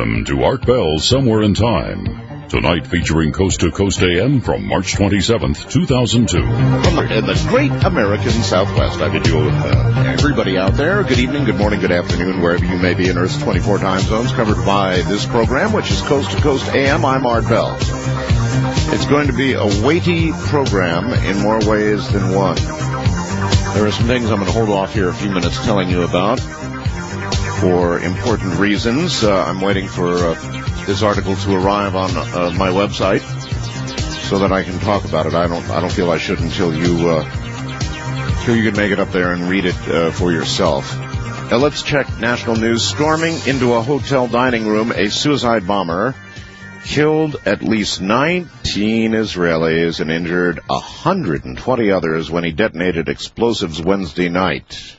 Welcome to Art Bell Somewhere in Time. Tonight featuring Coast to Coast AM from March 27th, 2002. In the great American Southwest, I bid you, uh, everybody out there, good evening, good morning, good afternoon, wherever you may be in Earth's 24 time zones, covered by this program, which is Coast to Coast AM. I'm Art Bell. It's going to be a weighty program in more ways than one. There are some things I'm going to hold off here a few minutes telling you about for important reasons. Uh, I'm waiting for uh, this article to arrive on uh, my website so that I can talk about it. I don't. I don't feel I should until you uh, until you can make it up there and read it uh, for yourself. Now let's check national news. Storming into a hotel dining room, a suicide bomber killed at least 19 Israelis and injured 120 others when he detonated explosives Wednesday night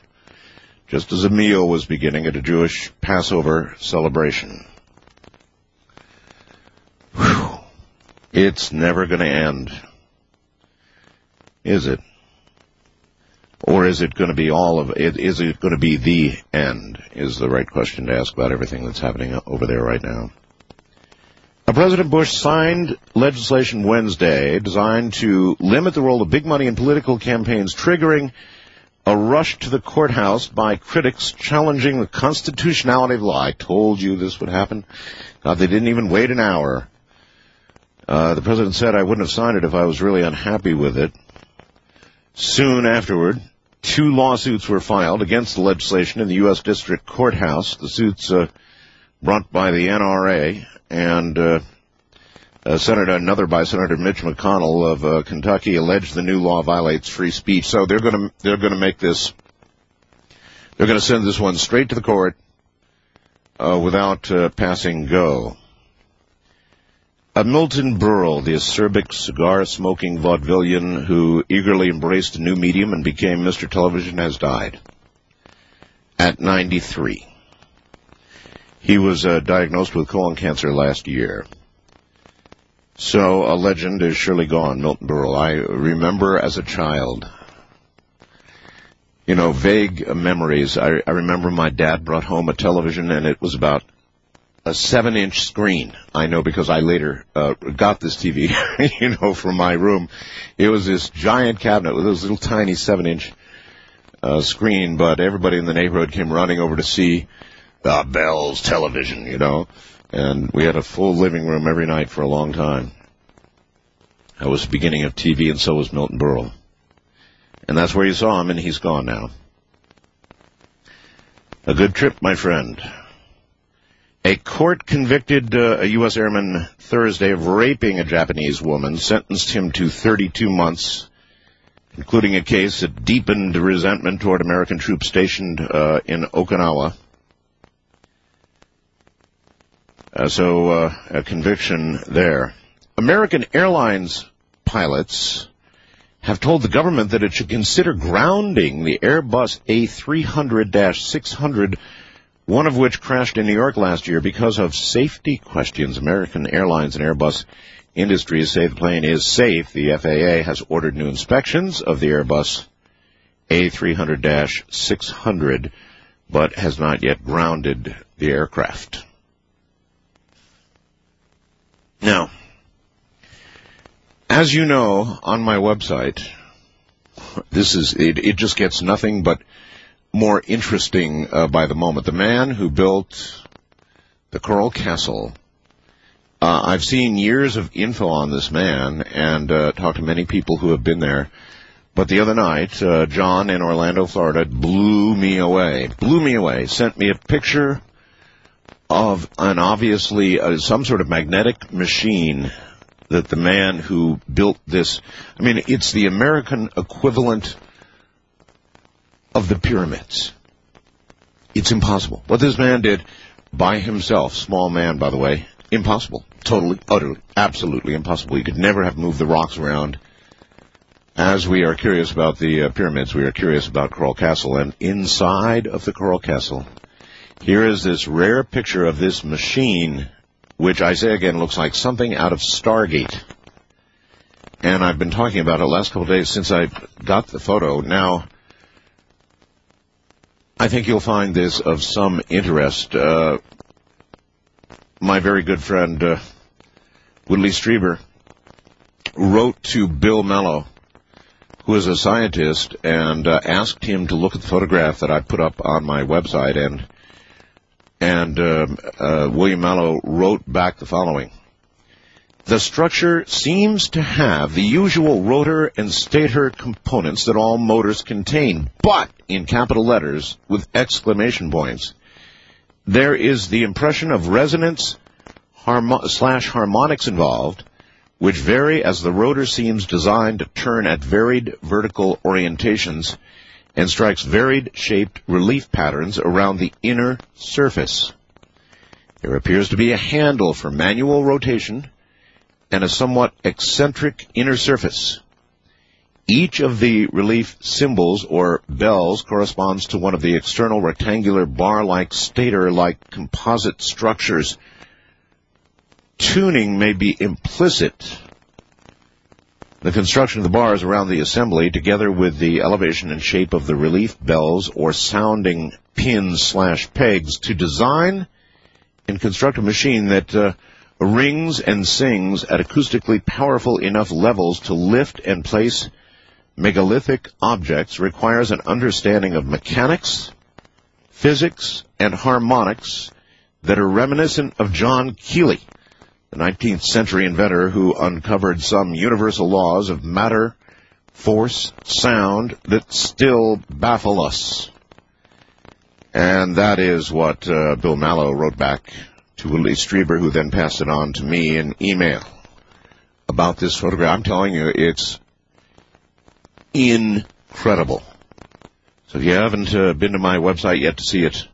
just as a meal was beginning at a Jewish Passover celebration. Whew. It's never going to end. Is it? Or is it going to be all of it? Is it going to be the end? Is the right question to ask about everything that's happening over there right now. Now, President Bush signed legislation Wednesday designed to limit the role of big money in political campaigns, triggering a rush to the courthouse by critics challenging the constitutionality of law. I told you this would happen. God, they didn't even wait an hour. Uh, the president said I wouldn't have signed it if I was really unhappy with it. Soon afterward, two lawsuits were filed against the legislation in the U.S. District Courthouse. The suits uh, brought by the NRA and uh, uh, Senator, another by Senator Mitch McConnell of uh, Kentucky alleged the new law violates free speech. So they're going to they're going to make this they're going to send this one straight to the court uh, without uh, passing go. Milton Berle, the acerbic cigar-smoking vaudevillian who eagerly embraced a new medium and became Mr. Television, has died at 93. He was uh, diagnosed with colon cancer last year. So a legend is surely gone, Milton Berle. I remember as a child, you know, vague memories. I, I remember my dad brought home a television and it was about a seven inch screen. I know because I later uh, got this TV, you know, from my room. It was this giant cabinet with this little tiny seven inch uh, screen, but everybody in the neighborhood came running over to see the Bell's television, you know and we had a full living room every night for a long time. That was the beginning of TV, and so was Milton Berle. And that's where you saw him, and he's gone now. A good trip, my friend. A court convicted uh, a U.S. airman Thursday of raping a Japanese woman, sentenced him to 32 months, including a case that deepened resentment toward American troops stationed uh, in Okinawa. Uh, so uh, a conviction there. American Airlines pilots have told the government that it should consider grounding the Airbus A300-600, one of which crashed in New York last year because of safety questions. American Airlines and Airbus Industries say the plane is safe. The FAA has ordered new inspections of the Airbus A300-600, but has not yet grounded the aircraft. Now, as you know, on my website, this is, it, it just gets nothing but more interesting uh, by the moment. The man who built the Coral Castle, uh, I've seen years of info on this man and uh, talked to many people who have been there. But the other night, uh, John in Orlando, Florida, blew me away. Blew me away. Sent me a picture of an obviously uh, some sort of magnetic machine that the man who built this, I mean, it's the American equivalent of the pyramids. It's impossible. What this man did by himself, small man, by the way, impossible. Totally, utterly, absolutely impossible. He could never have moved the rocks around. As we are curious about the uh, pyramids, we are curious about Coral Castle, and inside of the Coral Castle here is this rare picture of this machine, which I say again looks like something out of Stargate. And I've been talking about it the last couple of days since I got the photo. Now, I think you'll find this of some interest. Uh, my very good friend uh, Whitley Strieber wrote to Bill Mello, who is a scientist, and uh, asked him to look at the photograph that I put up on my website, and and um, uh, William Mello wrote back the following. The structure seems to have the usual rotor and stator components that all motors contain, but in capital letters with exclamation points. There is the impression of resonance harmo- slash harmonics involved, which vary as the rotor seems designed to turn at varied vertical orientations and strikes varied shaped relief patterns around the inner surface. There appears to be a handle for manual rotation and a somewhat eccentric inner surface. Each of the relief symbols or bells corresponds to one of the external rectangular bar-like stator-like composite structures. Tuning may be implicit. The construction of the bars around the assembly, together with the elevation and shape of the relief bells or sounding pins slash pegs, to design and construct a machine that uh, rings and sings at acoustically powerful enough levels to lift and place megalithic objects requires an understanding of mechanics, physics, and harmonics that are reminiscent of John Keely, the 19th century inventor who uncovered some universal laws of matter, force, sound that still baffle us. And that is what uh, Bill Mallow wrote back to Willie Strieber, who then passed it on to me in email about this photograph. I'm telling you, it's incredible. So if you haven't uh, been to my website yet to see it,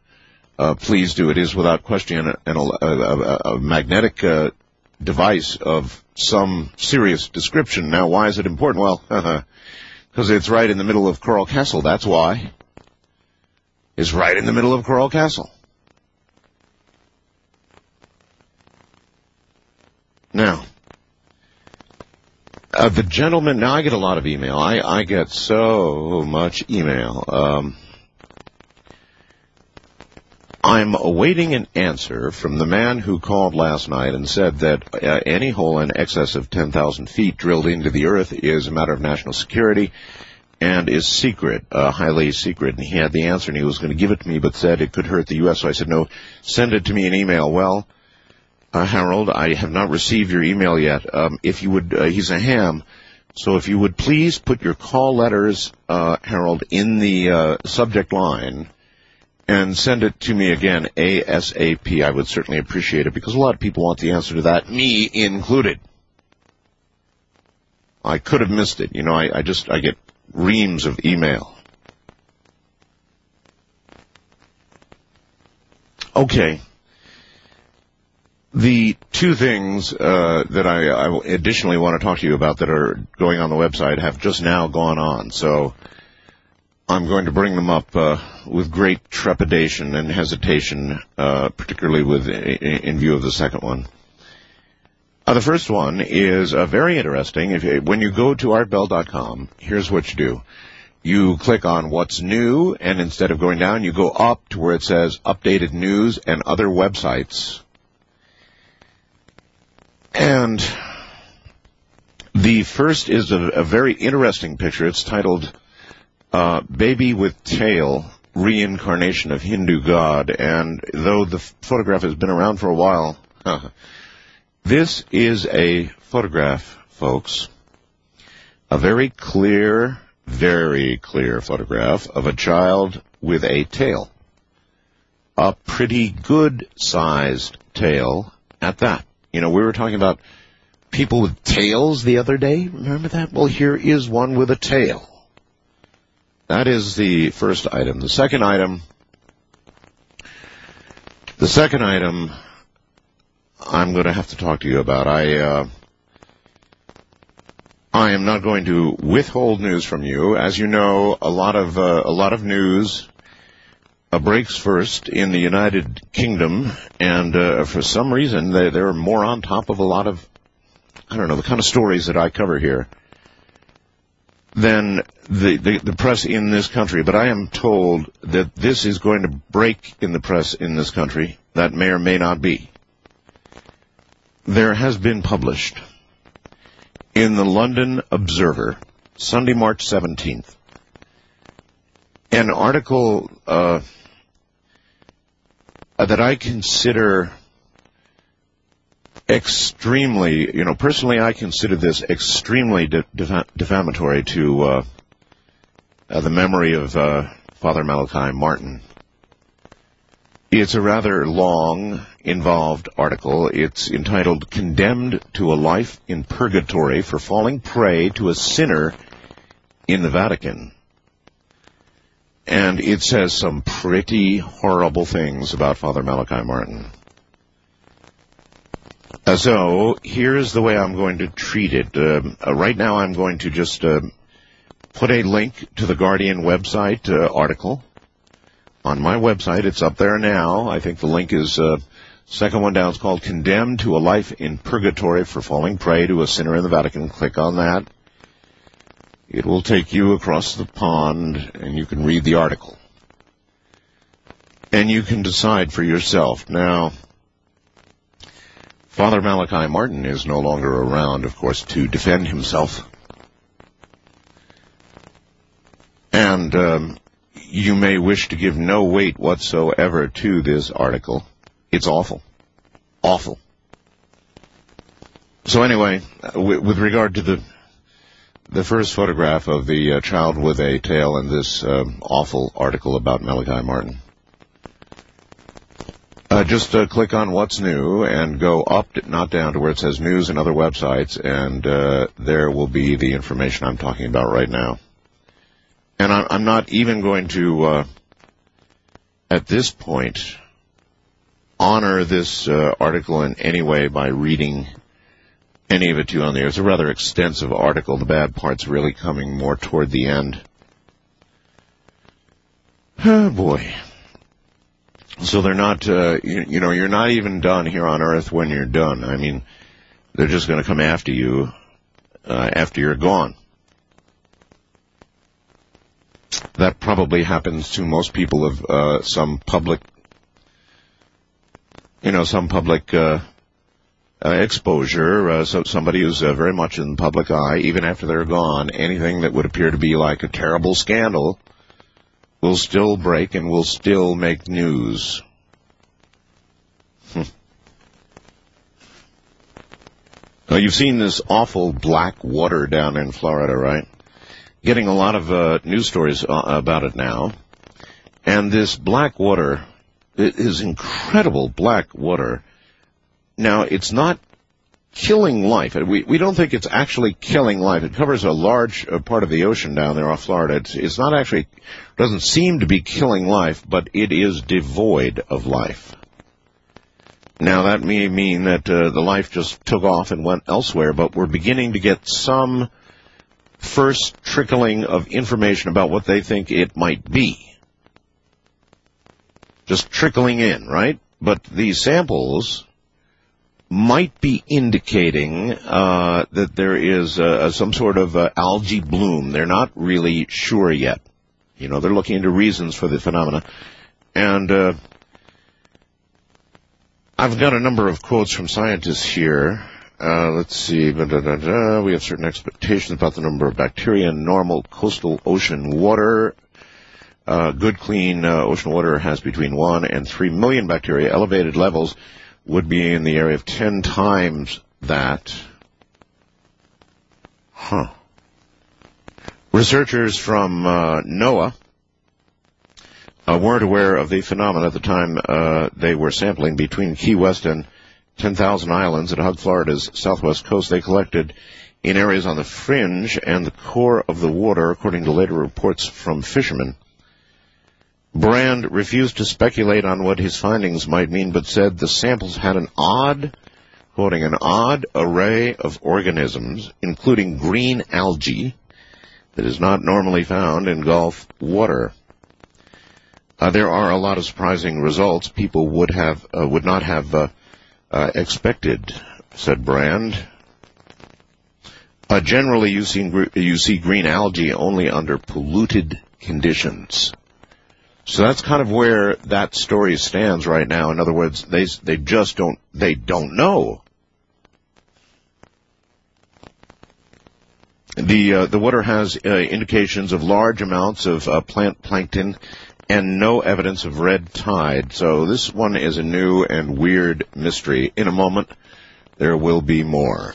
uh, please do. It is without question a, a, a, a magnetic uh, device of some serious description. Now, why is it important? Well, because it's right in the middle of Coral Castle. That's why. It's right in the middle of Coral Castle. Now, uh, the gentleman, now I get a lot of email. I, I get so much email. Um, I'm awaiting an answer from the man who called last night and said that uh, any hole in excess of 10,000 feet drilled into the earth is a matter of national security and is secret, uh, highly secret. And he had the answer and he was going to give it to me, but said it could hurt the U.S. So I said, no, send it to me in email. Well, uh, Harold, I have not received your email yet. Um, if you would, uh, he's a ham. So if you would please put your call letters, uh, Harold, in the uh, subject line and send it to me again ASAP, I would certainly appreciate it because a lot of people want the answer to that, me included. I could have missed it. You know, I, I just, I get reams of email. Okay. The two things uh, that I, I, additionally want to talk to you about that are going on the website have just now gone on, so I'm going to bring them up uh, with great trepidation and hesitation, uh, particularly with in view of the second one. Uh, the first one is uh, very interesting. If, when you go to artbell.com, here's what you do. You click on what's new, and instead of going down, you go up to where it says updated news and other websites. And the first is a, a very interesting picture. It's titled uh, Baby with Tail, Reincarnation of Hindu God. And though the photograph has been around for a while, this is a photograph, folks. A very clear, very clear photograph of a child with a tail. A pretty good sized tail at that. You know, we were talking about people with tails the other day. Remember that? Well, here is one with a tail. That is the first item. The second item, the second item I'm going to have to talk to you about. I, uh, I am not going to withhold news from you. As you know, a lot of, uh, a lot of news uh, breaks first in the United Kingdom, and uh, for some reason they, they're more on top of a lot of, I don't know, the kind of stories that I cover here than the, the, the press in this country. But I am told that this is going to break in the press in this country. That may or may not be. there has been published in the London Observer, Sunday, March 17th, an article uh, that I consider extremely, you know, personally, I consider this extremely de- defamatory to uh, uh, the memory of uh, Father Malachi Martin. It's a rather long, involved article. It's entitled Condemned to a Life in Purgatory for Falling Prey to a Sinner in the Vatican. And it says some pretty horrible things about Father Malachi Martin. Uh, so here's the way I'm going to treat it. Um, uh, right now, I'm going to just uh, put a link to the Guardian website uh, article on my website. It's up there now. I think the link is uh, second one down. It's called "Condemned to a Life in Purgatory for Falling Prey to a Sinner in the Vatican." Click on that. It will take you across the pond, and you can read the article, and you can decide for yourself now. Father Malachi Martin is no longer around, of course, to defend himself. And um, you may wish to give no weight whatsoever to this article. It's awful. Awful. So anyway, with regard to the the first photograph of the uh, child with a tail in this um, awful article about Malachi Martin. Uh, just uh, click on what's new and go up, not down, to where it says news and other websites, and uh, there will be the information I'm talking about right now. And I'm, I'm not even going to, uh, at this point, honor this uh, article in any way by reading any of it to you on there. It's a rather extensive article. The bad part's really coming more toward the end. Oh boy. So they're not, uh, you, you, know, you're not even done here on Earth when you're done. I mean, they're just going to come after you uh, after you're gone. That probably happens to most people of uh, some public, you know, some public uh, uh, exposure. Uh, so somebody who's very much in the public eye, even after they're gone, anything that would appear to be like a terrible scandal will still break and will still make news. Now, you've seen this awful black water down in Florida, right? Getting a lot of uh, news stories uh, about it now. And this black water is incredible black water. Now, it's not killing life. We we don't think it's actually killing life. It covers a large uh, part of the ocean down there off Florida. It's it's not actually doesn't seem to be killing life, but it is devoid of life. Now that may mean that uh, the life just took off and went elsewhere, but we're beginning to get some first trickling of information about what they think it might be. Just trickling in, right? But these samples might be indicating uh, that there is uh, some sort of uh, algae bloom. They're not really sure yet. You know, they're looking into reasons for the phenomena. And uh, I've got a number of quotes from scientists here. Uh, let's see. we have certain expectations about the number of bacteria in normal coastal ocean water. Uh, good, clean ocean water has between 1 and 3 million bacteria. Elevated levels would be in the area of 10 times that. Huh. Researchers from uh, NOAA uh, weren't aware of the phenomenon at the time uh, they were sampling between Key West and 10,000 Islands at Hug, Florida's southwest coast. They collected in areas on the fringe and the core of the water, according to later reports from fishermen. Brand refused to speculate on what his findings might mean, but said the samples had an odd, quoting, an odd array of organisms, including green algae, that is not normally found in Gulf water. Uh, there are a lot of surprising results people would have uh, would not have uh, uh expected," said Brand. Uh, generally, you see, you see green algae only under polluted conditions. So that's kind of where that story stands right now. In other words, they they just don't they don't know. The uh, the water has uh, indications of large amounts of uh, plant plankton and no evidence of red tide. So this one is a new and weird mystery. In a moment, there will be more.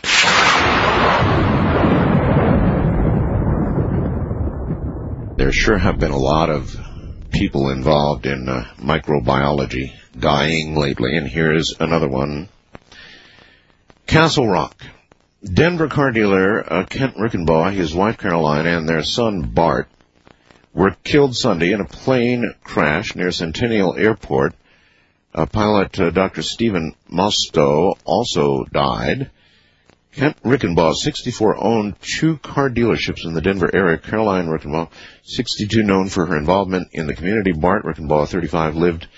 There sure have been a lot of people involved in uh, microbiology dying lately, and here's another one. Castle Rock. Denver car dealer uh, Kent Rickenbaugh, his wife Caroline, and their son Bart were killed Sunday in a plane crash near Centennial Airport. Uh, pilot Dr. Stephen Mostow also died. Kent Rickenbaugh, 64, owned two car dealerships in the Denver area. Caroline Rickenbaugh, 62, known for her involvement in the community. Bart Rickenbaugh, 35, lived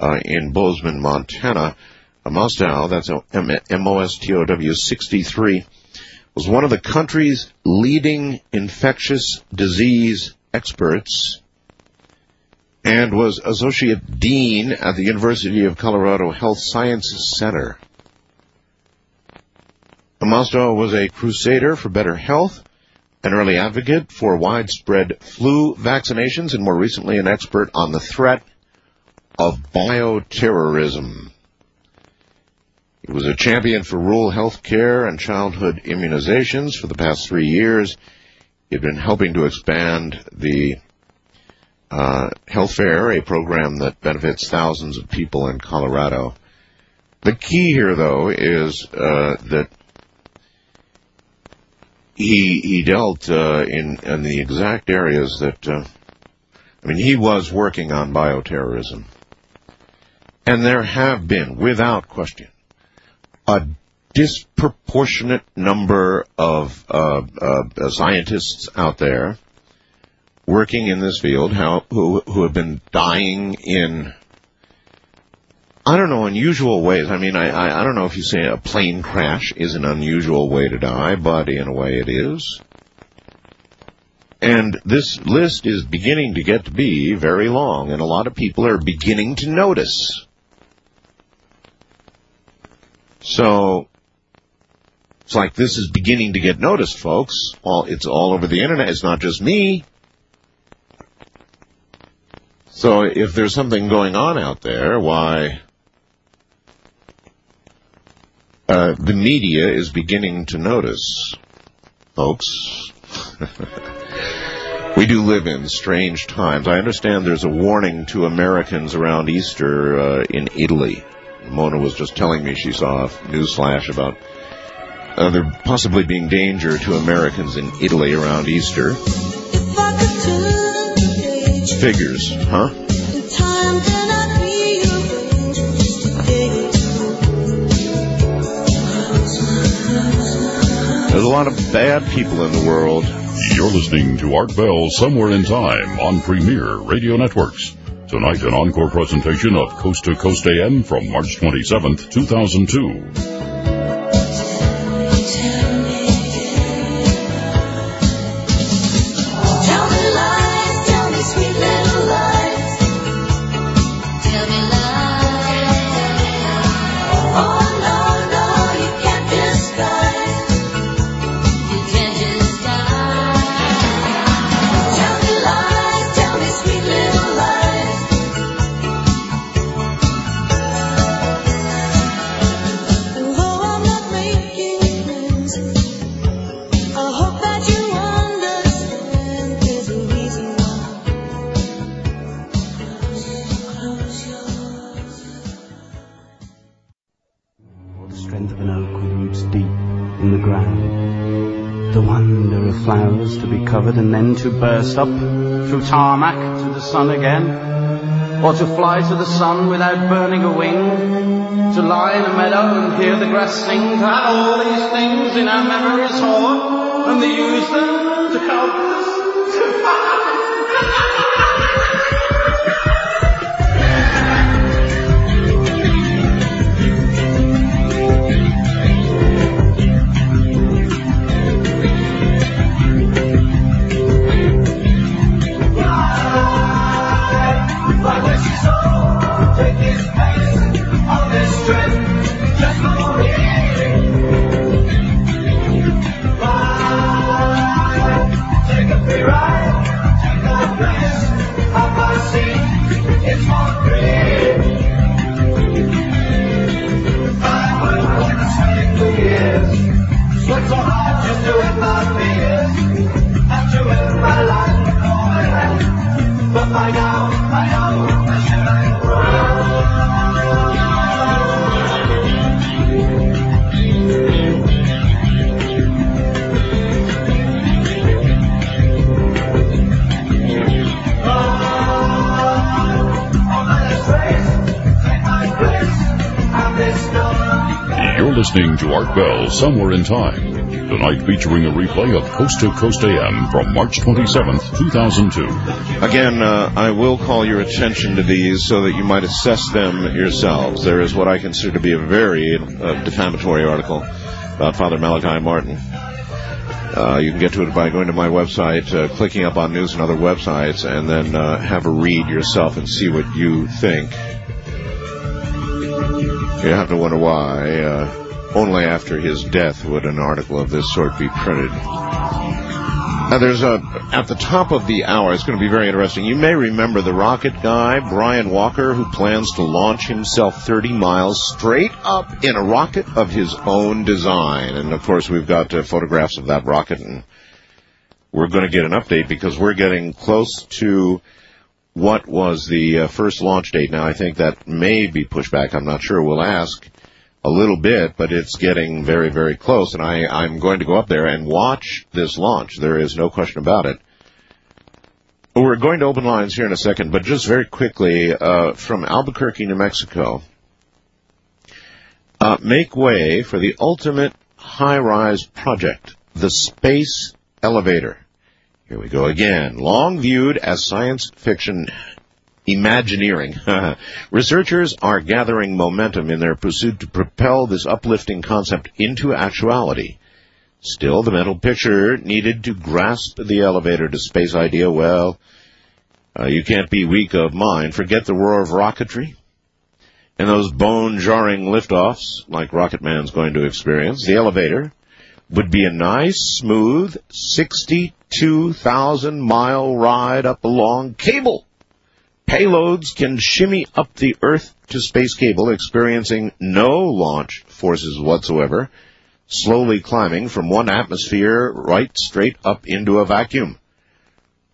uh, in Bozeman, Montana. Uh, Mostow, that's M-O-S-T-O-W, 63, was one of the country's leading infectious disease experts and was associate dean at the University of Colorado Health Sciences Center. Mostow was a crusader for better health, an early advocate for widespread flu vaccinations, and more recently an expert on the threat of bioterrorism. He was a champion for rural health care and childhood immunizations for the past three years. He had been helping to expand the uh, Health Fair, a program that benefits thousands of people in Colorado. The key here, though, is uh, that he he dealt uh, in in the exact areas that uh, I mean he was working on bioterrorism, and there have been, without question, a disproportionate number of uh, uh, scientists out there working in this field how, who who have been dying in I don't know, unusual ways. I mean, I, I, I don't know if you say a plane crash is an unusual way to die, but in a way it is. And this list is beginning to get to be very long, and a lot of people are beginning to notice. So, it's like this is beginning to get noticed, folks. All, it's all over the internet. It's not just me. So if there's something going on out there, why, uh, the media is beginning to notice, folks. we do live in strange times. I understand there's a warning to Americans around Easter uh, in Italy. Mona was just telling me she saw a newsflash about uh, there possibly being danger to Americans in Italy around Easter. Figures, huh? There's a lot of bad people in the world. You're listening to Art Bell Somewhere in Time on Premier Radio Networks. Tonight, an encore presentation of Coast to Coast AM from March 27th, 2002. Covered and then to burst up through tarmac to the sun again, or to fly to the sun without burning a wing, to lie in a meadow and hear the grass sing, to have all these things in our memories for, and to use them to help You're listening to Art Bell Somewhere in Time. Tonight featuring a replay of Coast to Coast AM from March 27th, 2002. Again, uh, I will call your attention to these so that you might assess them yourselves. There is what I consider to be a very uh, defamatory article about Father Malachi Martin. Uh, you can get to it by going to my website, uh, clicking up on news and other websites, and then uh, have a read yourself and see what you think. You have to wonder why. Only after his death would an article of this sort be printed. Now, there's a at the top of the hour. It's going to be very interesting. You may remember the rocket guy, Brian Walker, who plans to launch himself 30 miles straight up in a rocket of his own design. And of course, we've got uh, photographs of that rocket, and we're going to get an update because we're getting close to what was the uh, first launch date. Now, I think that may be pushed back. I'm not sure. We'll ask a little bit, but it's getting very, very close. And I, I'm going to go up there and watch this launch. There is no question about it. We're going to open lines here in a second, but just very quickly, uh, from Albuquerque, New Mexico, uh, make way for the ultimate high-rise project, the space elevator. Here we go again. Long viewed as science fiction Imagineering. Researchers are gathering momentum in their pursuit to propel this uplifting concept into actuality. Still, the mental picture needed to grasp the elevator to space idea, well, uh, you can't be weak of mind. Forget the roar of rocketry and those bone-jarring liftoffs like Rocket Man's going to experience. The elevator would be a nice, smooth, 62,000 mile ride up a long cable Payloads can shimmy up the Earth to space cable, experiencing no launch forces whatsoever, slowly climbing from one atmosphere right straight up into a vacuum.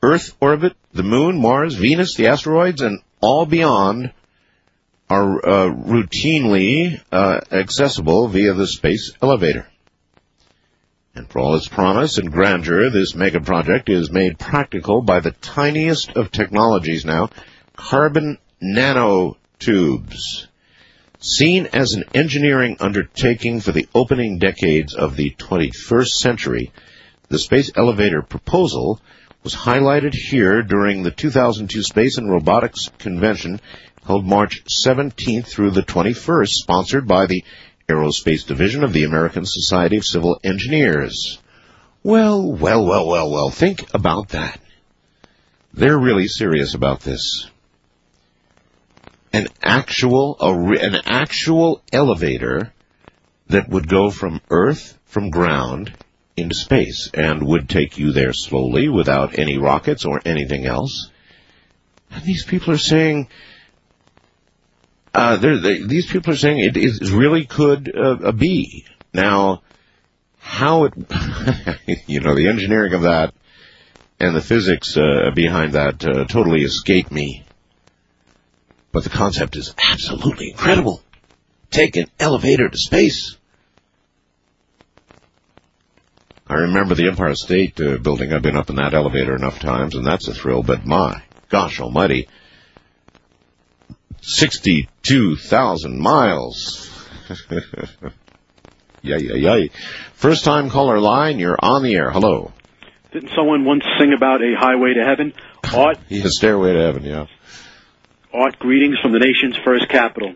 Earth orbit, the moon, Mars, Venus, the asteroids, and all beyond are uh, routinely uh, accessible via the space elevator. And for all its promise and grandeur, this mega project is made practical by the tiniest of technologies now, carbon nanotubes. Seen as an engineering undertaking for the opening decades of the 21st century, the space elevator proposal was highlighted here during the 2002 Space and Robotics Convention held March 17th through the 21st, sponsored by the Aerospace Division of the American Society of Civil Engineers. Well, well, well, well, well, think about that. They're really serious about this an actual an actual elevator that would go from Earth from ground into space and would take you there slowly without any rockets or anything else. And these people are saying uh, they, these people are saying it is really could uh, be now. How it, you know, the engineering of that and the physics uh, behind that uh, totally escape me. But the concept is absolutely incredible. Take an elevator to space. I remember the Empire State uh, Building. I've been up in that elevator enough times, and that's a thrill. But my gosh almighty, 62,000 miles. yay, yay, yay. First time caller line, you're on the air. Hello. Didn't someone once sing about a highway to heaven? Art? yeah, stairway to heaven, yeah. Art, greetings from the nation's first capital.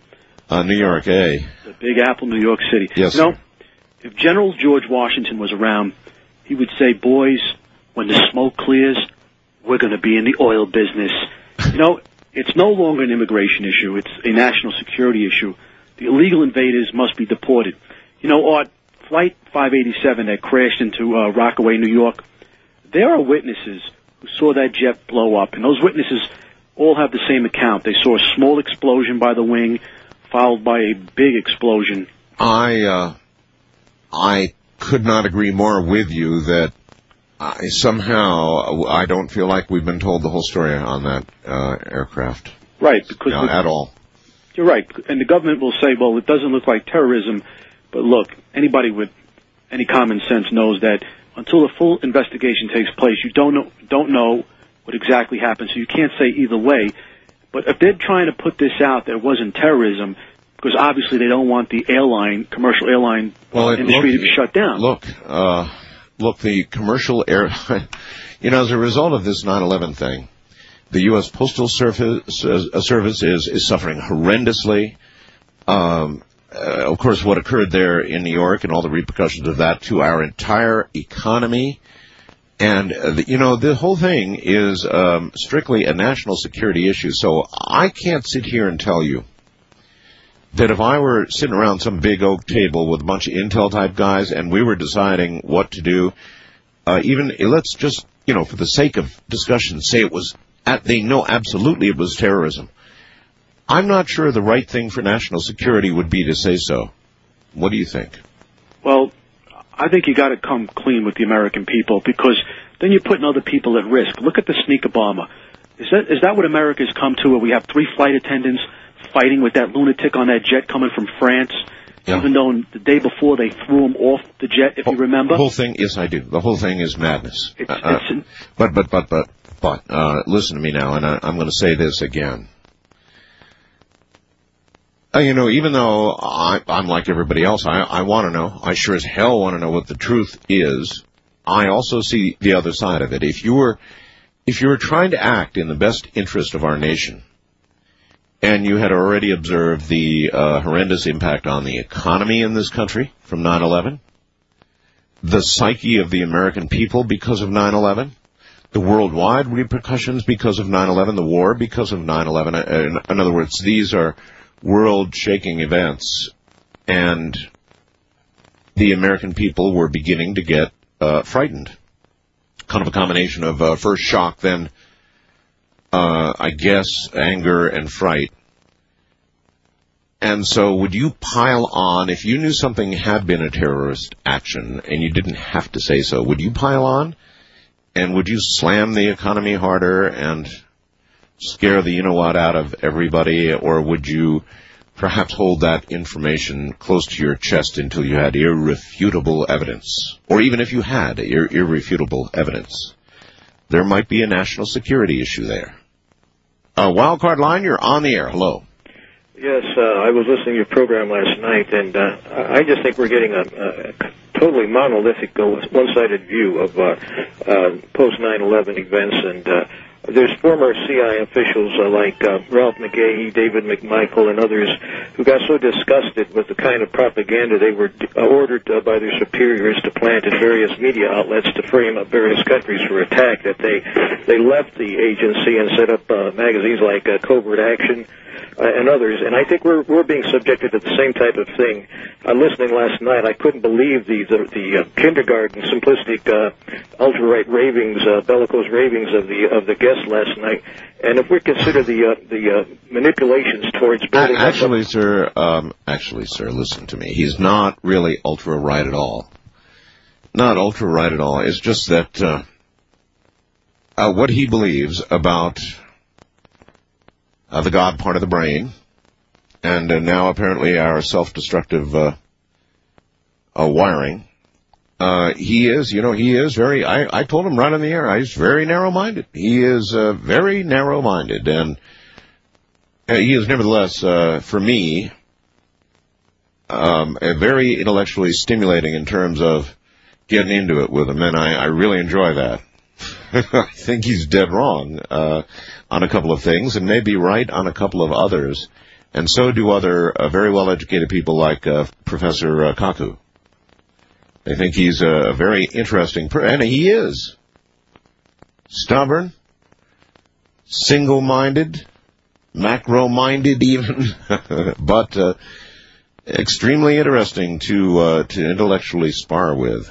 Uh, New York, eh? The Big Apple, New York City. Yes. You know, if General George Washington was around, he would say, boys, when the smoke clears, we're going to be in the oil business. you know, it's no longer an immigration issue. It's a national security issue. The illegal invaders must be deported. You know, Art, Flight 587 that crashed into uh, Rockaway, New York, there are witnesses who saw that jet blow up, and those witnesses all have the same account. They saw a small explosion by the wing, followed by a big explosion. I uh, I could not agree more with you that I, somehow I don't feel like we've been told the whole story on that uh, aircraft. Right, because no, at all. You're right, and the government will say, "Well, it doesn't look like terrorism," but look, anybody with any common sense knows that until a full investigation takes place, you don't know don't know what exactly happened. So you can't say either way. But if they're trying to put this out that it wasn't terrorism, because obviously they don't want the airline, commercial airline Well, industry look- to be shut down. Look, uh, look, the commercial air, you know, as a result of this 9/11 thing, the U.S. Postal Service, uh, Service is is suffering horrendously. Um, uh, of course, what occurred there in New York and all the repercussions of that to our entire economy. And, uh, you know, the whole thing is um, strictly a national security issue. So I can't sit here and tell you that if I were sitting around some big oak table with a bunch of Intel type guys and we were deciding what to do, uh, even let's just, you know, for the sake of discussion, say it was, at, they know absolutely it was terrorism. I'm not sure the right thing for national security would be to say so. What do you think? Well, I think you got to come clean with the American people because then you're putting other people at risk. Look at the sneaker bomber. Is that is that what America's come to? Where we have three flight attendants fighting with that lunatic on that jet coming from France, Yeah. even though the day before they threw him off the jet. If you remember, The whole thing, yes, I do. The whole thing is madness. it's, Uh, uh, it's But, but, but, but, but, uh, listen to me now, and I, I'm going to say this again. Uh, you know, even though I, I'm like everybody else, I, I want to know, I sure as hell want to know what the truth is. I also see the other side of it. If you were, if you were trying to act in the best interest of our nation, and you had already observed the uh, horrendous impact on the economy in this country from 9/11, the psyche of the American people because of 9/11, the worldwide repercussions because of 9/11, the war because of 9/11. Uh, In, in other words, these are world-shaking events, and the American people were beginning to get uh, frightened. Kind of a combination of uh, first shock, then uh, I guess anger and fright. And so would you pile on, if you knew something had been a terrorist action and you didn't have to say so, would you pile on? And would you slam the economy harder and scare the you know what out of everybody? Or would you perhaps hold that information close to your chest until you had irrefutable evidence? Or even if you had ir- irrefutable evidence? There might be a national security issue there. Uh, wildcard line, you're on the air. Hello. Yes, uh, I was listening to your program last night, and uh, I just think we're getting a, a totally monolithic, uh, one-sided view of uh, uh, post 9/11 events. And uh, there's former CIA officials uh, like uh, Ralph McGehee, David McMichael, and others who got so disgusted with the kind of propaganda they were uh, ordered uh, by their superiors to plant in various media outlets to frame up various countries for attack that they they left the agency and set up uh, magazines like uh, Covert Action uh, and others. And I think we're we're being subjected to the same type of thing. Uh, listening last night, I couldn't believe the the, the uh, kindergarten simplistic uh, ultra right ravings, uh, bellicose ravings of the of the guests last night. And if we consider the uh, the uh, manipulations towards building up- Actually, sir, um, actually, sir, listen to me. He's not really ultra right at all. Not ultra right at all. It's just that uh, uh, what he believes about uh, the God part of the brain, and uh, now apparently our self-destructive uh, uh, wiring. Uh, he is, you know, he is very. I, I told him right on the air. He's very narrow-minded. He is uh, very narrow-minded, and uh, he is nevertheless, uh, for me, um, very intellectually stimulating in terms of getting into it with him, and I, I really enjoy that. I think he's dead wrong uh, on a couple of things, and maybe right on a couple of others, and so do other uh, very well-educated people like uh, Professor uh, Kaku. They think he's a very interesting, per- and he is stubborn, single-minded, macro-minded even, but uh, extremely interesting to uh, to intellectually spar with.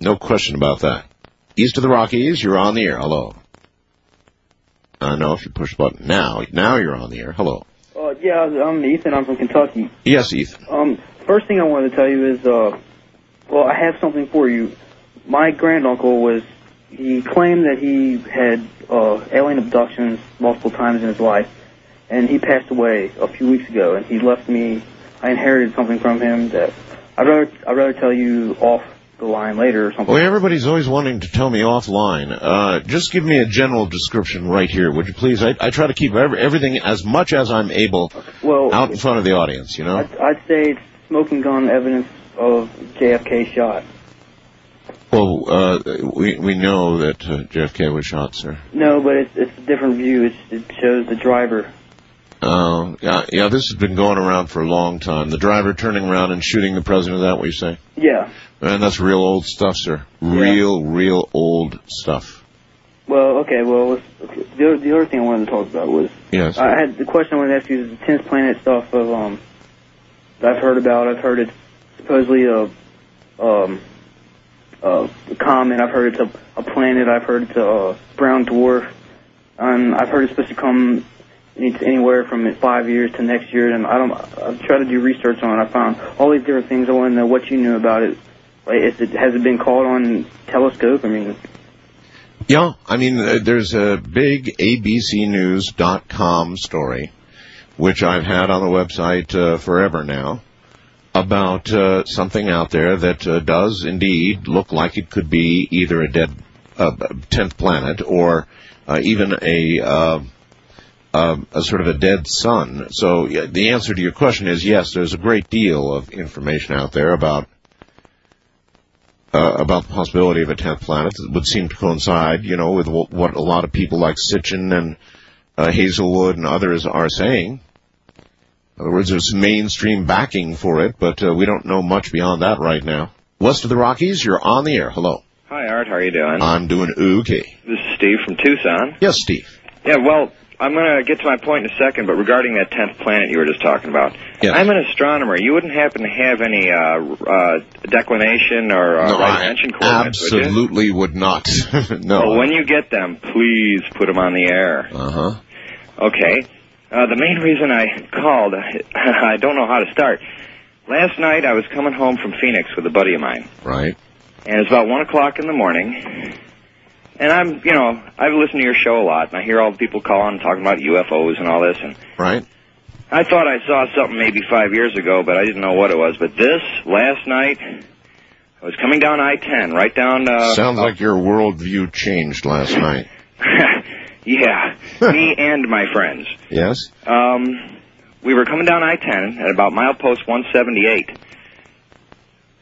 No question about that. East of the Rockies, you're on the air. Hello. I know if you push the button now. Now you're on the air. Hello. Uh, yeah, I'm Ethan. I'm from Kentucky. Yes, Ethan. Um, first thing I wanted to tell you is, uh, well, I have something for you. My granduncle was, he claimed that he had uh, alien abductions multiple times in his life, and he passed away a few weeks ago, and he left me, I inherited something from him that I'd rather, I'd rather tell you off the line later or something. Well, everybody's always wanting to tell me offline. Uh, just give me a general description right here, would you please? I, I try to keep every, everything as much as I'm able Well, out in front of the audience, you know? I'd, I'd say it's smoking gun evidence of JFK shot. Well, uh, we, we know that uh, JFK was shot, sir. No, but it's it's a different view. It's, it shows the driver. Uh, yeah, yeah, this has been going around for a long time. The driver turning around and shooting the president, is that what you say? Yeah. And that's real old stuff, sir. Real, real old stuff. Well, okay. Well, okay. the other, the other thing I wanted to talk about was Yes. I had the question I wanted to ask you is the tenth planet stuff of um that I've heard about. I've heard it's supposedly a um a comet. I've heard it's a, a planet. I've heard it's a brown dwarf. And I've heard it's supposed to come it's anywhere from five years to next year. And I don't. I've tried to do research on it. I found all these different things. I want to know what you knew about it. Like, is it has it been caught on telescope? I mean, Yeah, I mean, uh, there's a big ABCNews.com story, which I've had on the website uh, forever now, about uh, something out there that uh, does indeed look like it could be either a dead uh, tenth planet or uh, even a uh, um, a sort of a dead sun. So the answer to your question is yes. There's a great deal of information out there about uh, about the possibility of a tenth planet that would seem to coincide, you know, with wh- what a lot of people like Sitchin and Hazlewood and others are saying. In other words, there's mainstream backing for it, but uh, we don't know much beyond that right now. West of the Rockies, you're on the air. Hello. Hi, Art. How are you doing? I'm doing okay. This is Steve from Tucson. Yes, Steve. Yeah, well, I'm going to get to my point in a second, but regarding that 10th planet you were just talking about, Yes. I'm an astronomer. You wouldn't happen to have any uh, uh, declination or uh, no, right ascension coordinates, would absolutely would not. no. Well, when you get them, please put them on the air. uh huh. Okay. Uh, the main reason I called, I don't know how to start. Last night I was coming home from Phoenix with a buddy of mine. Right. and it's about one o'clock in the morning. And I'm, you know, I've listened to your show a lot, and I hear all the people calling and talking about UFOs and all this. And Right. I thought I saw something maybe five years ago, but I didn't know what it was. But this last night, I was coming down I-10, right down. Uh, Sounds like your worldview changed last night. yeah, me and my friends. Yes. Um, we were coming down I-10 at about milepost 178.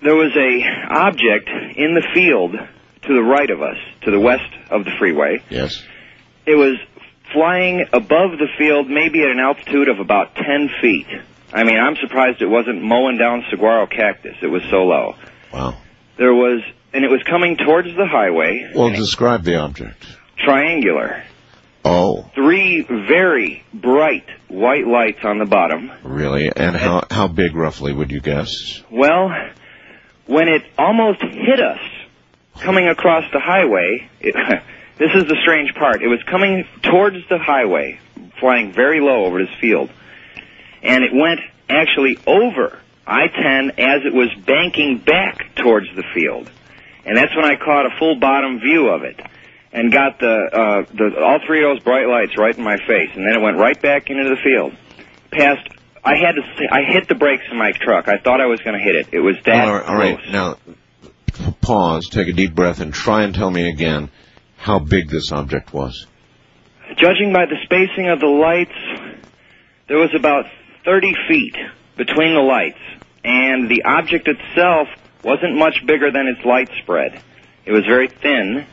There was a object in the field to the right of us, to the west of the freeway. Yes. It was flying above the field, maybe at an altitude of about 10 feet. I mean, I'm surprised it wasn't mowing down saguaro cactus. It was so low. Wow. There was, and it was coming towards the highway, Well, describe the object. triangular. Oh, Three very bright white lights on the bottom. really? And how how big roughly would you guess? Well, when it almost hit us coming across the highway, it, this is the strange part. It was coming towards the highway, flying very low over this field. And it went actually over I-10 as it was banking back towards the field. And that's when I caught a full bottom view of it and got the, uh, the, all three of those bright lights right in my face. And then it went right back into the field. Past, I had to, I hit the brakes in my truck. I thought I was going to hit it. It was that all right, all right. Now, pause. Take a deep breath and try and tell me again how big this object was. Judging by the spacing of the lights, there was about 30 feet between the lights, and the object itself wasn't much bigger than its light spread. It was very thin.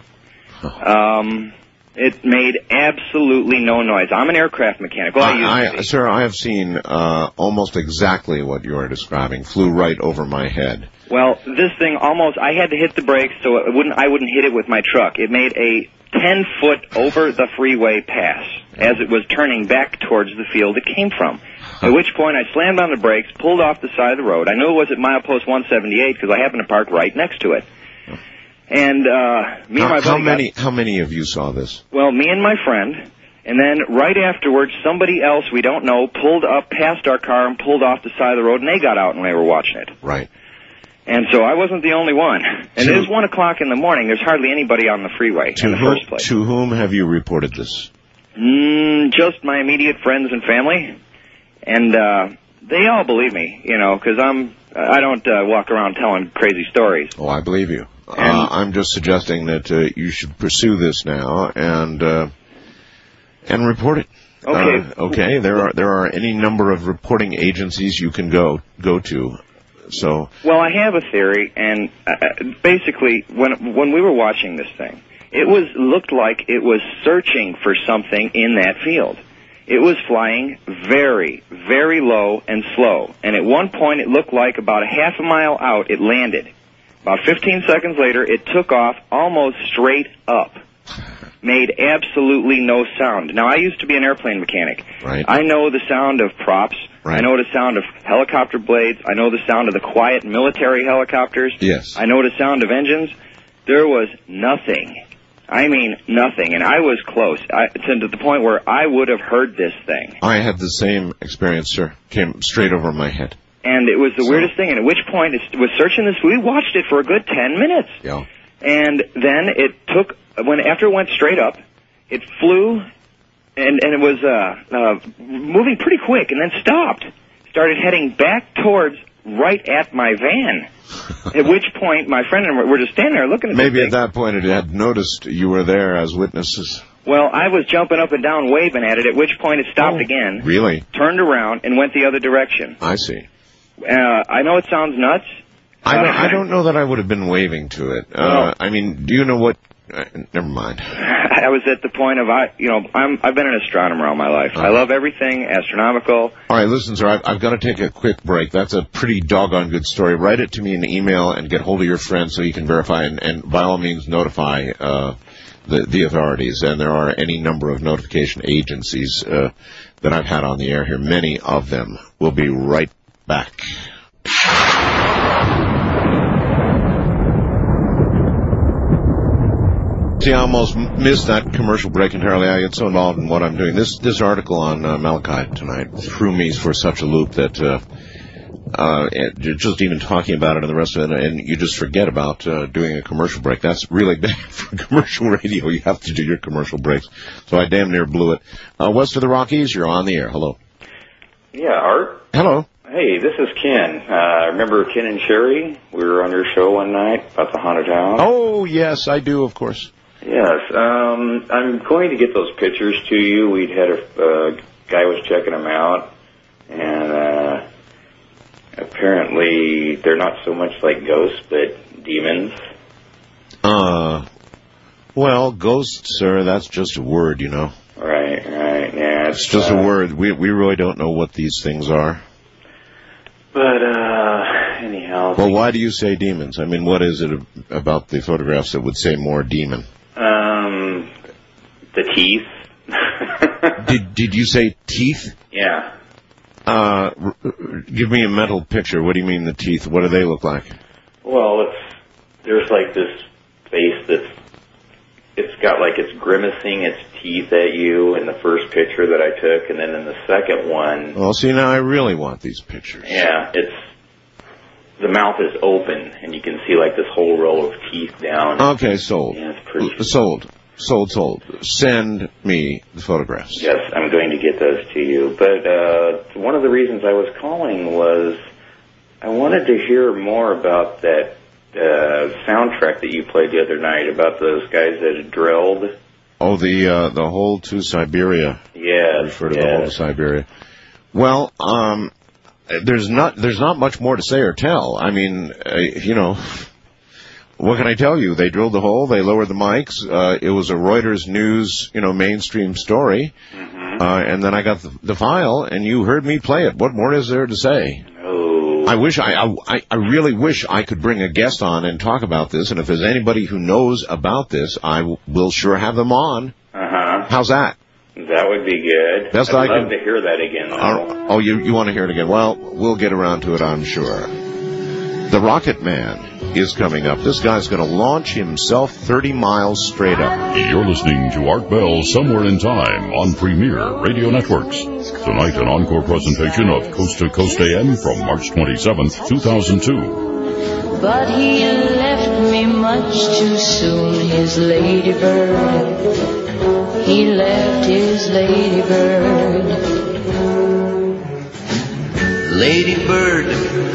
Um, it made absolutely no noise. I'm an aircraft mechanic. Well, I, I, sir, I have seen uh, almost exactly what you are describing. Flew right over my head. Well, this thing almost I had to hit the brakes so it wouldn't I wouldn't hit it with my truck. It made a 10 foot over the freeway pass as it was turning back towards the field it came from. At which point I slammed on the brakes, pulled off the side of the road. I knew it was at milepost 178 because I happened to park right next to it. And uh me and How, my how buddy got- many? How many of you saw this? well, me and my friend, and then right afterwards, somebody else we don't know pulled up past our car and pulled off the side of the road, and they got out and they were watching it. Right. And so I wasn't the only one. And To- it is one o'clock in the morning. There's hardly anybody on the freeway To in the whom, first place. to whom have you reported this? Mm, just my immediate friends and family, and uh, they all believe me, you know, because I'm I don't uh, walk around telling crazy stories. Oh, I believe you. And- Uh, I'm just suggesting that uh, you should pursue this now and uh, and report it. Okay. Uh, okay. There are there are any number of reporting agencies you can go go to. So Well, I have a theory, and uh, basically, when when we were watching this thing, it was looked like it was searching for something in that field. It was flying very, very low and slow, and at one point, it looked like about a half a mile out, it landed. About 15 seconds later, it took off almost straight up. Made absolutely no sound. Now, I used to be an airplane mechanic. Right. I know the sound of props. Right. I know the sound of helicopter blades. I know the sound of the quiet military helicopters. yes, I know the sound of engines. There was nothing. I mean, nothing. And I was close I, to the point where I would have heard this thing. I had the same experience, sir. Came straight over my head. And it was the So- weirdest thing. And at which point it was searching this. We watched it for a good 10 minutes. Yeah. And then it took, when after it went straight up, it flew and, and it was uh, uh, moving pretty quick and then stopped. Started heading back towards right at my van. at which point my friend and I were just standing there looking at it. Maybe at that point it had noticed you were there as witnesses. Well, I was jumping up and down waving at it, at which point it stopped Oh. again, Really? turned around, and went the other direction. I see. Uh, I know it sounds nuts. I don't, Uh, I don't know that I would have been waving to it. Uh, Well- I mean, do you know what? Uh, never mind. I was at the point of I, you know, I'm I've been an astronomer all my life. I love everything astronomical. All right, listen, sir, I've, I've got to take a quick break. That's a pretty doggone good story. Write it to me in an email and get hold of your friend so you can verify and, and by all means notify uh, the, the authorities. And there are any number of notification agencies uh, that I've had on the air here, many of them. We'll be right back. See, I almost missed that commercial break entirely. I get so involved in what I'm doing. This this article on uh, Malachi tonight threw me for such a loop that uh, uh, you're just even talking about it and the rest of it, and you just forget about uh, doing a commercial break. That's really bad for commercial radio. You have to do your commercial breaks. So I damn near blew it. Uh, west of the Rockies, you're on the air. Hello. Yeah, Art. Hello. Hey, this is Ken. Uh, remember Ken and Sherry? We were on your show one night about the haunted house. Oh yes, I do, of course. Yes. Um, I'm going to get those pictures to you. We'd had a uh, guy was checking them out, and uh, apparently they're not so much like ghosts, but demons. Uh, well, ghosts, sir, that's just a word, you know. Right, right. Yeah, It's just a word. We we really don't know what these things are. But uh, anyhow, Well, why do you say demons? I mean, what is it about the photographs that would say more demon? um, the teeth. Did did you say teeth? yeah. Uh, give me a mental picture. What do you mean the teeth? What do they look like? Well, it's there's like this face that's it's got like it's grimacing its teeth at you in the first picture that I took, and then in the second one, Well, see, now I really want these pictures. yeah, it's the mouth is open, and you can see like this whole row of teeth down. Okay, sold. Yeah, it's pretty. Sold. Sold, sold. Send me the photographs. Yes, I'm going to get those to you. But uh, one of the reasons I was calling was I wanted to hear more about that uh, soundtrack that you played the other night about those guys that had drilled. Oh, the uh, the hole to Siberia. Yeah, refer to the whole of. Siberia. Well, um, there's not there's not much more to say or tell. I mean, uh, you know, what can I tell you? They drilled the hole, they lowered the mics. Uh, it was a Reuters news, you know, mainstream story. Mm-hmm. Uh, and then I got the, the file, and you heard me play it. What more is there to say? Oh, I wish I, I I really wish I could bring a guest on and talk about this. And if there's anybody who knows about this, I w- will sure have them on. uh huh. How's that? That would be good. Best I'd I love can- to hear that again. Though. Oh, you you want to hear it again? Well, we'll get around to it, I'm sure. The Rocket Man is coming up. This guy's going to launch himself 30 miles straight up. You're listening to Art Bell Somewhere in Time on Premier Radio Networks. Tonight, an encore presentation of Coast to Coast AM from March 27th, 2002. But he left me much too soon, his ladybird. He left his ladybird. Lady Bird,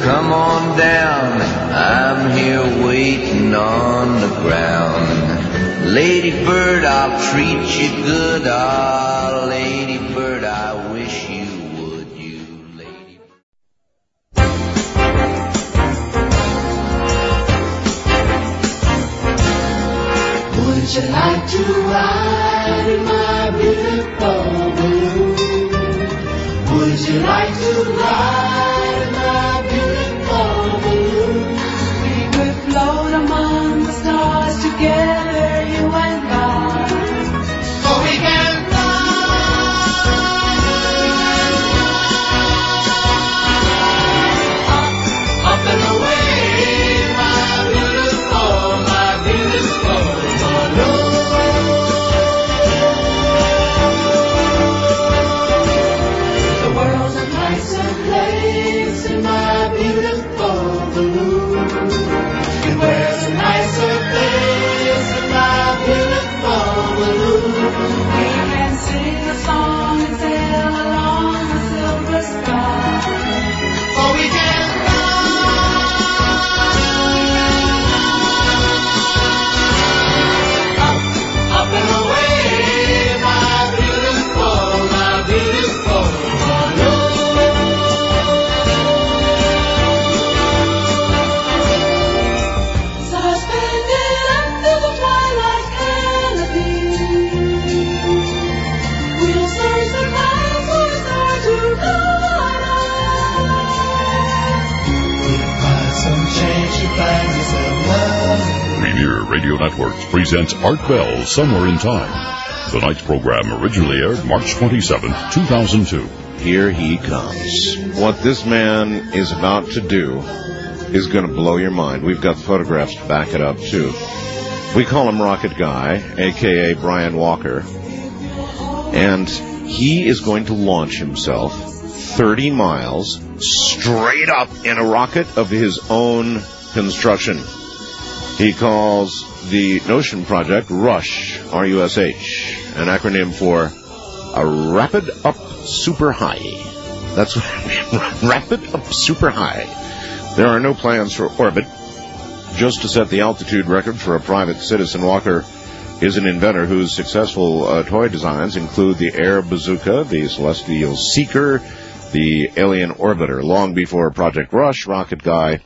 come on down. I'm here waiting on the ground. Lady Bird, I'll treat you good. Ah, Lady Bird, I wish you would. You lady. Would you like to ride in my Would you like to ride Art Bell Somewhere in Time. The Tonight's program originally aired March 27, 2002. Here he comes. What this man is about to do is going to blow your mind. We've got photographs to back it up, too. We call him Rocket Guy, aka Brian Walker. And he is going to launch himself 30 miles straight up in a rocket of his own construction. He calls the Notion Project RUSH, R-U-S-H, an acronym for a Rapid Up Super High. That's Rapid Up Super High. There are no plans for orbit, just to set the altitude record for a private citizen. Walker is an inventor whose successful uh, toy designs include the Air Bazooka, the Celestial Seeker, the Alien Orbiter. Long before Project Rush, Rocket Guy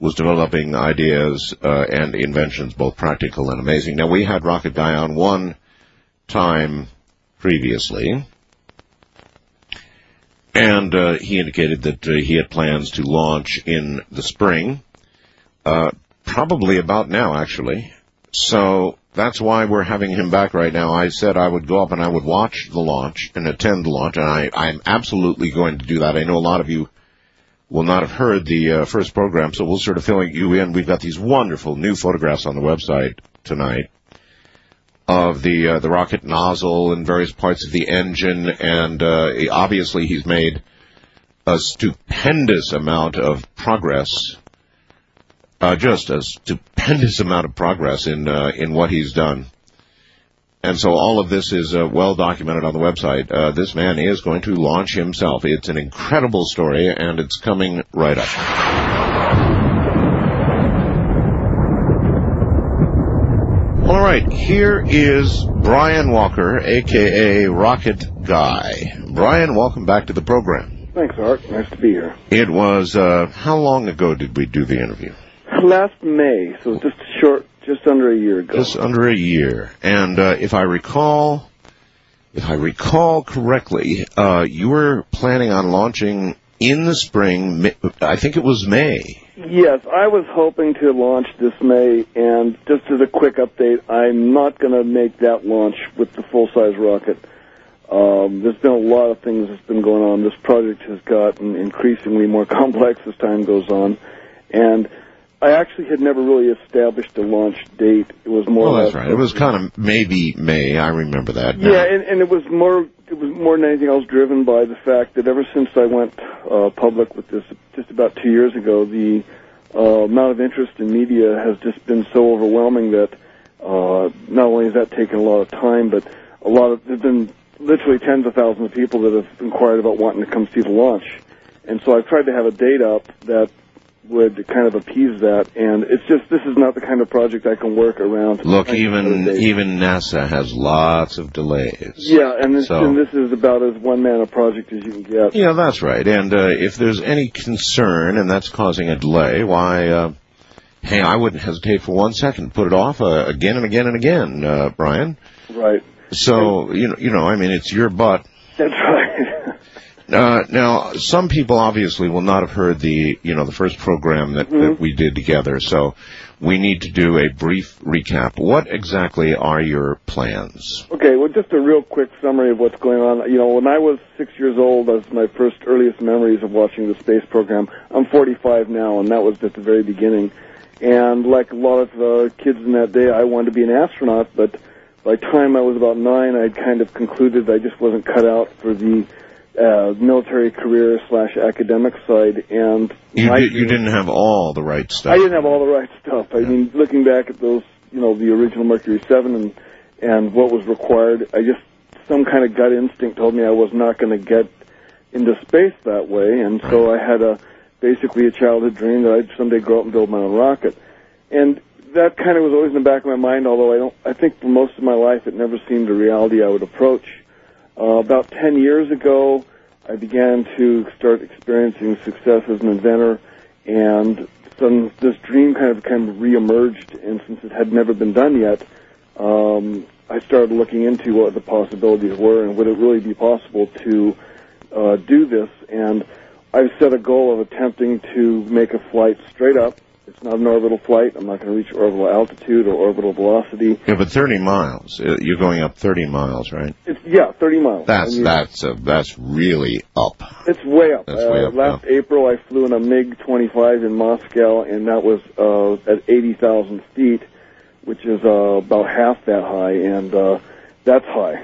was developing ideas uh, and inventions, both practical and amazing. Now, we had Rocket Guy on one time previously, and uh, he indicated that uh, he had plans to launch in the spring, uh, probably about now, actually. So that's why we're having him back right now. I said I would go up and I would watch the launch and attend the launch, and I, I'm absolutely going to do that. I know a lot of you will not have heard the uh, first program, so we'll sort of fill you in. We've got these wonderful new photographs on the website tonight of the uh, the rocket nozzle and various parts of the engine, and uh, obviously he's made a stupendous amount of progress, uh, just a stupendous amount of progress in uh, in what he's done. And so all of this is uh, well documented on the website. Uh, this man is going to launch himself. It's an incredible story, and it's coming right up. All right, here is Brian Walker, aka Rocket Guy. Brian, welcome back to the program. Thanks, Art. Nice to be here. It was uh, how long ago did we do the interview? Last May, so just a short, just under a year ago. Just under a year. And uh, if I recall, if I recall correctly, uh, you were planning on launching in the spring. I think it was May. Yes, I was hoping to launch this May, and just as a quick update, I'm not going to make that launch with the full-size rocket. Um, there's been a lot of things that's been going on. This project has gotten increasingly more complex as time goes on, and I actually had never really established a launch date. It was more. Oh, that's right. It was kind of maybe May. I remember that. now. Yeah, and, and it was more it was more than anything else driven by the fact that ever since I went uh, public with this just about two years ago, the uh, amount of interest in media has just been so overwhelming that uh, not only has that taken a lot of time, but a lot of there've been literally tens of thousands of people that have inquired about wanting to come see the launch. and so I've tried to have a date up that would kind of appease that. And it's just this is not the kind of project I can work around. Look, even set a date. even NASA has lots of delays. yeah, and this, So- and this is about as one man a project as you can get. Yeah, that's right. And uh, if there's any concern and that's causing a delay, why, uh, hey, I wouldn't hesitate for one second to put it off uh, again and again and again, uh, Brian. Right. So you know, you know, I mean, it's your butt. That's right. Uh, now, some people obviously will not have heard the, you know, the first program that, Mm-hmm. that we did together. So we need to do a brief recap. What exactly are your plans? Okay, well, just a real quick summary of what's going on. You know, when I was six years old, that was my first earliest memories of watching the space program. I'm 45 now, and that was at the very beginning. And like a lot of uh, kids in that day, I wanted to be an astronaut, but by the time I was about nine, I'd kind of concluded I just wasn't cut out for the uh, military career slash academic side. And You, did, you didn't have all the right stuff. I didn't have all the right stuff. I mean, looking back at those, you know, the original Mercury Seven and and what was required, I just some kind of gut instinct told me I was not going to get into space that way, and so I had a basically a childhood dream that I'd someday grow up and build my own rocket, and that kind of was always in the back of my mind. Although I don't, I think for most of my life it never seemed a reality I would approach. Uh, about 10 years ago, I began to start experiencing success as an inventor, and some, this dream kind of kind of reemerged, and since it had never been done yet, um, I started looking into what the possibilities were, and would it really be possible to uh, do this, and I've set a goal of attempting to make a flight straight up. It's not an orbital flight. I'm not going to reach orbital altitude or orbital velocity. Yeah, but 30 miles. Uh, You're going up 30 miles, right? It's yeah, 30 miles. That's I mean, that's uh, that's really up. It's way up. That's uh, way up, last April, I flew in a MiG 25 in Moscow, and that was uh, at 80,000 feet, which is uh, about half that high, and uh, that's high.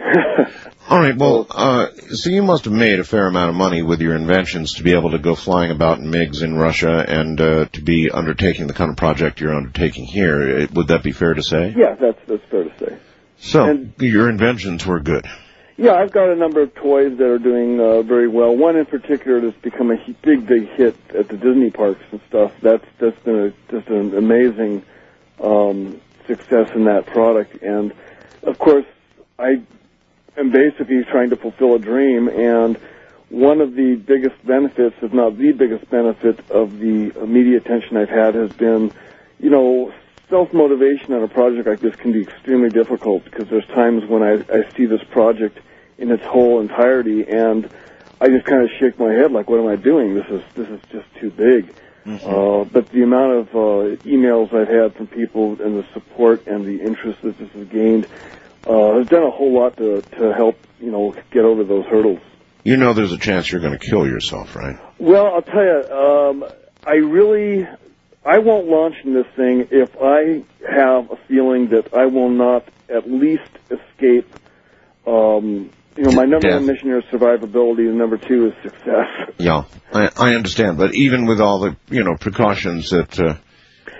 All right. Well, uh, so you must have made a fair amount of money with your inventions to be able to go flying about in MiGs in Russia and uh, to be undertaking the kind of project you're undertaking here. Uh, Would that be fair to say? yeah, that's that's fair to say. So and, your inventions were good. Yeah, I've got a number of toys that are doing uh, very well. One in particular that's become a big, big hit at the Disney parks and stuff. That's that's been a, just an amazing um, success in that product. And of course, I am basically trying to fulfill a dream. And one of the biggest benefits, if not the biggest benefit, of the media attention I've had has been, you know, self motivation on a project like this can be extremely difficult because there's times when I, I see this project in its whole entirety and I just kind of shake my head like, what am I doing? This is this is just too big. Uh, but the amount of uh, emails I've had from people and the support and the interest that this has gained uh, has done a whole lot to to help you know get over those hurdles. You know, there's a chance you're going to kill yourself, right? Well, I'll tell you, um, I really, I won't launch in this thing if I have a feeling that I will not at least escape. Um, you know, my number Death. one mission here is survivability, and number two is success. Yeah, I, I understand. But even with all the you know precautions that uh,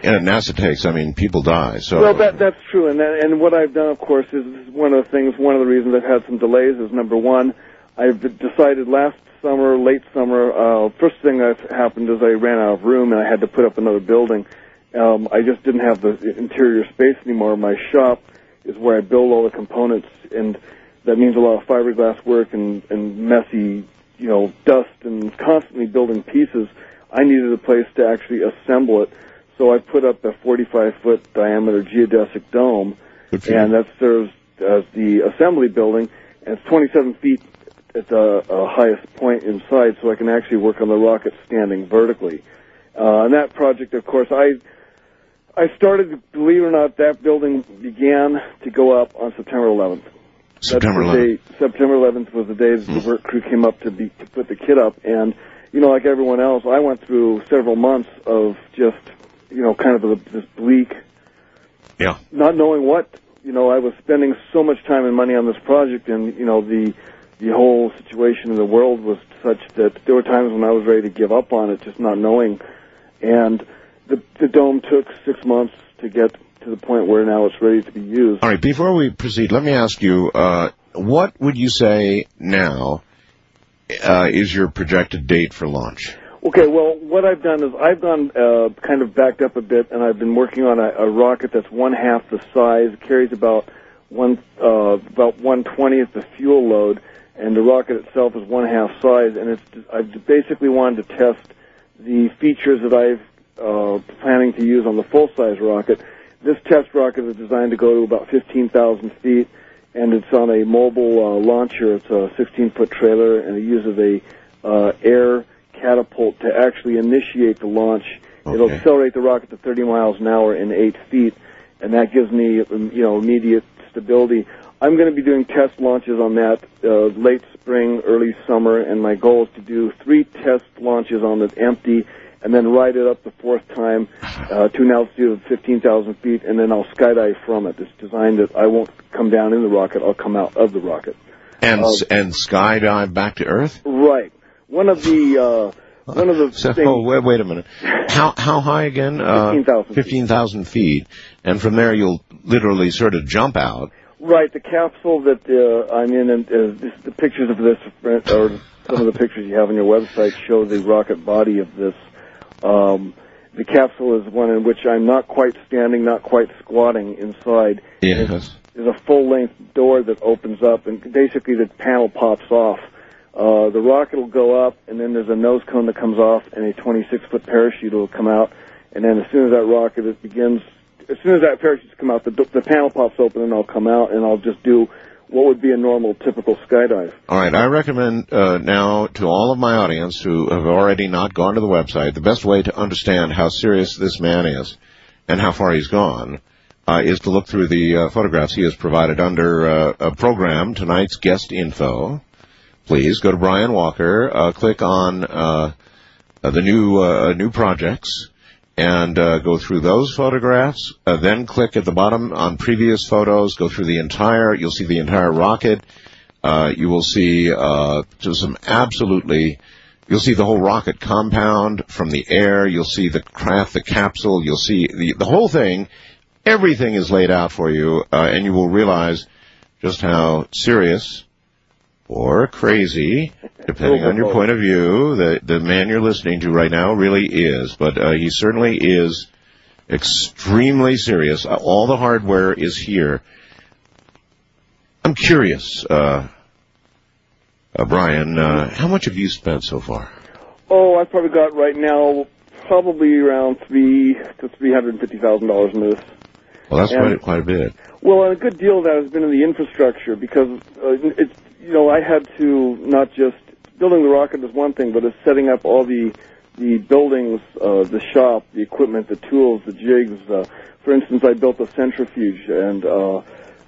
yeah, NASA takes, I mean, people die. So Well, that that's true, and that, and what I've done, of course, is is one of the things. One of the reasons I've had some delays is number one, I've decided last summer, late summer. Uh, first thing that happened is I ran out of room and I had to put up another building. Um, I just didn't have the interior space anymore. My shop is where I build all the components, and that means a lot of fiberglass work and, and messy, you know, dust and constantly building pieces. I needed a place to actually assemble it. So I put up a 45 foot diameter geodesic dome, and that serves as the assembly building, and it's 27 feet at the uh, highest point inside, so I can actually work on the rocket standing vertically. Uh, and that project, of course, I I started, believe it or not, that building began to go up on September 11th. September 11th. day, September 11th was the day that the work crew came up to be to put the kit up, and you know, like everyone else, I went through several months of just you know, kind of a, this bleak, Yeah. not knowing what. You know, I was spending so much time and money on this project, and you know, the the whole situation in the world was such that there were times when I was ready to give up on it, just not knowing. And the the dome took six months to get to the point where now it's ready to be used. All right, before we proceed, let me ask you, uh, what would you say now uh, is your projected date for launch? Okay, well, what I've done is I've gone uh, kind of backed up a bit, and I've been working on a, a rocket that's one half the size, carries about one uh, about one twentieth the fuel load, and the rocket itself is one half size. And it's I've basically wanted to test the features that I've uh, planning to use on the full size rocket. This test rocket is designed to go to about fifteen thousand feet, and it's on a mobile uh, launcher. It's a sixteen foot trailer, and it uses a uh, air catapult to actually initiate the launch. It'll accelerate the rocket to 30 miles an hour in eight feet, and that gives me, um, you know, immediate stability. I'm going to be doing test launches on that uh, late spring, early summer, and my goal is to do three test launches on it empty, and then ride it up the fourth time uh, to an altitude of 15,000 feet, and then I'll skydive from it. It's designed that I won't come down in the rocket; I'll come out of the rocket. And Uh, and skydive back to Earth? Right. One of the uh, one of the So things. oh, wait, wait a minute. How how high again? Uh, 15,000 Fifteen thousand feet, and from there you'll literally sort of jump out. Right, the capsule that uh, I'm in, and uh, this, the pictures of this, or some of the pictures you have on your website, show the rocket body of this. Um, the capsule is one in which I'm not quite standing, not quite squatting inside. Yes. There's a full-length door that opens up, and basically the panel pops off. Uh, the rocket will go up, and then there's a nose cone that comes off, and a 26-foot parachute will come out. And then as soon as that rocket begins, as soon as that parachute's come out, the, the panel pops open, and I'll come out, and I'll just do what would be a normal, typical skydive. All right, I recommend uh, now to all of my audience who have already not gone to the website, the best way to understand how serious this man is and how far he's gone uh, is to look through the uh, photographs he has provided under uh, a program, tonight's guest info. Please go to Brian Walker, uh, click on uh, uh, the new uh, new projects, and uh, go through those photographs. Uh, then click at the bottom on previous photos. Go through the entire. You'll see the entire rocket. Uh, you will see uh, just some absolutely. You'll see the whole rocket compound from the air. You'll see the craft, the capsule. You'll see the the whole thing. Everything is laid out for you, uh, and you will realize just how serious or crazy, depending on your point of view, the the man you're listening to right now really is. But uh, he certainly is extremely serious. Uh, all the hardware is here. I'm curious, uh, uh, Brian, uh, how much have you spent so far? Oh, I've probably got right now probably around three to three hundred and fifty thousand dollars in this. Well, that's And- quite a, quite a bit. Well, a good deal of that has been in the infrastructure because uh, it's you know I had to not just building the rocket is one thing, but it's setting up all the the buildings, uh, the shop, the equipment, the tools, the jigs. Uh, for instance, I built a centrifuge, and uh,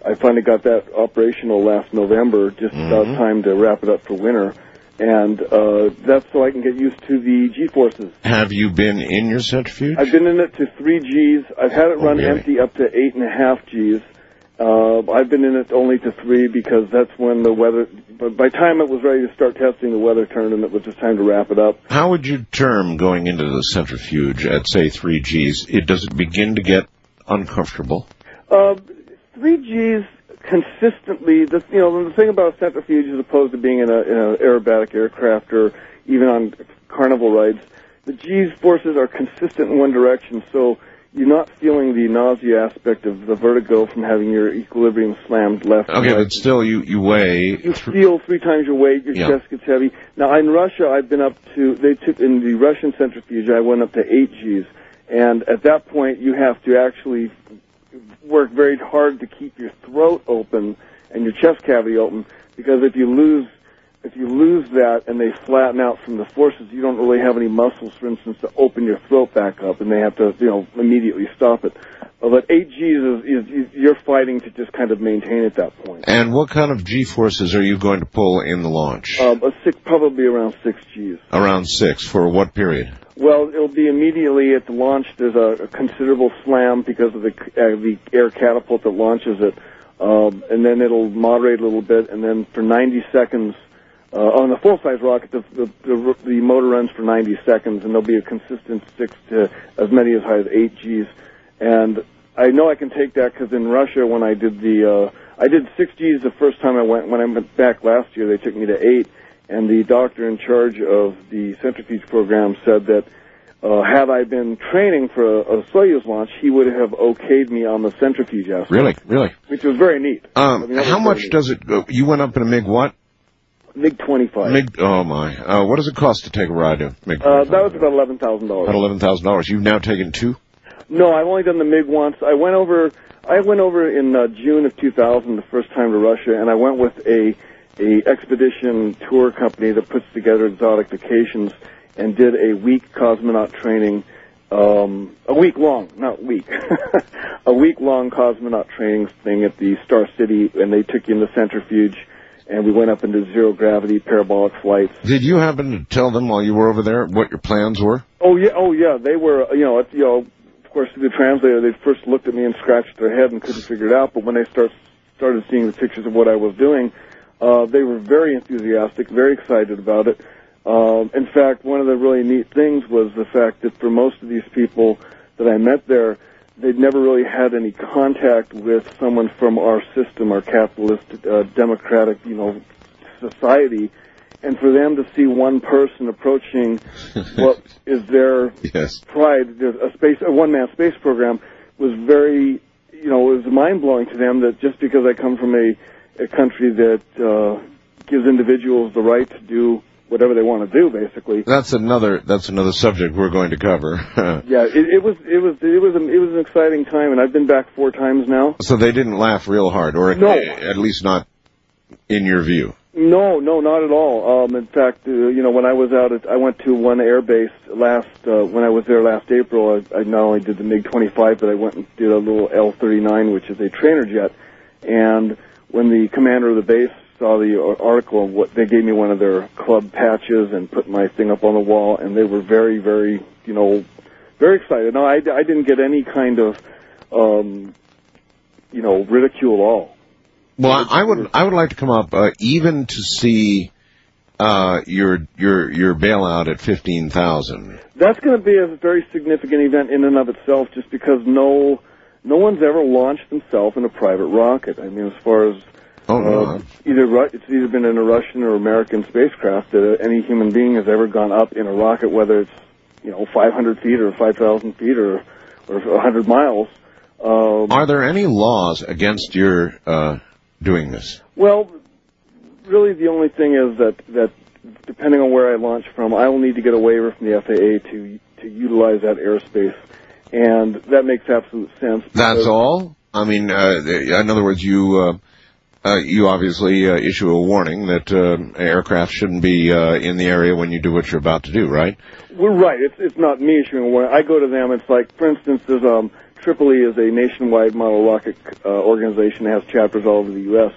I finally got that operational last November, just about Mhm. time to wrap it up for winter. And uh, that's so I can get used to the G forces. Have you been in your centrifuge? I've been in it to three Gs. I've had it Oh, run really? empty up to eight and a half Gs. Uh, I've been in it only to three because that's when the weather. But by the time it was ready to start testing, the weather turned and it was just time to wrap it up. How would you term going into the centrifuge at say three Gs? It does it begin to get uncomfortable? Uh, three Gs consistently. The, you know the thing about a centrifuge as opposed to being in a in an aerobatic aircraft or even on carnival rides, the G's forces are consistent in one direction. So you're not feeling the nausea aspect of the vertigo from having your equilibrium slammed left. and Okay, right. but still you you weigh You feel three times your weight, your Yeah. chest gets heavy. Now in Russia, I've been up to, they took, in the Russian centrifuge, I went up to 8 Gs. And at that point, you have to actually work very hard to keep your throat open and your chest cavity open, because if you lose, if you lose that and they flatten out from the forces, you don't really have any muscles, for instance, to open your throat back up, and they have to, you know, immediately stop it. Uh, But 8 Gs is, is, is, you're fighting to just kind of maintain at that point. And what kind of G forces are you going to pull in the launch? Um, a six, probably around six Gs. Around six for what period? Well, it'll be immediately at the launch. There's a, a considerable slam because of the uh, the air catapult that launches it, um, and then it'll moderate a little bit, and then for 90 seconds. Uh, on the full-size rocket, the, the, the, the motor runs for 90 seconds, and there'll be a consistent six to as many as high as eight Gs. And I know I can take that because in Russia, when I did the, uh, I did six Gs the first time I went. When I went back last year, they took me to eight, and the doctor in charge of the centrifuge program said that uh, had I been training for a, a Soyuz launch, he would have okayed me on the centrifuge aspect. Really, really. Which was very neat. Um, I mean, how much neat. does it go? You went up in a MiG what? MiG 25. MiG, oh my. Uh, what does it cost to take a ride to MiG? Uh, that was about $11,000. About dollars. $11,000. You've now taken two? No, I've only done the MiG once. I went over. I went over in uh, June of 2000, the first time to Russia, and I went with a a expedition tour company that puts together exotic vacations and did a week cosmonaut training. Um, a week long, not week, a week long cosmonaut training thing at the Star City, and they took you in the centrifuge, and we went up into zero gravity parabolic flights. Did you happen to tell them while you were over there what your plans were? Oh yeah, oh yeah. They were, you know, you know, of course, the translator, they first looked at me and scratched their head and couldn't figure it out. But when they start started seeing the pictures of what I was doing, uh, they were very enthusiastic, very excited about it. Um, in fact, one of the really neat things was the fact that for most of these people that I met there, they'd never really had any contact with someone from our system, our capitalist, uh, democratic, you know, society. And for them to see one person approaching what is their Yes. pride, a space, a one-man space program, was very, you know, it was mind-blowing to them that just because I come from a, a country that uh, gives individuals the right to do whatever they want to do, basically. That's another, that's another subject we're going to cover. Yeah, it, it was, it was, it was, it was an exciting time, and I've been back four times now. so they didn't laugh real hard, or No. at least not in your view. No, no, not at all. Um, in fact, uh, you know, when I was out at, I went to one air base last, uh, when I was there last April, I, I not only did the MiG-25, but I went and did a little L-39, which is a trainer jet. And when the commander of the base saw the article, what they gave me one of their club patches and put my thing up on the wall, and they were very, very, you know, very excited. No, I, I didn't get any kind of, um, you know, ridicule at all. Well, I I would I would like to come up uh, even to see uh, your your your bailout at fifteen thousand. That's going to be a very significant event in and of itself, just because no no one's ever launched themselves in a private rocket. I mean, as far as Oh no, uh, either Ru- it's either been in a Russian or American spacecraft that uh, any human being has ever gone up in a rocket, whether it's you know 500 feet or 5,000 feet or or 100 miles. Um, Are there any laws against your uh, doing this? Well, really, the only thing is that that depending on where I launch from, I will need to get a waiver from the FAA to to utilize that airspace, and that makes absolute sense. That's all. I mean, uh, in other words, you uh, you obviously uh, issue a warning that uh, aircraft shouldn't be uh, in the area when you do what you're about to do, right? We're right. It's it's not me issuing a warning. I go to them. It's like, for instance, there's um Tripoli is a nationwide model rocket uh, organization that has chapters all over the U.S.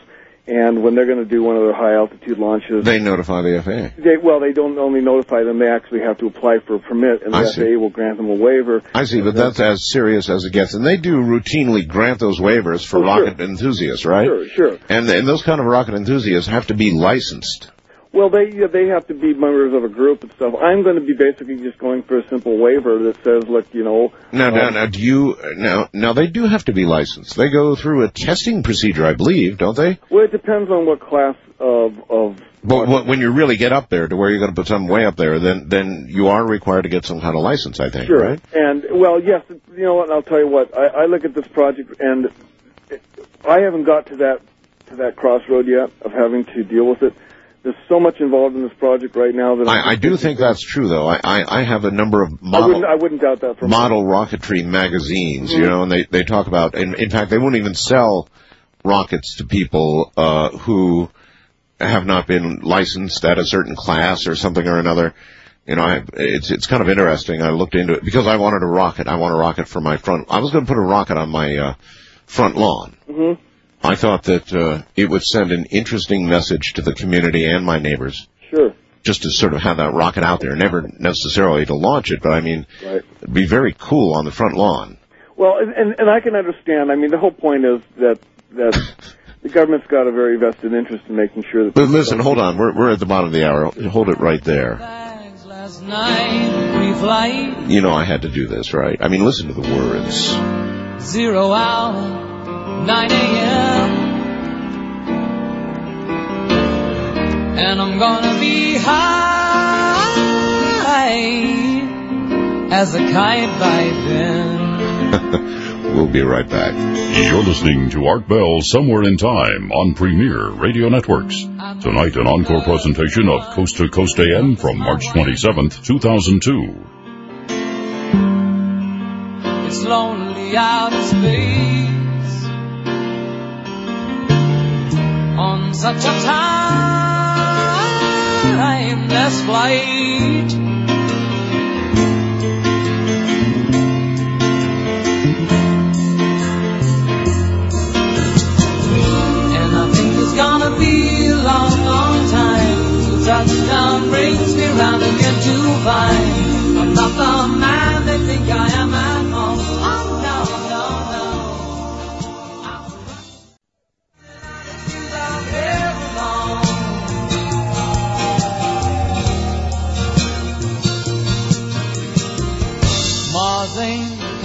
And when they're going to do one of their high altitude launches, They notify the FAA. they, well, they don't only notify them; they actually have to apply for a permit, and the I see. FAA will grant them a waiver. I see, but that's as serious as it gets, and they do routinely grant those waivers for Oh, sure. rocket enthusiasts, right? Sure, sure. And and those kind of rocket enthusiasts have to be licensed. Well, they yeah, they have to be members of a group and stuff. I'm going to be basically just going for a simple waiver that says, look, you know, Now, now, um, now, do you now? Now, they do have to be licensed. They go through a testing procedure, I believe, don't they? well, it depends on what class of of. But wh- when you really get up there to where you're going to put some way up there, then then you are required to get some kind of license, I think, Sure. right? And well, yes, you know what? I'll tell you what. I, I look at this project, and I haven't got to that to that crossroad yet of having to deal with it. There's so much involved in this project right now that I, I do think that's true, though. I, I, I have a number of I model wouldn't I wouldn't doubt that model rocketry magazines, you Mhm. know, and they they talk about. In, in fact, they won't even sell rockets to people uh, who have not been licensed at a certain class or something or another. You know, I, it's it's kind of interesting. I looked into it because I wanted a rocket. I want a rocket for my front. I was going to put a rocket on my uh, front lawn. hmm I thought that uh, it would send an interesting message to the community and my neighbors, Sure. just to sort of have that rocket out there. Never necessarily to launch it, but I mean, Right. it'd be very cool on the front lawn. Well, and, and and I can understand. I mean, the whole point is that that the government's got a very vested interest in making sure that. But listen, hold on. We're we're at the bottom of the hour. Hold it right there. Last night, pre-flight, You know I had to do this, right? I mean, listen to the words. zero hour, 9 a.m. And I'm gonna be high as a kite by then. We'll be right back. You're listening to Art Bell Somewhere in Time on Premier Radio Networks. Tonight, an encore presentation of Coast to Coast AM from March 27th, 2002. It's lonely out in space such a timeless flight. And I think it's gonna be a long, long time till touchdown brings me round again to find I'm not the man they think I am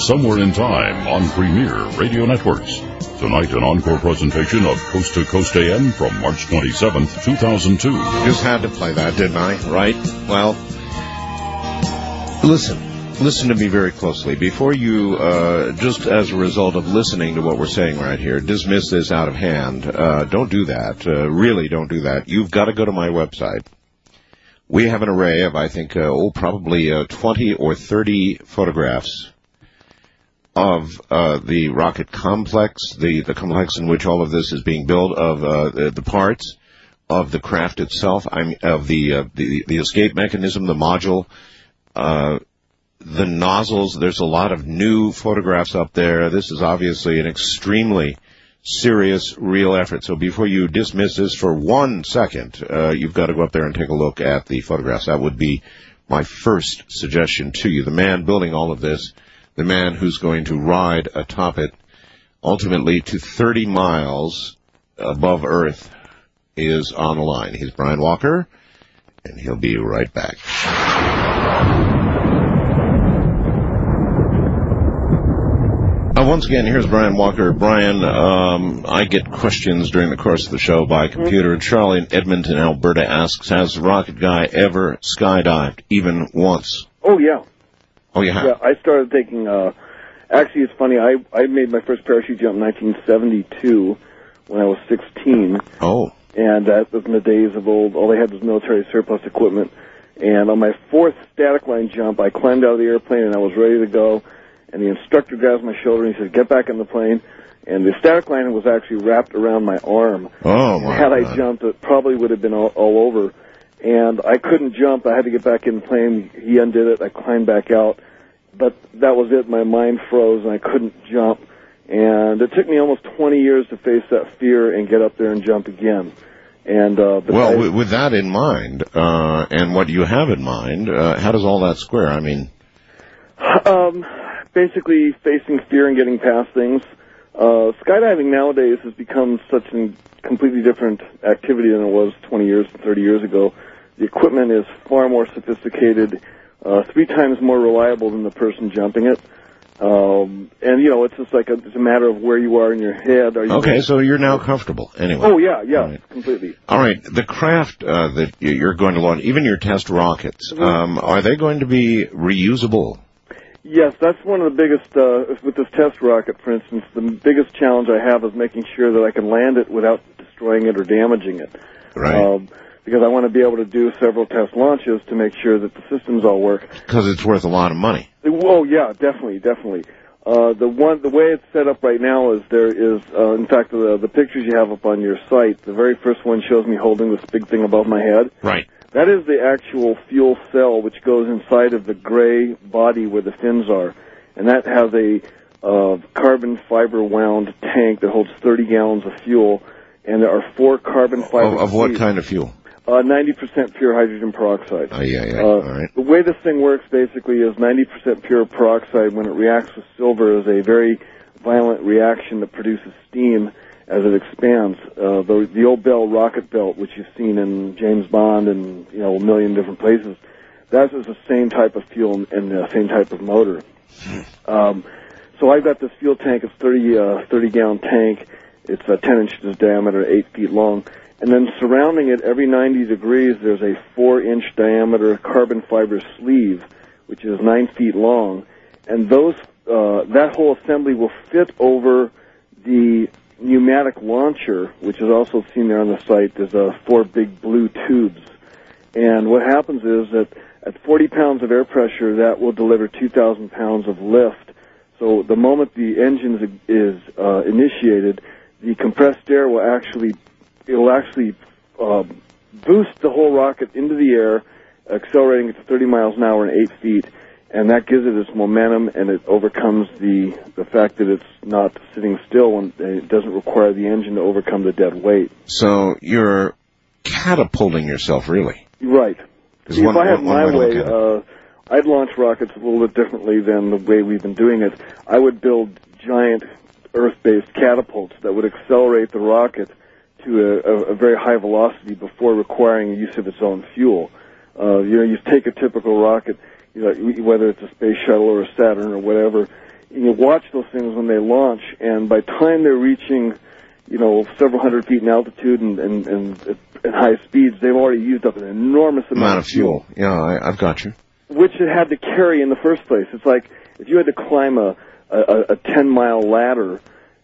Somewhere in Time on Premier Radio Networks. Tonight, an encore presentation of Coast to Coast AM from March 27th, 2002. Just had to play that, didn't I? Right? Well, listen. Listen to me very closely. Before you, uh, just as a result of listening to what we're saying right here, dismiss this out of hand. Uh, don't do that. Uh, really don't do that. You've got to go to my website. We have an array of, I think, uh, oh, probably uh, 20 or 30 photographs of uh, the rocket complex, the, the complex in which all of this is being built, of uh, the, the parts, of the craft itself, I mean, of the, uh, the the escape mechanism, the module, uh, the nozzles. There's a lot of new photographs up there. This is obviously an extremely serious, real effort. So before you dismiss this for one second, uh, you've got to go up there and take a look at the photographs. That would be my first suggestion to you. The man building all of this, the man who's going to ride atop it, ultimately to 30 miles above Earth, is on the line. He's Brian Walker, and he'll be right back. Uh, once again, here's Brian Walker. Brian, um, I get questions during the course of the show by computer. Charlie in Edmonton, Alberta asks, has the rocket guy ever skydived, even once? Oh yeah. Oh, you have? Yeah, I started taking. Uh, actually, it's funny. I I made my first parachute jump in 1972 when I was 16, Oh, and that was in the days of old. All they had was military surplus equipment. And on my fourth static line jump, I climbed out of the airplane and I was ready to go. And the instructor grabs my shoulder and he says, "Get back in the plane." And the static line was actually wrapped around my arm. oh my had I jumped, it probably would have been all, all over. And I couldn't jump. I had to get back in the plane. He undid it. I climbed back out. But that was it. My mind froze and I couldn't jump. And it took me almost 20 years to face that fear and get up there and jump again. And, uh, Well, I, with, with that in mind, uh, and what you have in mind, uh, how does all that square? I mean, Um, basically facing fear and getting past things. Uh, skydiving nowadays has become such a completely different activity than it was 20 years, 30 years ago. The equipment is far more sophisticated, uh, three times more reliable than the person jumping it. Um, and you know, it's just like a, it's a matter of where you are in your head. Are you okay, so you're now comfortable anyway. Oh yeah, yeah, completely. All right, the craft uh, that you're going to launch, even your test rockets, um, are they going to be reusable? Yes, that's one of the biggest uh, with this test rocket. For instance, the biggest challenge I have is making sure that I can land it without destroying it or damaging it. Right. Um, because I want to be able to do several test launches to make sure that the systems all work. Because it's worth a lot of money. Oh yeah, definitely, definitely. Uh, the one, the way it's set up right now is there is, uh, in fact, the the pictures you have up on your site. The very first one shows me holding this big thing above my head. Right. That is the actual fuel cell which goes inside of the gray body where the fins are, and that has a uh, carbon fiber wound tank that holds 30 gallons of fuel, and there are four carbon fiber. Of, of what kind of fuel? Uh, 90% pure hydrogen peroxide. Oh, yeah, yeah. Uh, All right. The way this thing works basically is 90% pure peroxide when it reacts with silver is a very violent reaction that produces steam as it expands. Uh, the, the old Bell rocket belt, which you've seen in James Bond and you know a million different places, that is the same type of fuel and the same type of motor. Um, so I've got this fuel tank. It's 30 uh, 30 gallon tank. It's uh, 10 inches diameter, 8 feet long. And then surrounding it, every 90 degrees, there's a 4 inch diameter carbon fiber sleeve, which is 9 feet long. And those, uh, that whole assembly will fit over the pneumatic launcher, which is also seen there on the site. There's uh, four big blue tubes. And what happens is that at 40 pounds of air pressure, that will deliver 2,000 pounds of lift. So the moment the engine is uh, initiated, the compressed air will actually it will actually um, boost the whole rocket into the air, accelerating it to 30 miles an hour and 8 feet, and that gives it its momentum and it overcomes the the fact that it's not sitting still and it doesn't require the engine to overcome the dead weight. So you're catapulting yourself, really. Right. See, one- if I had my way way, uh, I'd launch rockets a little bit differently than the way we've been doing it. I would build giant Earth-based catapults that would accelerate the rocket to a, a, very high velocity before requiring use of its own fuel. Uh, you know, you take a typical rocket, you know, whether it's a space shuttle or a Saturn or whatever, you watch those things when they launch, and by the time they're reaching, you know, several hundred feet in altitude and, and, and at high speeds, they've already used up an enormous amount, Amount of fuel. Yeah, I, I've got you. which it had to carry in the first place. It's like if you had to climb a a, a ten mile ladder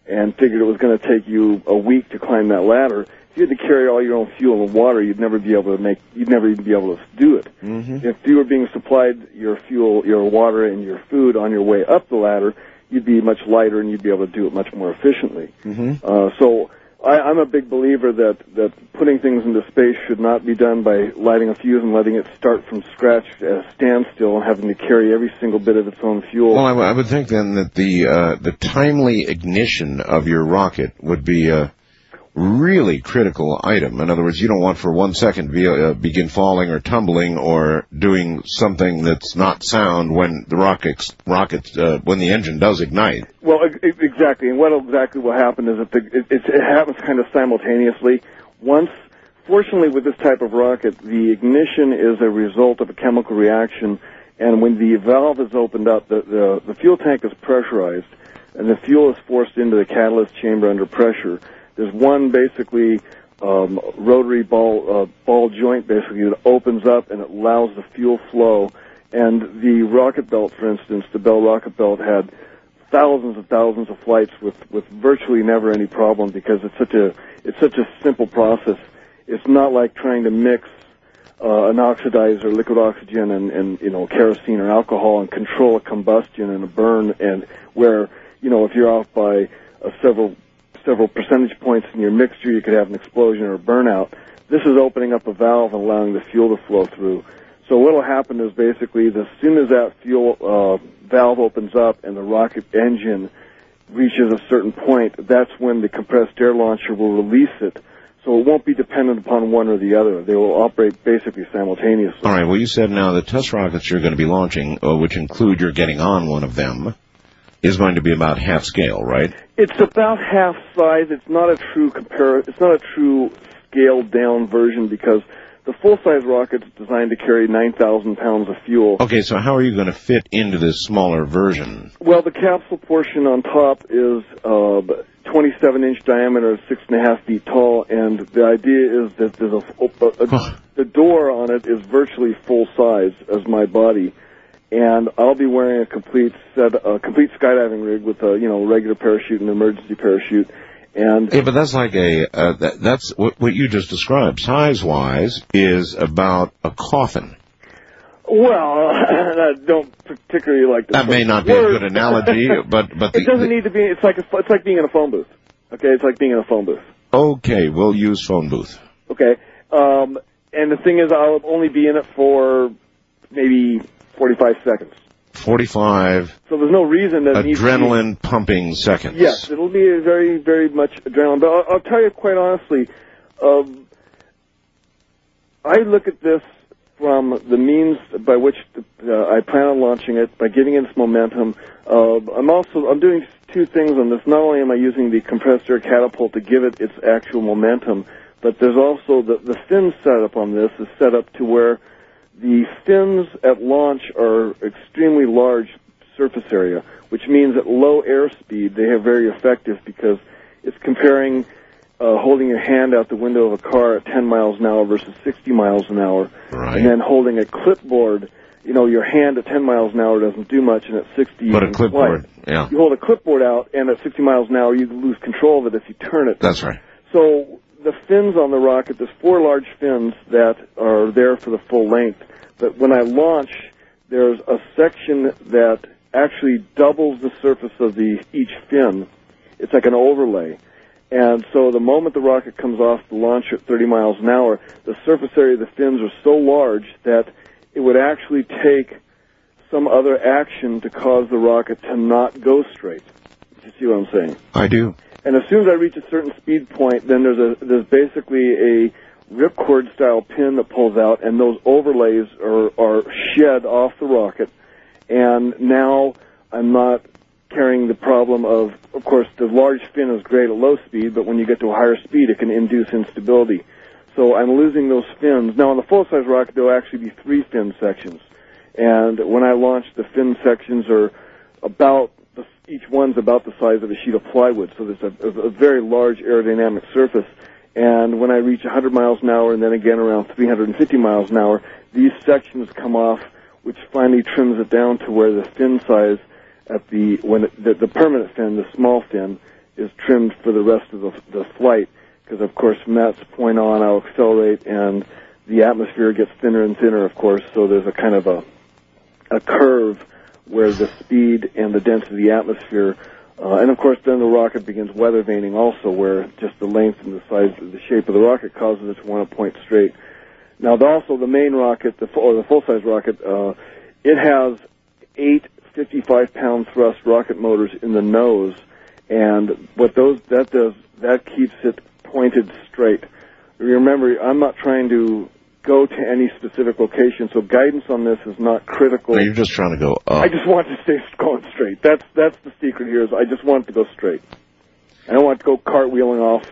and figured it was going to take you a week to climb that ladder. If you had to carry all your own fuel and water, you'd never be able to make. You'd never even be able to do it. Mm-hmm. If you were being supplied your fuel, your water, and your food on your way up the ladder, you'd be much lighter and you'd be able to do it much more efficiently. Mm-hmm. Uh, so I, I'm a big believer that that putting things into space should not be done by lighting a fuse and letting it start from scratch at a standstill and having to carry every single bit of its own fuel. Well, I, w- I would think then that the uh, the timely ignition of your rocket would be a really critical item. In other words, you don't want for one second be, uh, begin falling or tumbling or doing something that's not sound when the rocket rocket uh, when the engine does ignite. Well, exactly. And what exactly will happen is that the, it, it, it happens kind of simultaneously. Once, fortunately, with this type of rocket, the ignition is a result of a chemical reaction, and when the valve is opened up, the, the, the fuel tank is pressurized, and the fuel is forced into the catalyst chamber under pressure. There's one basically um, rotary ball uh, ball joint basically that opens up and it allows the fuel flow. And the rocket belt, for instance, the Bell rocket belt had thousands and thousands of flights with with virtually never any problem because it's such a it's such a simple process. It's not like trying to mix uh, an oxidizer, liquid oxygen, and, and you know kerosene or alcohol and control a combustion and a burn, and where you know if you're off by uh, several several percentage points in your mixture, you could have an explosion or a burnout. This is opening up a valve and allowing the fuel to flow through. So what will happen is basically as soon as that fuel uh, valve opens up and the rocket engine reaches a certain point, that's when the compressed air launcher will release it. So it won't be dependent upon one or the other. They will operate basically simultaneously. All right. Well, you said now the test rockets you're going to be launching, uh, which include you're getting on one of them, is going to be about half scale, right? It's about half size. It's not a true compare. It's not a true scaled down version because the full size rocket's designed to carry 9,000 pounds of fuel. Okay. So how are you going to fit into this smaller version? Well, the capsule portion on top is uh, 27 inch diameter, six and a half feet tall, and the idea is that there's a, a, a the door on it is virtually full size as my body, and I'll be wearing a complete set, a complete skydiving rig with a you know regular parachute and emergency parachute, and Yeah, but that's like a uh, that, that's what, what you just described. Size wise is about a coffin. well, I don't particularly like the That may not be a good analogy, but but the, it doesn't need to be. It's like a, it's like being in a phone booth. Okay, it's like being in a phone booth. okay, we'll use phone booth. Okay, um, and the thing is, I'll only be in it for maybe 45 seconds. Forty-five So there's no reason that it needs to be- adrenaline pumping seconds. Yes, it'll be a very, very much adrenaline. But I'll, I'll tell you quite honestly, um, I look at this from the means by which uh, I plan on launching it, by giving it its momentum. Uh, I'm also I'm doing two things on this. Not only am I using the compressed air catapult to give it its actual momentum, but there's also the the fin setup on this is set up to where the fins at launch are extremely large surface area, which means at low airspeed they are very effective because it's comparing uh, holding your hand out the window of a car at 10 miles an hour versus 60 miles an hour, Right. and then holding a clipboard. You know, your hand at 10 miles an hour doesn't do much, and at 60 you But a clipboard, yeah. You hold a clipboard out, and at 60 miles an hour you lose control of it if you turn it. That's right. So the fins on the rocket, there's four large fins that are there for the full length. But when I launch, there's a section that actually doubles the surface of the each fin. It's like an overlay. And so the moment the rocket comes off the launcher at 30 miles an hour, the surface area of the fins are so large that it would actually take some other action to cause the rocket to not go straight. You see what I'm saying? I do. And as soon as I reach a certain speed point, then there's a there's basically a ripcord style pin that pulls out, and those overlays are are shed off the rocket. And now I'm not carrying the problem of, of course, the large fin is great at low speed, but when you get to a higher speed, it can induce instability. So I'm losing those fins. Now on the full size rocket, there will actually be three fin sections. And when I launch, the fin sections are about each one's about the size of a sheet of plywood, so there's a, a, very large aerodynamic surface. And when I reach 100 miles an hour and then again around 350 miles an hour, these sections come off, which finally trims it down to where the fin size at the when it, the, the permanent fin, the small fin, is trimmed for the rest of the, the flight. Because of course from that point on, I'll accelerate and the atmosphere gets thinner and thinner, of course. So there's a kind of a a curve where the speed and the density of the atmosphere, uh, and of course then the rocket begins weather vaning also, where just the length and the size, the shape of the rocket causes it to want to point straight. Now, the, also the main rocket, the, or the full-size rocket, uh, it has eight 55-pound thrust rocket motors in the nose, and what those that does, that keeps it pointed straight. Remember, I'm not trying to go to any specific location, so guidance on this is not critical. No, you're just trying to go up. I just want to stay going straight. That's that's the secret here. Is I just want to go straight. I don't want to go cartwheeling off.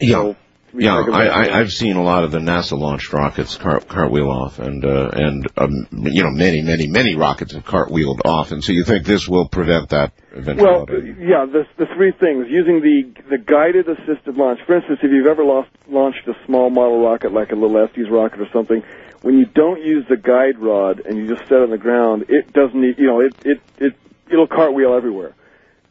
Yeah. Yeah, I, I, I've seen a lot of the NASA launched rockets cart, cartwheel off, and uh, and um, you know many, many, many rockets have cartwheeled off, and so you think this will prevent that Well, yeah, the the three things using the the guided assisted launch. For instance, if you've ever lost, launched a small model rocket like a little Estes rocket or something, when you don't use the guide rod and you just set it on the ground, it doesn't you know, it it it it'll cartwheel everywhere.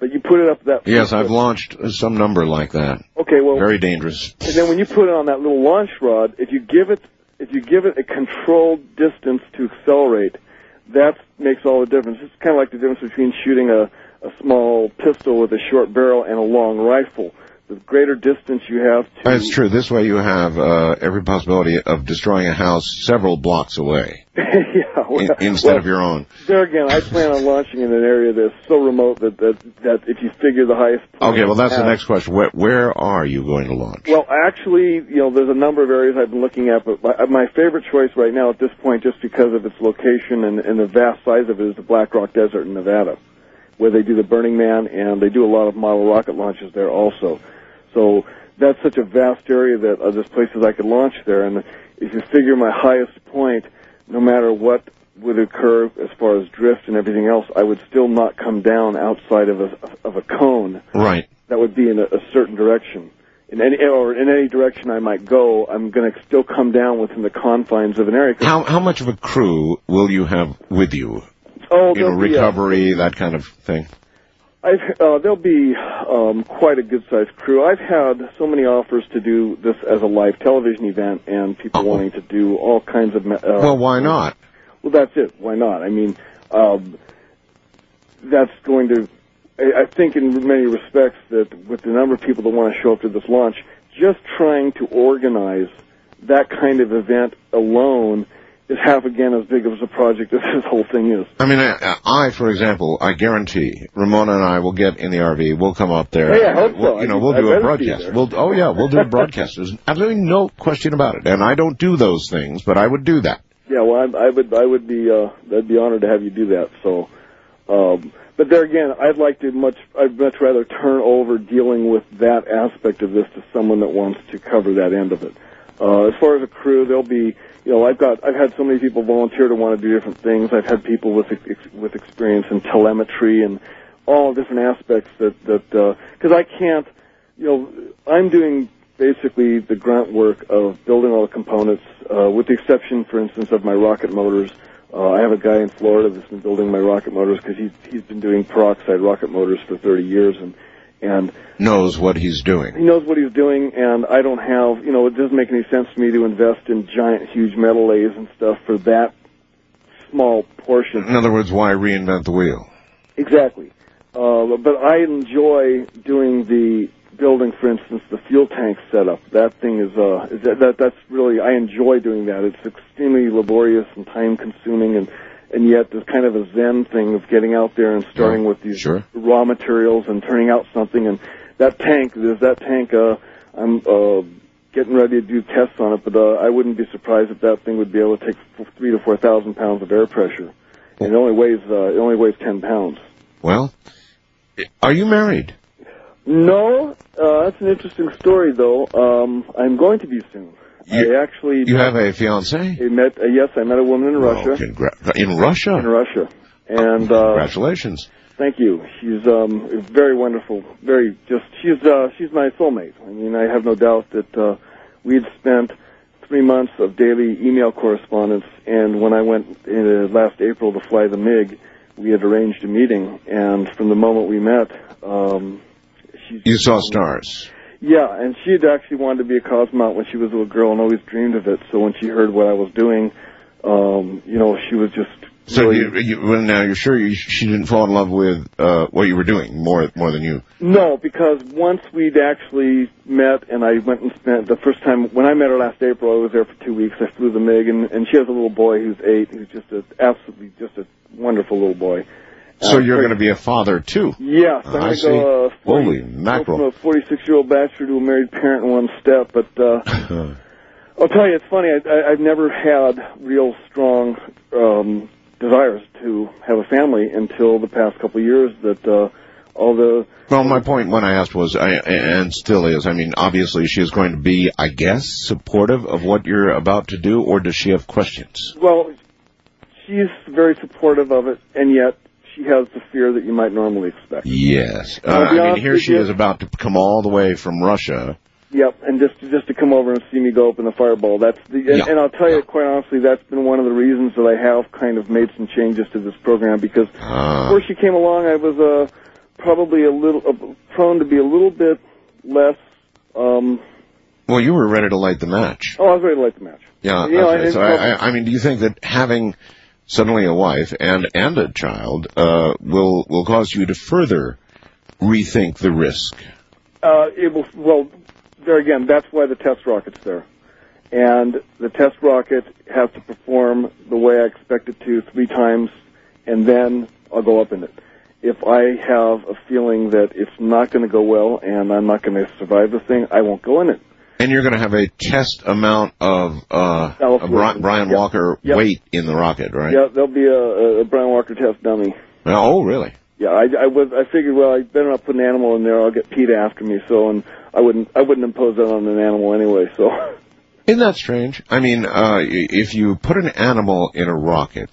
But you put it up that. yes, I've launched some number like that. Okay, well, Very dangerous. And then when you put it on that little launch rod, if you give it if you give it a controlled distance to accelerate, that makes all the difference. It's kind of like the difference between shooting a, a small pistol with a short barrel and a long rifle. The greater distance you have to That's true. This way you have uh, every possibility of destroying a house several blocks away yeah, well, in, instead well, of your own. There again, I plan on launching in an area that's so remote that that, that if you figure the highest. point Okay, well that's the next question. Where, where are you going to launch? Well, actually, you know, there's a number of areas I've been looking at, but my, my favorite choice right now at this point, just because of its location and, and the vast size of it, is the Black Rock Desert in Nevada, where they do the Burning Man and they do a lot of model rocket launches there also. So that's such a vast area that uh, there's places I could launch there, and if you figure my highest point, no matter what would occur as far as drift and everything else, I would still not come down outside of a of a cone Right. that would be in a, a certain direction. In any or in any direction I might go, I'm going to still come down within the confines of an area. How how much of a crew will you have with you? Oh, you know, there'll be a- recovery, that kind of thing? I've, uh, there'll be um, quite a good sized crew. I've had so many offers to do this as a live television event, and people wanting to do all kinds of. Uh, well, why not? Well, that's it. Why not? I mean, um, that's going to. I, I think, in many respects, that with the number of people that want to show up to this launch, just trying to organize that kind of event alone is half again as big of a project as this whole thing is. I mean, I, I, for example, I guarantee Ramona and I will get in the RV. We'll come up there. Hey, I hope We'll- so. You know, we'll do a broadcast. We'll, oh yeah, we'll do a broadcast. There's absolutely no question about it. And I don't do those things, but I would do that. Yeah, well, I, I would, I would be, uh, I'd be honored to have you do that. So, um, but there again, I'd like to much, I'd much rather turn over dealing with that aspect of this to someone that wants to cover that end of it. Uh, as far as a crew, there'll be, you know, I've got, I've had so many people volunteer to want to do different things. I've had people with ex- with experience in telemetry and all different aspects that that because I can't, you know, I'm doing basically the grunt work of building all the components, uh, with the exception, for instance, of my rocket motors. Uh, I have a guy in Florida that's been building my rocket motors because he's he's been doing peroxide rocket motors for 30 years and and Knows what he's doing. he knows what he's doing, and I don't have, you know, it doesn't make any sense to me to invest in giant, huge metal lathes and stuff for that small portion. In other words, why reinvent the wheel? Exactly. Uh, but I enjoy doing the building, for instance, the fuel tank setup. That thing is, uh, is that, that that's really I enjoy doing that. It's extremely laborious and time consuming, and and yet there's kind of a zen thing of getting out there and starting with these raw materials and turning out something. And that tank, there's that tank. Uh, I'm uh, getting ready to do tests on it, but uh, I wouldn't be surprised if that thing would be able to take three to four thousand pounds of air pressure, and it only weighs uh, it only weighs ten pounds. Well, are you married? No, uh, that's an interesting story, though. Um, I'm going to be soon. I actually You have a fiance? I met. Uh, yes, I met a woman in Russia. Congra- in Russia? In Russia, and uh, Congratulations. Thank you. She's um very wonderful. Very just she's uh she's my soulmate. I mean, I have no doubt that uh we'd spent three months of daily email correspondence, and when I went uh, last April to fly the MiG, we had arranged a meeting, and from the moment we met, um, You saw stars. Yeah, and she had actually wanted to be a cosmonaut when she was a little girl and always dreamed of it. So when she heard what I was doing, um, you know, she was just So you, you, well, now you're sure you, she didn't fall in love with uh, what you were doing more more than you. No, because once we'd actually met and I went and spent the first time when I met her last April, I was there for two weeks. I flew the MiG and, and she has a little boy who's eight, who's just a absolutely just a wonderful little boy. So Uh, you're going to be a father too. Yes, I I'm going to see. go, uh, 40, Holy go mackerel! from a 46 year old bachelor to a married parent in one step. But uh, I'll tell you, it's funny. I, I, I've never had real strong um, desires to have a family until the past couple of years. That uh, all the Well, my point when I asked was, I, and still is, I mean, obviously she is going to be, I guess, supportive of what you're about to do, or does she have questions? well, she's very supportive of it, and yet she has the fear that you might normally expect. Yes. Uh, I mean, here she is about to come all the way from Russia. Yep, and just just to come over and see me go open the fireball. That's the and, Yeah. and I'll tell you quite honestly, that's been one of the reasons that I have kind of made some changes to this program because Ah. before she came along, I was uh probably a little uh, prone to be a little bit less. um Well, you were ready to light the match. Oh, I was ready to light the match. Yeah. You okay. so I, I, I mean, do you think that having suddenly a wife and and a child uh, will will cause you to further rethink the risk? Uh, it will, well, there again, that's why the test rocket's there. And the test rocket has to perform the way I expect it to three times, and then I'll go up in it. If I have a feeling that it's not going to go well and I'm not going to survive the thing, I won't go in it. And you're going to have a test amount of uh, Self- of Bri- Brian Yep. Walker Yep. weight in the rocket, right? Yeah, there'll be a, a Brian Walker test dummy. Oh, really? Yeah, I, I was. I figured, well, I better not put an animal in there. I'll get PETA after me. So, and I wouldn't. I wouldn't impose that on an animal anyway. So, Isn't that strange? I mean, uh, if you put an animal in a rocket,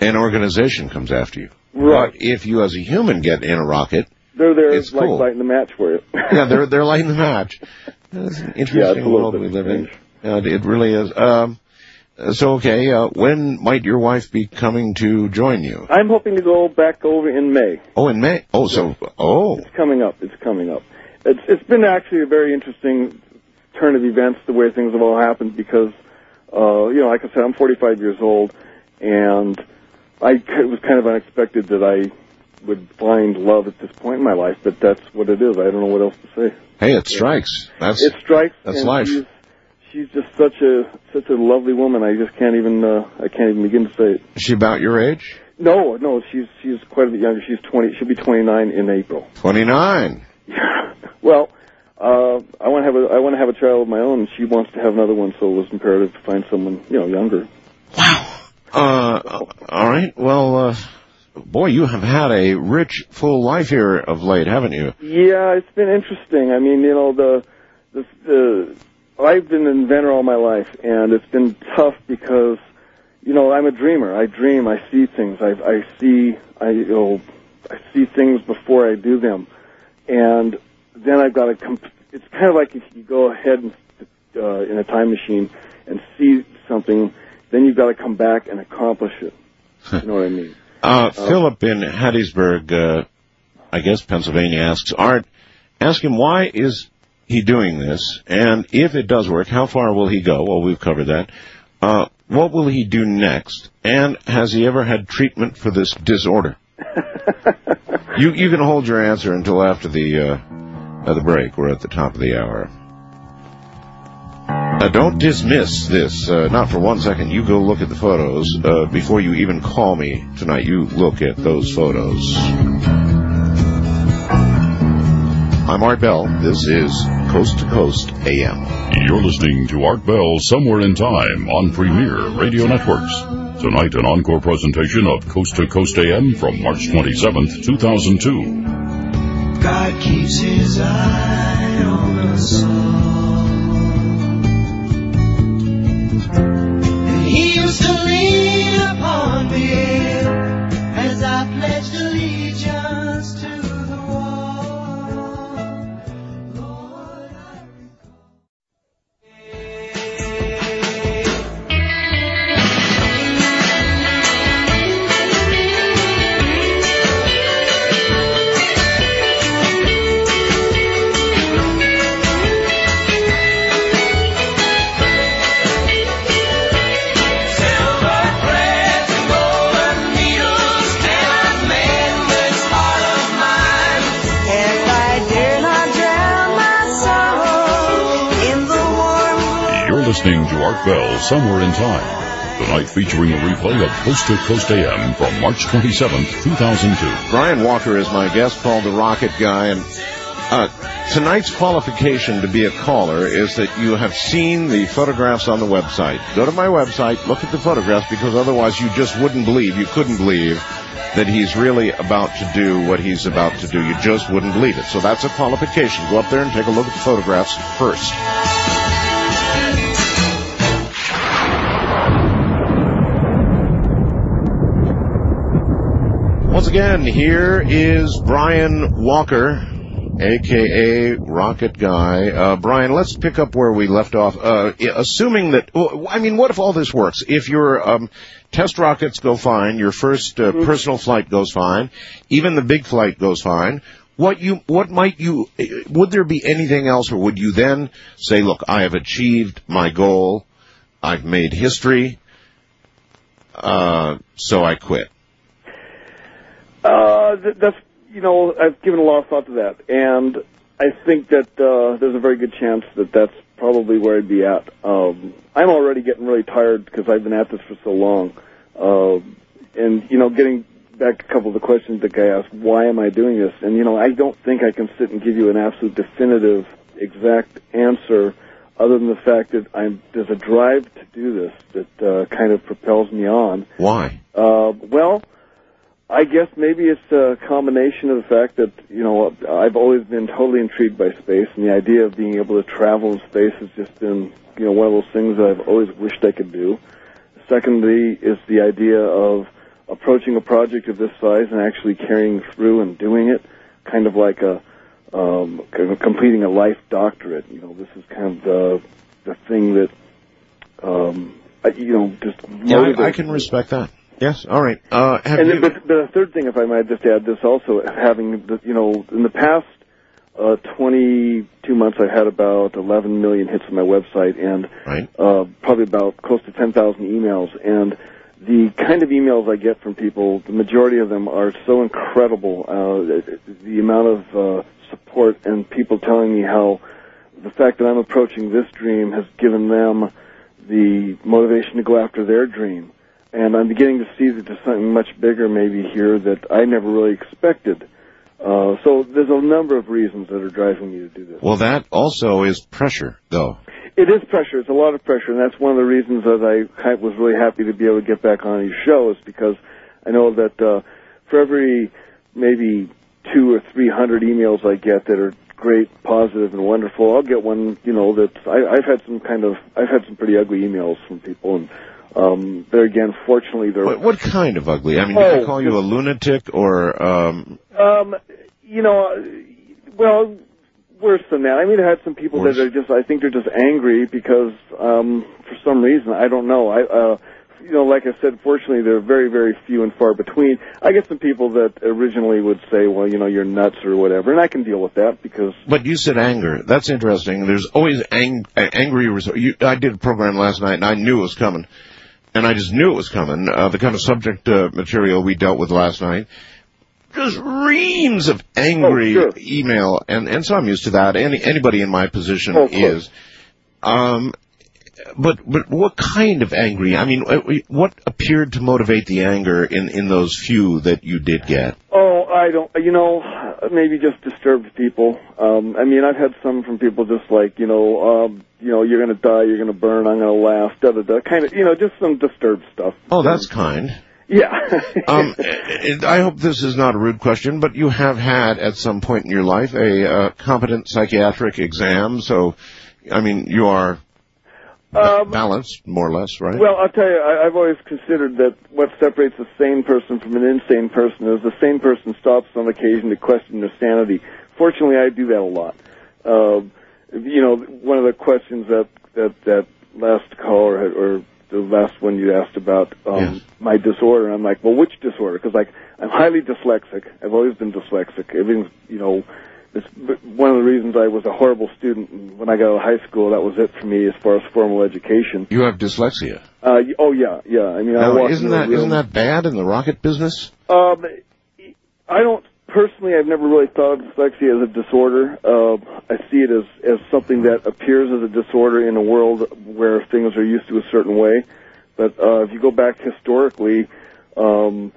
an organization comes after you. Right. But if you, as a human, get in a rocket, they're there It's like cool. lighting the match for you. yeah, they're they're lighting the match. It's an interesting it's a little world we live in. Yeah, it really is. Um, So okay, uh, when might your wife be coming to join you? I'm hoping to go back over in May. Oh, in May. Oh, so oh, It's coming up. It's coming up. It's it's been actually a very interesting turn of events the way things have all happened because uh you know like I said I'm 45 years old and I it was kind of unexpected that I would find love at this point in my life but that's what it is I don't know what else to say hey, it strikes. That's it strikes that's life. she's, she's just such a such a lovely woman I just can't even uh, I can't even begin to say it Is she about your age? no no she's she's quite a bit younger she's 20 she'll be 29 in April Twenty nine. Yeah. Well, uh, I want to have a I want to have a child of my own, she wants to have another one, so it was imperative to find someone you know younger. Wow. Uh, all right. Well, uh, boy, you have had a rich, full life here of late, haven't you? Yeah, it's been interesting. I mean, you know, the the, the I've been an inventor all my life, and it's been tough because you know I'm a dreamer. I dream. I see things. I I see. I you know I see things before I do them, and then I've got to. Comp- it's kind of like if you go ahead and uh, in a time machine and see something, then you've got to come back and accomplish it. You know what I mean? Uh, Philip in Hattiesburg, uh, I guess Pennsylvania asks Art, ask him why is he doing this, and if it does work, how far will he go? Well, we've covered that. Uh, what will he do next? And has he ever had treatment for this disorder? you you can hold your answer until after the uh, uh, the break. We're at the top of the hour. Uh, don't dismiss this, uh, not for one second. You go look at the photos uh, before you even call me tonight. You look at those photos. I'm Art Bell. This is Coast to Coast AM. You're listening to Art Bell Somewhere in Time on Premier Radio Networks. Tonight, an encore presentation of Coast to Coast AM from March 27th, 2002. God keeps his eye on us all. Somewhere in Time. Tonight featuring a replay of Coast to Coast AM from March 27th, 2002. Brian Walker is my guest, called the Rocket Guy, and uh, tonight's qualification to be a caller is that you have seen the photographs on the website. Go to my website, look at the photographs, because otherwise you just wouldn't believe, you couldn't believe that he's really about to do what he's about to do. You just wouldn't believe it. So that's a qualification. Go up there and take a look at the photographs first. Again, here is Brian Walker, aka Rocket Guy. Uh, Brian, let's pick up where we left off. Uh, assuming that, I mean, what if all this works? If your um, test rockets go fine, your first uh, personal flight goes fine, even the big flight goes fine. What you, what might you, would there be anything else, or would you then say, look, I have achieved my goal, I've made history, uh, so I quit. Uh, th- that's you know I've given a lot of thought to that, and I think that uh, there's a very good chance that that's probably where I'd be at. Um, I'm already getting really tired because I've been at this for so long, uh, and you know, getting back a couple of the questions the guy asked, why am I doing this? And you know, I don't think I can sit and give you an absolute definitive, exact answer. Other than the fact that I'm, there's a drive to do this that uh, kind of propels me on. Why? Uh, well, I guess maybe it's a combination of the fact that you know I've always been totally intrigued by space, and the idea of being able to travel in space has just been you know one of those things that I've always wished I could do. Secondly, is the idea of approaching a project of this size and actually carrying through and doing it, kind of like a um, kind of completing a life doctorate. You know, this is kind of the the thing that um, uh, you know, just Yeah. I, I can respect that. Yes. All right. Uh, and you? then, but, the third thing, if I might just add this also, having, the, you know, in the past uh, 22 months, I've had about 11 million hits on my website and Right. uh, probably about close to 10,000 emails. And the kind of emails I get from people, the majority of them are so incredible. Uh, the, the amount of uh, support and people telling me how the fact that I'm approaching this dream has given them the motivation to go after their dream. And I'm beginning to see that there's something much bigger maybe here that I never really expected. Uh, so there's a number of reasons that are driving me to do this. well, that also is pressure, though. It is pressure. It's a lot of pressure, and that's one of the reasons that I was really happy to be able to get back on your show is because I know that uh, for every maybe two or three hundred emails I get that are great, positive, and wonderful, I'll get one. You know that I, I've had some kind of I've had some pretty ugly emails from people, and um, there again, fortunately, they're What, what kind of ugly? I mean, Oh, they call you a lunatic or? Um, Um, you know, uh, well, worse than that. I mean, I had some people Worse. that are just, I think they're just angry because, um, for some reason, I don't know. I, uh, you know, like I said, fortunately, they're very, very few and far between. I get some people that originally would say, well, you know, you're nuts or whatever, and I can deal with that because, but you said anger. That's interesting. There's always ang- angry. Res- you, I did a program last night, and I knew it was coming, and I just knew it was coming. Uh, the kind of subject uh, material we dealt with last night. Just reams of angry Oh, sure. email, and and so I'm used to that. Any anybody in my position Oh, is. Um, but but what kind of angry? I mean, uh, what appeared to motivate the anger in in those few that you did get? oh, I don't, you know, maybe just disturbed people. Um, I mean, I've had some from people just like, you know, um, you know, you're gonna die, you're gonna burn, I'm gonna laugh, da da da, kind of, you know, just some disturbed stuff. Oh, that's kind. Yeah. um, I hope this is not a rude question, but you have had at some point in your life a uh, competent psychiatric exam, so I mean you are Um, balanced more or less, right? Well, I'll tell you, I, I've always considered that what separates a sane person from an insane person is the sane person stops on occasion to question their sanity. Fortunately, I do that a lot. Um, you know, one of the questions that that that last caller had, or the last one you asked about um, Yes. my disorder, I'm like, well, which disorder? Because like I'm highly dyslexic. I've always been dyslexic. Everything's you know. It's one of the reasons I was a horrible student when I got out of high school. That was it for me as far as formal education. you have dyslexia. Uh, oh yeah, yeah. I mean, I Now, walk isn't that room- isn't that bad in the rocket business? Um, I don't personally. I've never really thought of dyslexia as a disorder. Uh, I see it as as something that appears as a disorder in a world where things are used to a certain way. But uh, if you go back historically, um,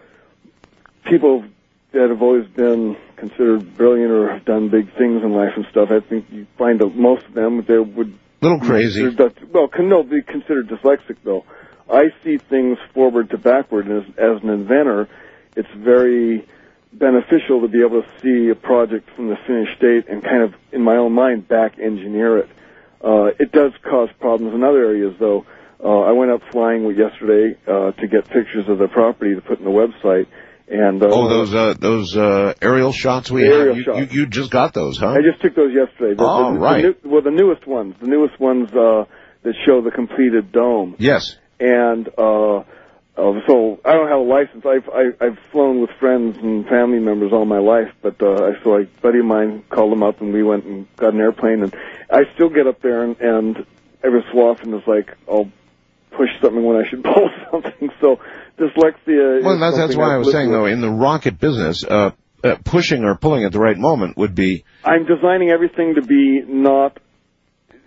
people that have always been considered brilliant or have done big things in life and stuff, I think you find that most of them there would little crazy. Well, can no be considered dyslexic though. I see things forward to backward, and as, as an inventor, it's very beneficial to be able to see a project from the finished state and kind of, in my own mind, back engineer it. Uh, it does cause problems in other areas, though. Uh, I went up flying yesterday uh, to get pictures of the property to put in the website, and uh, Oh, those uh, those uh, aerial shots we Aerial have. You, shots. you, you just got those, huh? I just took those yesterday. The, Oh, the, the right. new- well, the newest ones, the newest ones uh, that show the completed dome. Yes. And uh, uh, so I don't have a license. I've I, I've flown with friends and family members all my life, but uh, I so a buddy of mine called him up and we went and got an airplane. And I still get up there and, and every so often it's like I'll push something when I should pull something. So dyslexia. Well, that's that's why I've was saying with. though, in the rocket business, uh, uh, pushing or pulling at the right moment would be I'm designing everything to be not.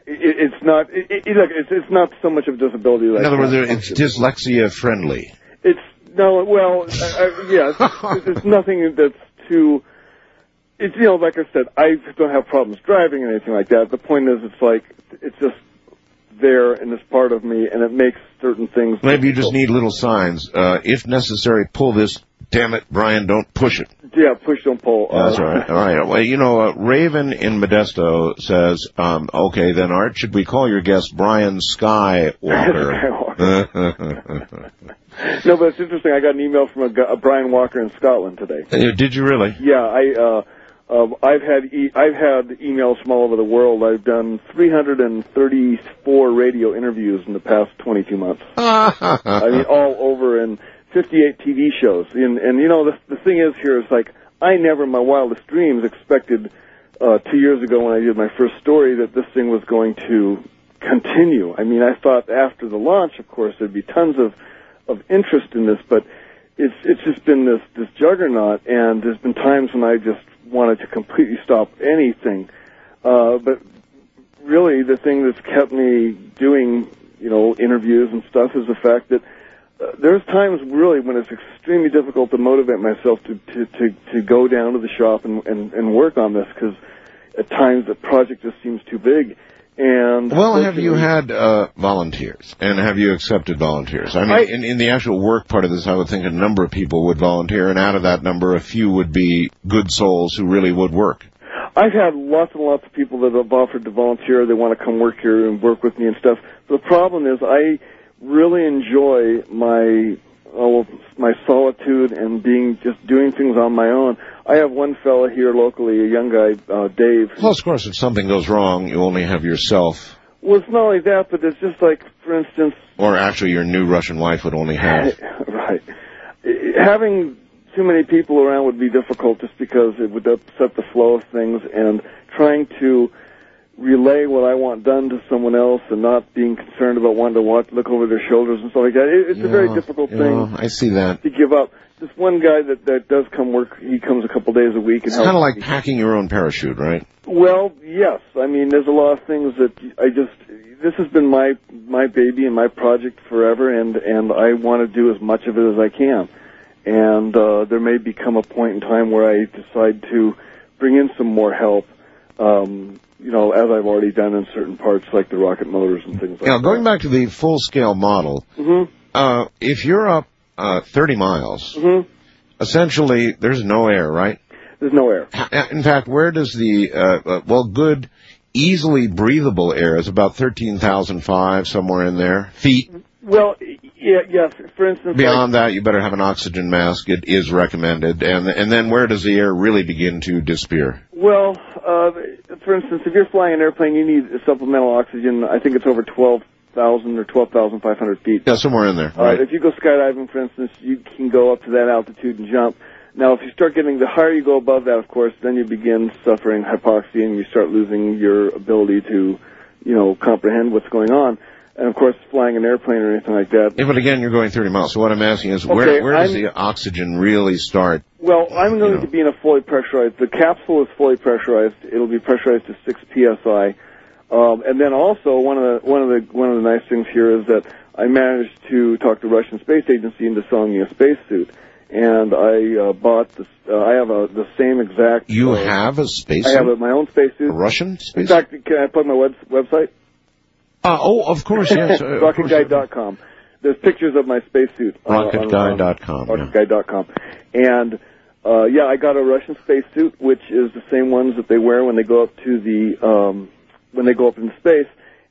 It, it's not. It, it, look, it's, it's not so much of a disability. In other words, it's dyslexia friendly. It's no. Well, I, I, yeah. It's, it's nothing that's too. It's you know, like I said, I don't have problems driving or anything like that. The point is, it's like it's just there and it's part of me, and it makes certain things. Maybe you just need little signs. Uh, if necessary, pull this. Damn it, Brian, don't push it. Yeah, push don't pull. That's Uh, all right. All right. Well, you know, uh, Raven in Modesto says, um, okay, then Art, should we call your guest Brian Skywalker? No, but it's interesting. I got an email from a, a Brian Walker in Scotland today. Uh, Did you really? Yeah, I uh Um, I've had e- I've had emails from all over the world. I've done 334 radio interviews in the past 22 months. I mean, all over and 58 TV shows. And and you know the the thing is here is like I never in my wildest dreams expected uh, two years ago when I did my first story that this thing was going to continue. I mean, I thought after the launch, of course, there'd be tons of of interest in this, but it's it's just been this this juggernaut, and there's been times when I just wanted to completely stop anything. Uh, but really, the thing that's kept me doing, you know, interviews and stuff is the fact that uh, there's times really when it's extremely difficult to motivate myself to to to, to go down to the shop and and, and work on this because at times the project just seems too big. And Well, have you had uh, volunteers, and have you accepted volunteers? I mean, I- in, in the actual work part of this, I would think a number of people would volunteer, and out of that number, a few would be good souls who really would work. I've had lots and lots of people that have offered to volunteer. They want to come work here and work with me and stuff. The problem is, I really enjoy my oh, my solitude and being just doing things on my own. I have one fella here locally, a young guy, uh, Dave. Well, of course, if something goes wrong, you only have yourself, Well, it's not only that, but it's just like, for instance, or actually your new Russian wife would only have. right. Having too many people around would be difficult just because it would upset the flow of things and trying to relay what I want done to someone else and not being concerned about wanting to watch, look over their shoulders and stuff like that. It, it's a very Yeah, difficult yeah, thing I see that. to give up. This one guy that, that does come work, he comes a couple days a week and It's kind of like packing your own parachute, right? Well, yes. I mean, there's a lot of things that I just. This has been my my baby and my project forever, and and I want to do as much of it as I can. And uh, there may become a point in time where I decide to bring in some more help. Um, you know, as I've already done in certain parts, like the rocket motors and things like Now, that. going back to the full-scale model, hmm uh, if you're up uh, 30 miles, hmm essentially there's no air, right? There's no air. In fact, where does the uh, uh, well, good, easily breathable air is about 13,005 somewhere in there feet. Well, yeah, yes. For instance, Beyond that, you better have an oxygen mask. It is recommended, and and then where does the air really begin to disappear? Well, uh, for instance, if you're flying an airplane, you need supplemental oxygen. I think it's over 12,000 or 12,500 feet. Yeah, somewhere in there, Uh, right? if you go skydiving, for instance, you can go up to that altitude and jump. Now, if you start getting the higher you go above that, of course, then you begin suffering hypoxia and you start losing your ability to, you know, comprehend what's going on. And of course, flying an airplane or anything like that. Yeah, but again, you're going 30 miles. So what I'm asking is, where Okay, where does I'm- the oxygen really start? Well, I'm going to be in a fully pressurized. The capsule is fully pressurized. It'll be pressurized to six psi. Um, and then also one of the one of the one of the nice things here is that I managed to talk to Russian Space Agency into selling me a spacesuit, and I uh, bought this. Uh, I have a the same exact. You uh, have a space I have a, my own spacesuit. A Russian In fact, can I plug my web, website? Uh, oh, of course, yes. uh. RocketGuy.com. There's pictures of my spacesuit. on- on- on- RocketGuy.com. yeah. And uh, yeah, I got a Russian spacesuit, which is the same ones that they wear when they go up to the um, when they go up into space.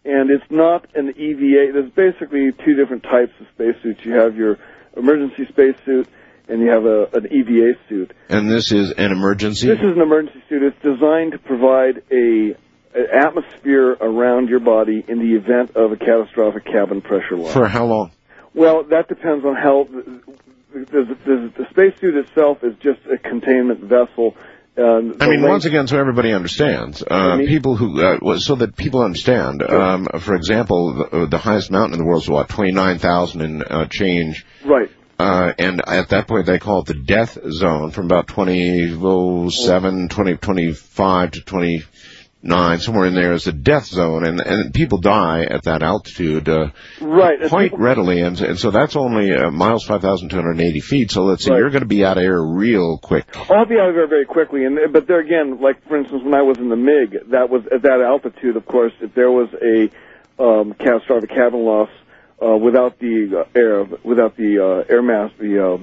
And it's not an EVA. There's basically two different types of spacesuits. You have your emergency spacesuit, and you have a, an EVA suit. And this is an emergency? This is an emergency suit. It's designed to provide a atmosphere around your body in the event of a catastrophic cabin pressure loss. For how long? Well, that depends on how. The, the, the, the spacesuit itself is just a containment vessel. Uh, I mean, length, once again, so everybody understands. Uh, people who, uh, so that people understand. Um, for example, the, uh, the, highest mountain in the world is what twenty nine thousand and uh, change. Right. Uh, and at that point they call it the death zone from about 2007, 2025 to 20, nine, somewhere in there is a death zone, and and people die at that altitude uh, right quite people... readily, and and so that's only uh, miles five thousand two hundred eighty feet. So let's say right. you're going to be out of air real quick. I'll be out of air very quickly, and but there again, like for instance, when I was in the MiG, that was at that altitude. Of course, if there was a um, catastrophic cabin loss uh, without the uh, air, without the uh, air mask, the uh,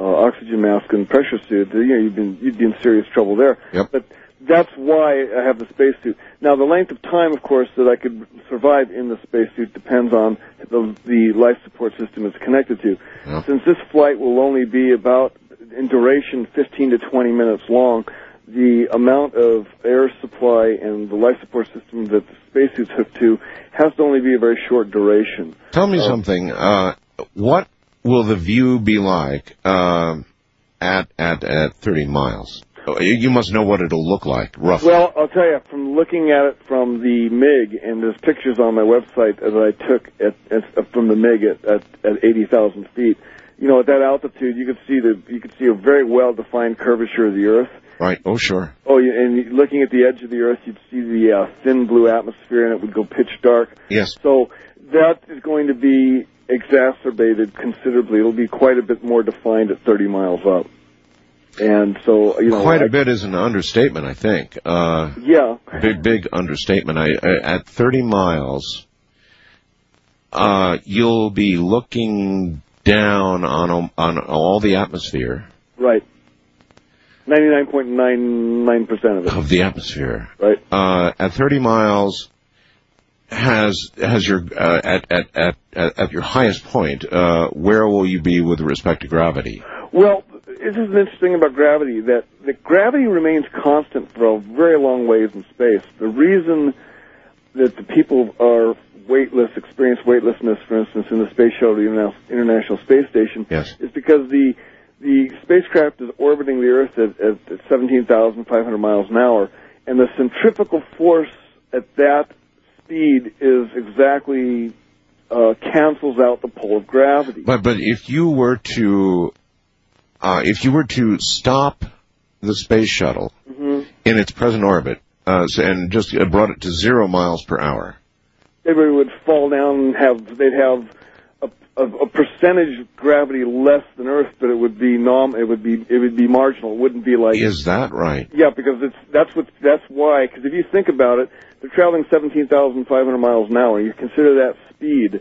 uh, oxygen mask and pressure suit, you know, you'd been you'd be in serious trouble there. Yep. But that's why I have the spacesuit. Now, the length of time, of course, that I could survive in the spacesuit depends on the, the life support system it's connected to. Yeah. Since this flight will only be about, in duration, 15 to 20 minutes long, the amount of air supply and the life support system that the spacesuit's hooked to has to only be a very short duration. Tell me Uh, something. Uh, what will the view be like um, at at at 30 miles? Oh, You must know what it'll look like, roughly. Well, I'll tell you, from looking at it from the MiG, and there's pictures on my website that I took at, at from the MiG at, at, at 80,000 feet. You know, at that altitude, you could see the you could see a very well defined curvature of the Earth. Right. Oh, sure. Oh, and looking at the edge of the Earth, you'd see the uh, thin blue atmosphere, and it would go pitch dark. Yes. So that is going to be exacerbated considerably. It'll be quite a bit more defined at 30 miles up. And so, you know, Quite I- a bit is an understatement, I think. Uh, Yeah. Big, big understatement. I, I at 30 miles, uh, you'll be looking down on on all the atmosphere Right. 99.99% of it. of the atmosphere. Right. Uh, at 30 miles, has has your uh, at, at at at at your highest point, uh, where will you be with respect to gravity? Well, this is an interesting about gravity that that gravity remains constant for a very long ways in space. The reason that the people are weightless, experience weightlessness, for instance, in the space shuttle, the International Space Station, Yes. is because the the spacecraft is orbiting the Earth at, at, at 17,500 miles an hour, and the centrifugal force at that speed is exactly uh, cancels out the pull of gravity. But but if you were to uh, if you were to stop the space shuttle hmm in its present orbit uh, and just uh, brought it to zero miles per hour, everybody would fall down and have they'd have a, a, a percentage of gravity less than Earth, but it would be nom it would be it would be marginal. It wouldn't be like is that right? yeah, because it's that's what that's why. Because if you think about it, they're traveling seventeen thousand five hundred miles an hour. You consider that speed.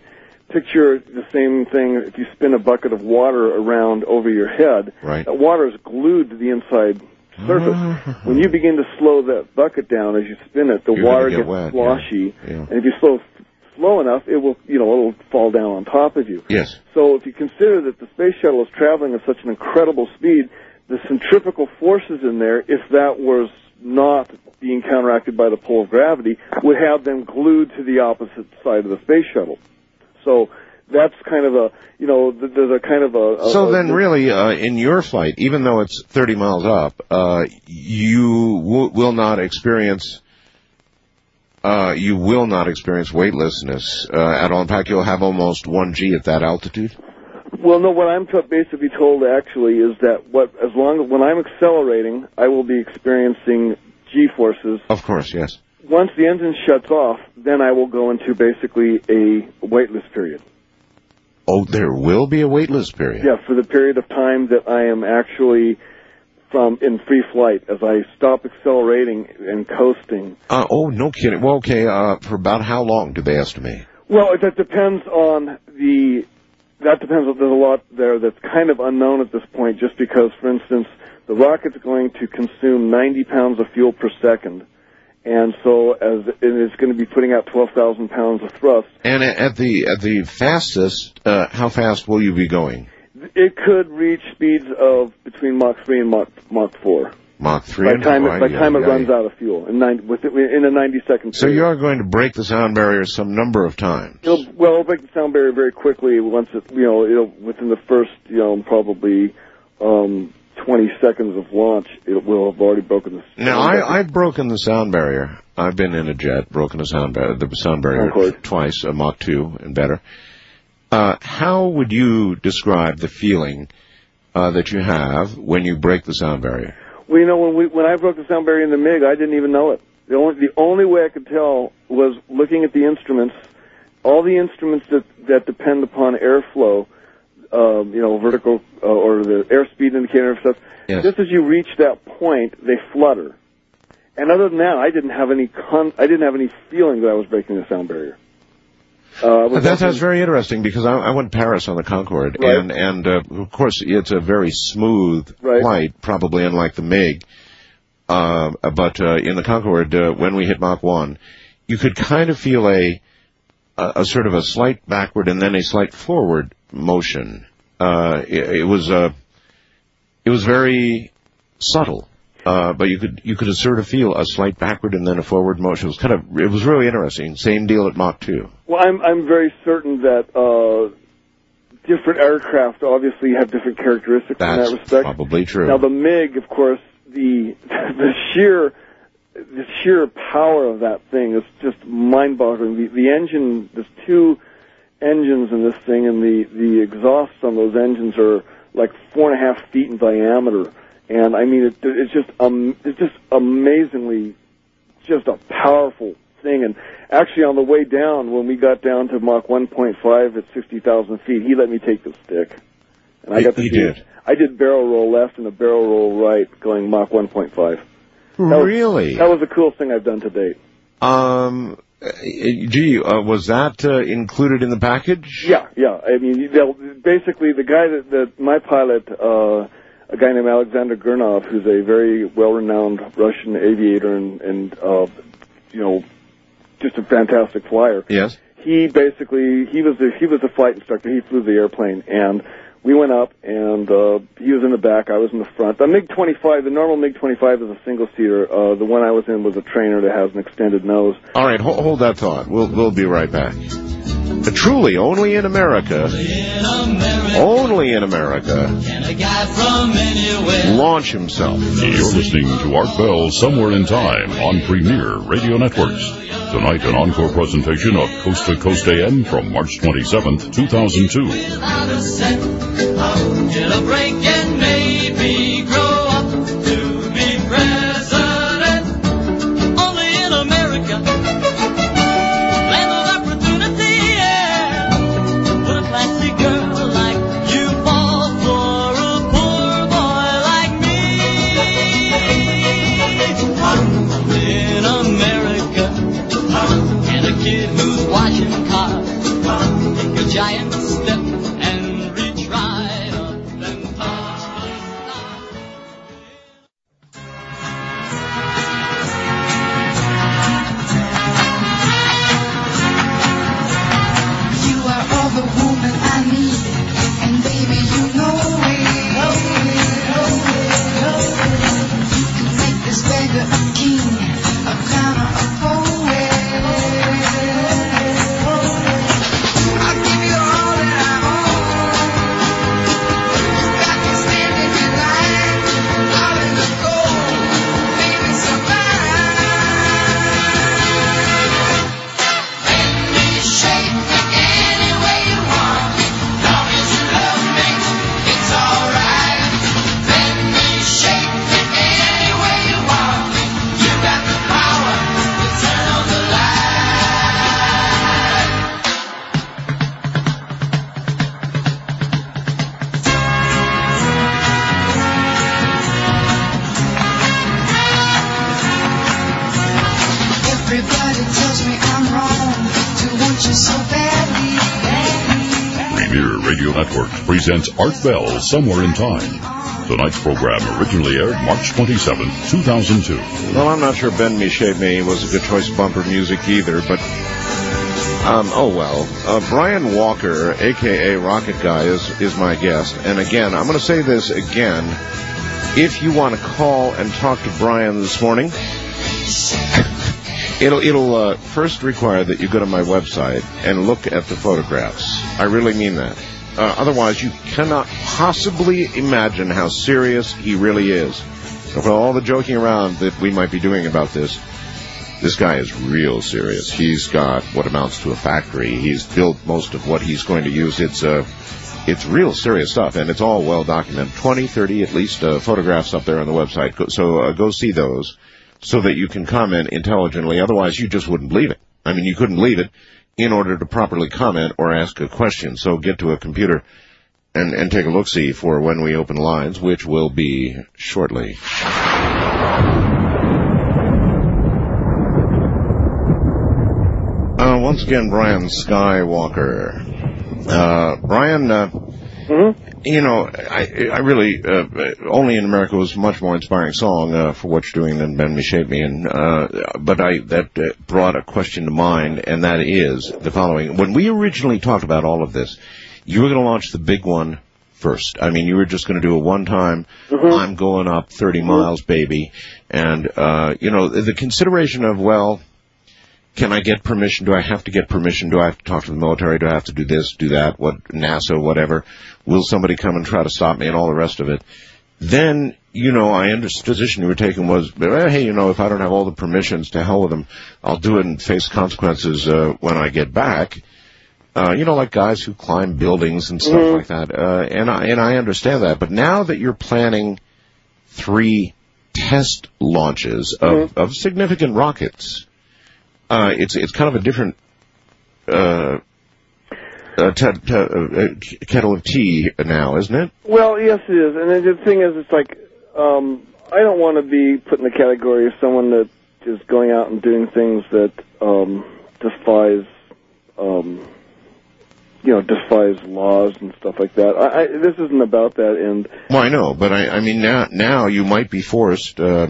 Picture the same thing if you spin a bucket of water around over your head. Right. That water is glued to the inside surface. Ah. when you begin to slow that bucket down as you spin it, the You're water get gets wet, yeah. sloshy, Yeah. and if you slow slow enough, it will you know it'll fall down on top of you. Yes. So if you consider that the space shuttle is traveling at such an incredible speed, the centrifugal forces in there, if that was not being counteracted by the pull of gravity, would have them glued to the opposite side of the space shuttle. So that's kind of a, you know, there's a kind of a. a So a- then, really, uh, in your flight, even though it's 30 miles up, uh, you w- will not experience. Uh, you will not experience weightlessness uh, at all. In fact, you'll have almost one G at that altitude. Well, no, what I'm t- basically told actually is that what as long as when I'm accelerating, I will be experiencing G forces. Of course, yes. Once the engine shuts off, then I will go into basically a weightless period. Oh, there will be a weightless period. Yeah, for the period of time that I am actually from in free flight, as I stop accelerating and coasting. Uh, oh, no kidding. Well, okay. Uh, for about how long do they estimate? Well, that depends on the. That depends. There's a lot there that's kind of unknown at this point, just because, for instance, the rocket's going to consume 90 pounds of fuel per second, and so as it is going to be putting out 12,000 pounds of thrust. And at the at the fastest, uh, how fast will you be going? It could reach speeds of between Mach 3 and Mach Mach 4 Mach three. by and time it, by yeah, time it yeah, runs out of fuel in 90, within, in a 90 second. So you are going to break the sound barrier some number of times. It'll, well, it'll break the sound barrier very quickly once it, you know, it'll, within the first, you know, probably, um, 20 seconds of launch, it will have already broken the sound Now, barrier. I, I've broken the sound barrier. I've been in a jet, broken the sound barrier, the sound barrier twice, a Mach 2 and better. Uh, how would you describe the feeling uh, that you have when you break the sound barrier? Well, you know, when we, when I broke the sound barrier in the MiG, I didn't even know it. The only, the only way I could tell was looking at the instruments, all the instruments that, that depend upon airflow, um, you know, vertical, uh, or the airspeed indicator and stuff. Yes. Just as you reach that point, they flutter. And other than that, I didn't have any con- I didn't have any feeling that I was breaking the sound barrier. Uh, That, that's very interesting because I, I went to Paris on the Concorde, Right. and and uh, of course it's a very smooth Right. flight, probably unlike the MiG. Uh, but uh, in the Concorde, uh, when we hit Mach one, you could kind of feel a, a a sort of a slight backward and then a slight forward motion. Uh, it, it was uh, it was very subtle. uh, but you could you could sort of feel a slight backward and then a forward motion. It was kind of it was really interesting. Same deal at Mach two. Well, I'm I'm very certain that uh, different aircraft obviously have different characteristics in that respect. probably true. Now the MiG, of course, the the sheer the sheer power of that thing is just mind-boggling. The, the engine, there's two engines in this thing, and the the exhausts on those engines are like four and a half feet in diameter. And I mean, it, it's just um, it's just amazingly, just a powerful thing. And actually, on the way down, when we got down to Mach 1.5 at 60,000 feet, he let me take the stick, and I He- got to he see did? I did barrel roll left and a barrel roll right, going Mach 1.5. That was- Really? that was the coolest thing I've done to date. Um, gee, uh, was that uh, included in the package? Yeah, yeah. I mean, basically, the guy that, that my pilot, uh, a guy named Alexander Gurnov, who's a very well-renowned Russian aviator and, and uh, you know, just a fantastic flyer. Yes. He basically he was the he was the flight instructor. He flew the airplane, and we went up, and uh, he was in the back. I was in the front. The MiG 25, the normal MiG 25 is a single seater. Uh, the one I was in was a trainer that has an extended nose. All right, hold, hold that thought. We'll we'll be right back. Uh, truly, only in America, only in America, can A guy from anywhere. launch himself. You're listening to Art Bell Somewhere in Time on Premier Radio Networks. Tonight, an encore presentation of Coast to Coast AM from March 27th, 2002. Radio Networks presents Art Bell Somewhere in Time. Tonight's program originally aired March 27, 2002. Well, I'm not sure Bend Me was a good choice bumper music either, but um, oh well. Uh, Brian Walker, aka Rocket Guy, is is my guest, and again, I'm going to say this again. If you want to call and talk to Brian this morning, it'll it'll uh, first require that you go to my website and look at the photographs. I really mean that. Uh, otherwise, you cannot possibly imagine how serious he really is. So for all the joking around that we might be doing about this, this guy is real serious. He's got what amounts to a factory. He's built most of what he's going to use. It's uh, it's real serious stuff, and it's all well documented. 20, 30 at least uh, photographs up there on the website. So uh, go see those so that you can comment intelligently. Otherwise, you just wouldn't believe it. I mean, you couldn't believe it in order to properly comment or ask a question. So get to a computer and, and take a look-see for when we open lines, which will be shortly. Uh, once again, Brian Skywalker. Uh, Brian, uh, you know, I, I really, uh, only in America was a much more inspiring song, uh, for what you're doing than Bend Me Shape Me. And, uh, but I, that uh, brought a question to mind, and that is the following. When we originally talked about all of this, you were going to launch the big one first. I mean, you were just going to do a one time, I'm going up 30 miles, baby. And, uh, you know, the consideration of, well, can I get permission? Do I have to get permission? Do I have to talk to the military? Do I have to do this, do that? What, NASA, whatever? Will somebody come and try to stop me and all the rest of it? Then, you know, I understood the position you were taking was, hey, you know, if I don't have all the permissions, to hell with them. I'll do it and face consequences, uh, when I get back. Uh, you know, like guys who climb buildings and stuff Mhm. like that. Uh, and I, and I understand that. But now that you're planning three test launches of, of significant rockets, uh, it's, it's kind of a different, uh, uh, t- t- uh, kettle of tea now, isn't it? Well, yes, it is. And the thing is, it's like um, I don't want to be put in the category of someone that is going out and doing things that um, defies, um, you know, defies laws and stuff like that. I, I, this isn't about that. And Well, I know, but I, I mean now, now you might be forced. Uh,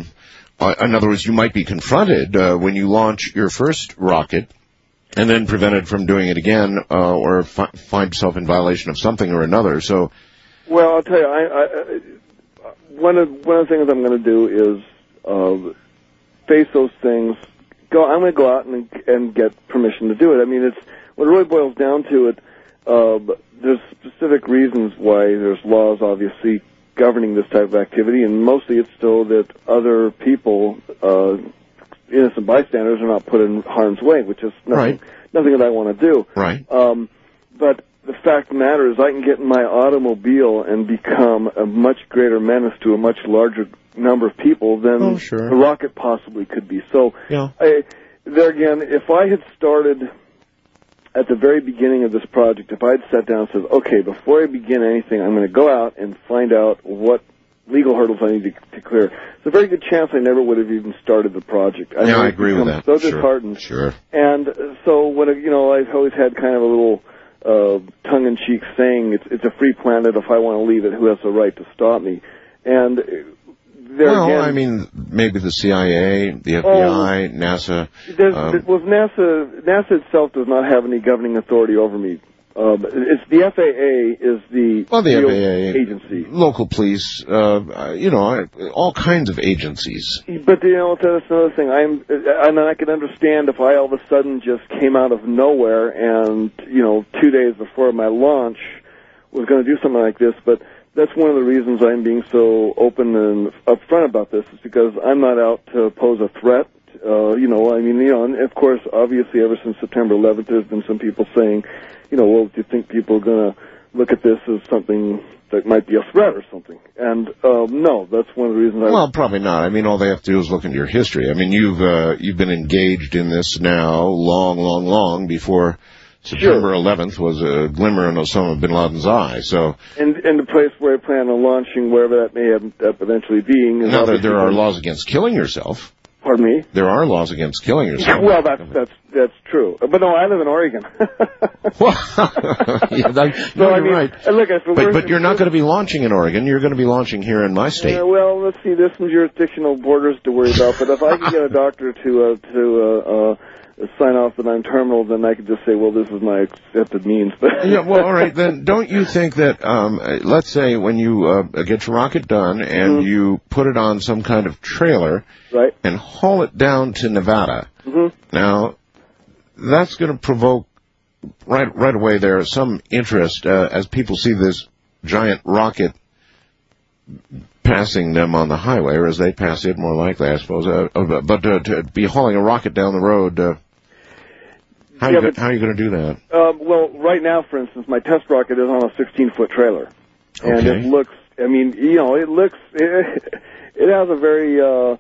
uh, in other words, you might be confronted uh, when you launch your first rocket, and then prevented from doing it again, uh, or fi- find yourself in violation of something or another. So, Well, I'll tell you, I, I, I one of one of the things I'm going to do is uh, face those things. Go, I'm going to go out and and get permission to do it. I mean, it's what it really boils down to it. Uh, there's specific reasons why there's laws, obviously, governing this type of activity, and mostly it's so that other people, uh, innocent bystanders, are not put in harm's way, which is nothing, nothing that I want to do. right? Um, but the fact of the matter is, I can get in my automobile and become a much greater menace to a much larger number of people than Oh, sure. a rocket possibly could be. So, Yeah. I, there again, if I had started at the very beginning of this project, if I had sat down and said, okay, before I begin anything, I'm going to go out and find out what legal hurdles I need to, to clear. There's a very good chance I never would have even started the project. I yeah, I agree with that. So sure. disheartened. Sure. And uh, so when you know, I've always had kind of a little uh, tongue-in-cheek saying, "It's it's a free planet. If I want to leave it, who has the right to stop me?" And uh, there well, again, I mean, maybe the CIA, the FBI, NASA. um, well, NASA NASA itself does not have any governing authority over me. Um, it's the FAA is the Well, the FAA, agency. local police, uh, you know, all kinds of agencies. But you know, that's another thing. I'm, and I can understand if I all of a sudden just came out of nowhere and you know, two days before my launch was going to do something like this. But that's one of the reasons I'm being so open and upfront about this is because I'm not out to pose a threat. Uh, you know, I mean, you know, and of course, obviously, ever since September 11th, there's been some people saying, you know, well, do you think people are going to look at this as something that might be a threat or something? And um, no, that's one of the reasons I. Well, probably not. I mean, all they have to do is look into your history. I mean, you've uh, you've been engaged in this now long, long, long before September 11th was a glimmer in Osama bin Laden's eye. So And and the place where I plan on launching, wherever that may end up eventually being, is now there, there are laws against killing yourself. Pardon me. There are laws against killing yourself. Well, that's that's that's true. But no, I live in Oregon. yeah, that, So, no, I you're mean, right. uh, look, But but you're not going to be launching in Oregon. You're going to be launching here in my state. Uh, well, let's see. There's some jurisdictional borders to worry about. But if I could get a doctor to uh, to uh, uh, sign off that I'm terminal, then I could just say, well, this is my accepted means. But yeah, well, all right. Then don't you think that, um, let's say when you uh, get your rocket done and you put it on some kind of trailer Mm-hmm. right. and haul it down to Nevada, Mhm. now that's going to provoke right right away there some interest uh, as people see this giant rocket passing them on the highway, or as they pass it, more likely, I suppose. Uh, but uh, to be hauling a rocket down the road. Uh, how, Yeah, you, but- how are you going to do that? Um, well, right now, for instance, my test rocket is on a 16 foot trailer, and it looks. I mean, you know, it looks. It, it has a very. Uh,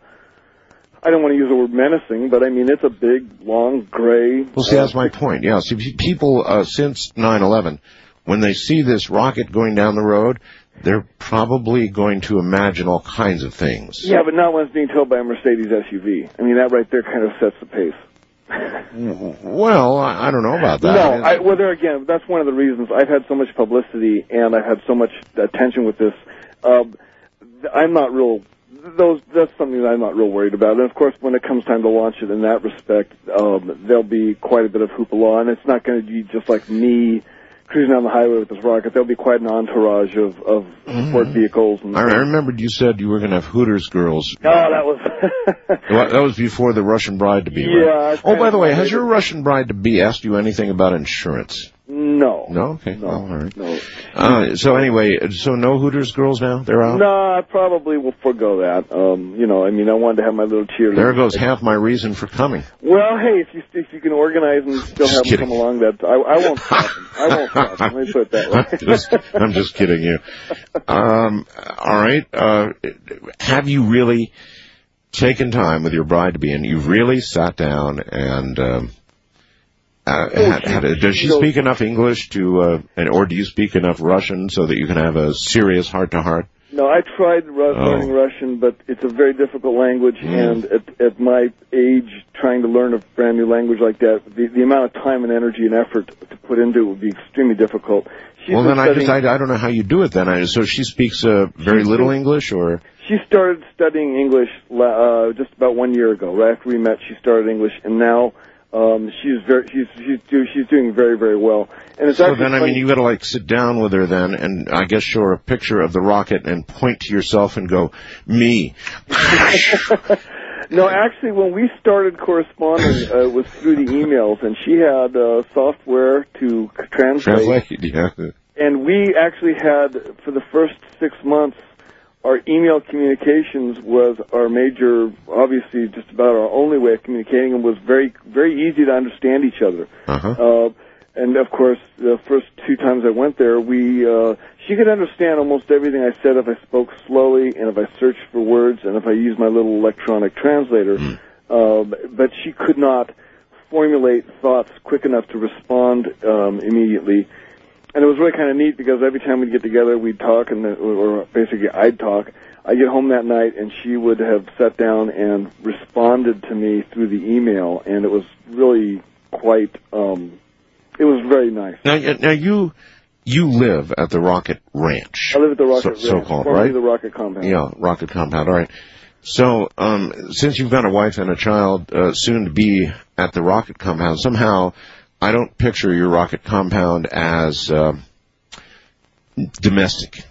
I don't want to use the word menacing, but I mean, it's a big, long, gray. Well, see, that's my point. Yeah, see, people uh, since 9/11, when they see this rocket going down the road, they're probably going to imagine all kinds of things. Yeah, but not when it's being towed by a Mercedes SUV. I mean, that right there kind of sets the pace. Well, I, don't know about that. No, I, well, there again, that's one of the reasons I've had so much publicity and I've had so much attention with this. Um, I'm not real. Those that's something that I'm not real worried about. And of course, when it comes time to launch it in that respect, um, there'll be quite a bit of hoopla, and it's not going to be just like me cruising down the highway with this rocket, there'll be quite an entourage of, of mm-hmm. support vehicles. And I, I remembered you said you were going to have Hooters girls. Oh, that was. That was before the Russian bride to be. Yeah, right? it's Oh, by the way, has your Russian bride to be asked you anything about insurance? No. No. Okay. well, all right. No. Uh, so anyway, so no Hooters girls now? They're out. No, I probably will forego that. Um, you know, I mean, I wanted to have my little cheerleader. There goes half my reason for coming. Well, hey, if you if you can organize and still have them come along, that I, I won't stop them. I won't stop them. Let me put it that way. I'm just, I'm just kidding you. Um, all right. Uh, have you really taken time with your bride to be, and you've really sat down and um, uh, had, had a, does she speak enough English to, uh, and, or do you speak enough Russian so that you can have a serious heart to heart? No, I tried Oh. learning Russian, but it's a very difficult language, Mm. and at, at my age, trying to learn a brand new language like that, the, the amount of time and energy and effort to put into it would be extremely difficult. She's well, then I just, I, I don't know how you do it then. I, so she speaks uh, very She's little English, or She started studying English la- uh, just about one year ago. Right after we met, she started English, and now um, she's very she's she's, do, she's doing very very well. And it's so then I mean you got to like sit down with her then, and I guess show her a picture of the rocket and point to yourself and go, me. no, actually, when we started corresponding, uh, it was through the emails, and she had uh, software to translate. Translate, yeah. And we actually had, for the first six months, our email communications was our major, obviously, just about our only way of communicating, and was very, very easy to understand each other. Uh-huh. Uh, and of course, the first two times I went there, we uh, she could understand almost everything I said if I spoke slowly and if I searched for words and if I used my little electronic translator. Um, but she could not formulate thoughts quick enough to respond um, immediately. And it was really kind of neat because every time we'd get together, we'd talk, and then, or basically I'd talk. I'd get home that night, and she would have sat down and responded to me through the email, and it was really quite. Um, it was very nice. Now, now you you live at the Rocket Ranch. I live at the Rocket so, Ranch, so-called, right? the Rocket Compound. Yeah, Rocket Compound. All right. So, um, since you've got a wife and a child uh, soon to be at the Rocket Compound, somehow I don't picture your Rocket Compound as uh, domestic.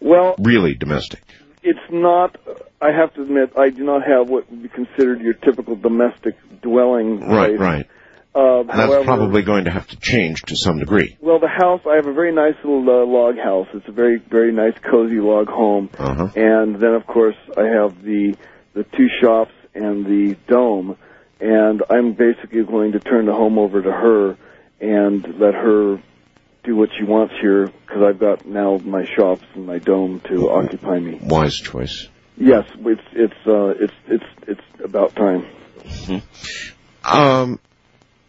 Well, Really domestic. it's not. I have to admit, I do not have what would be considered your typical domestic dwelling. Right, place. right. Uh, That's however, probably going to have to change to some degree. Well, the house, I have a very nice little uh, log house. It's a very, very nice, cozy log home. Uh-huh. And then, of course, I have the the two shops and the dome. And I'm basically going to turn the home over to her and let her do what she wants here because I've got now my shops and my dome to occupy me. Wise choice. Yes, it's it's uh, it's it's it's about time. Um,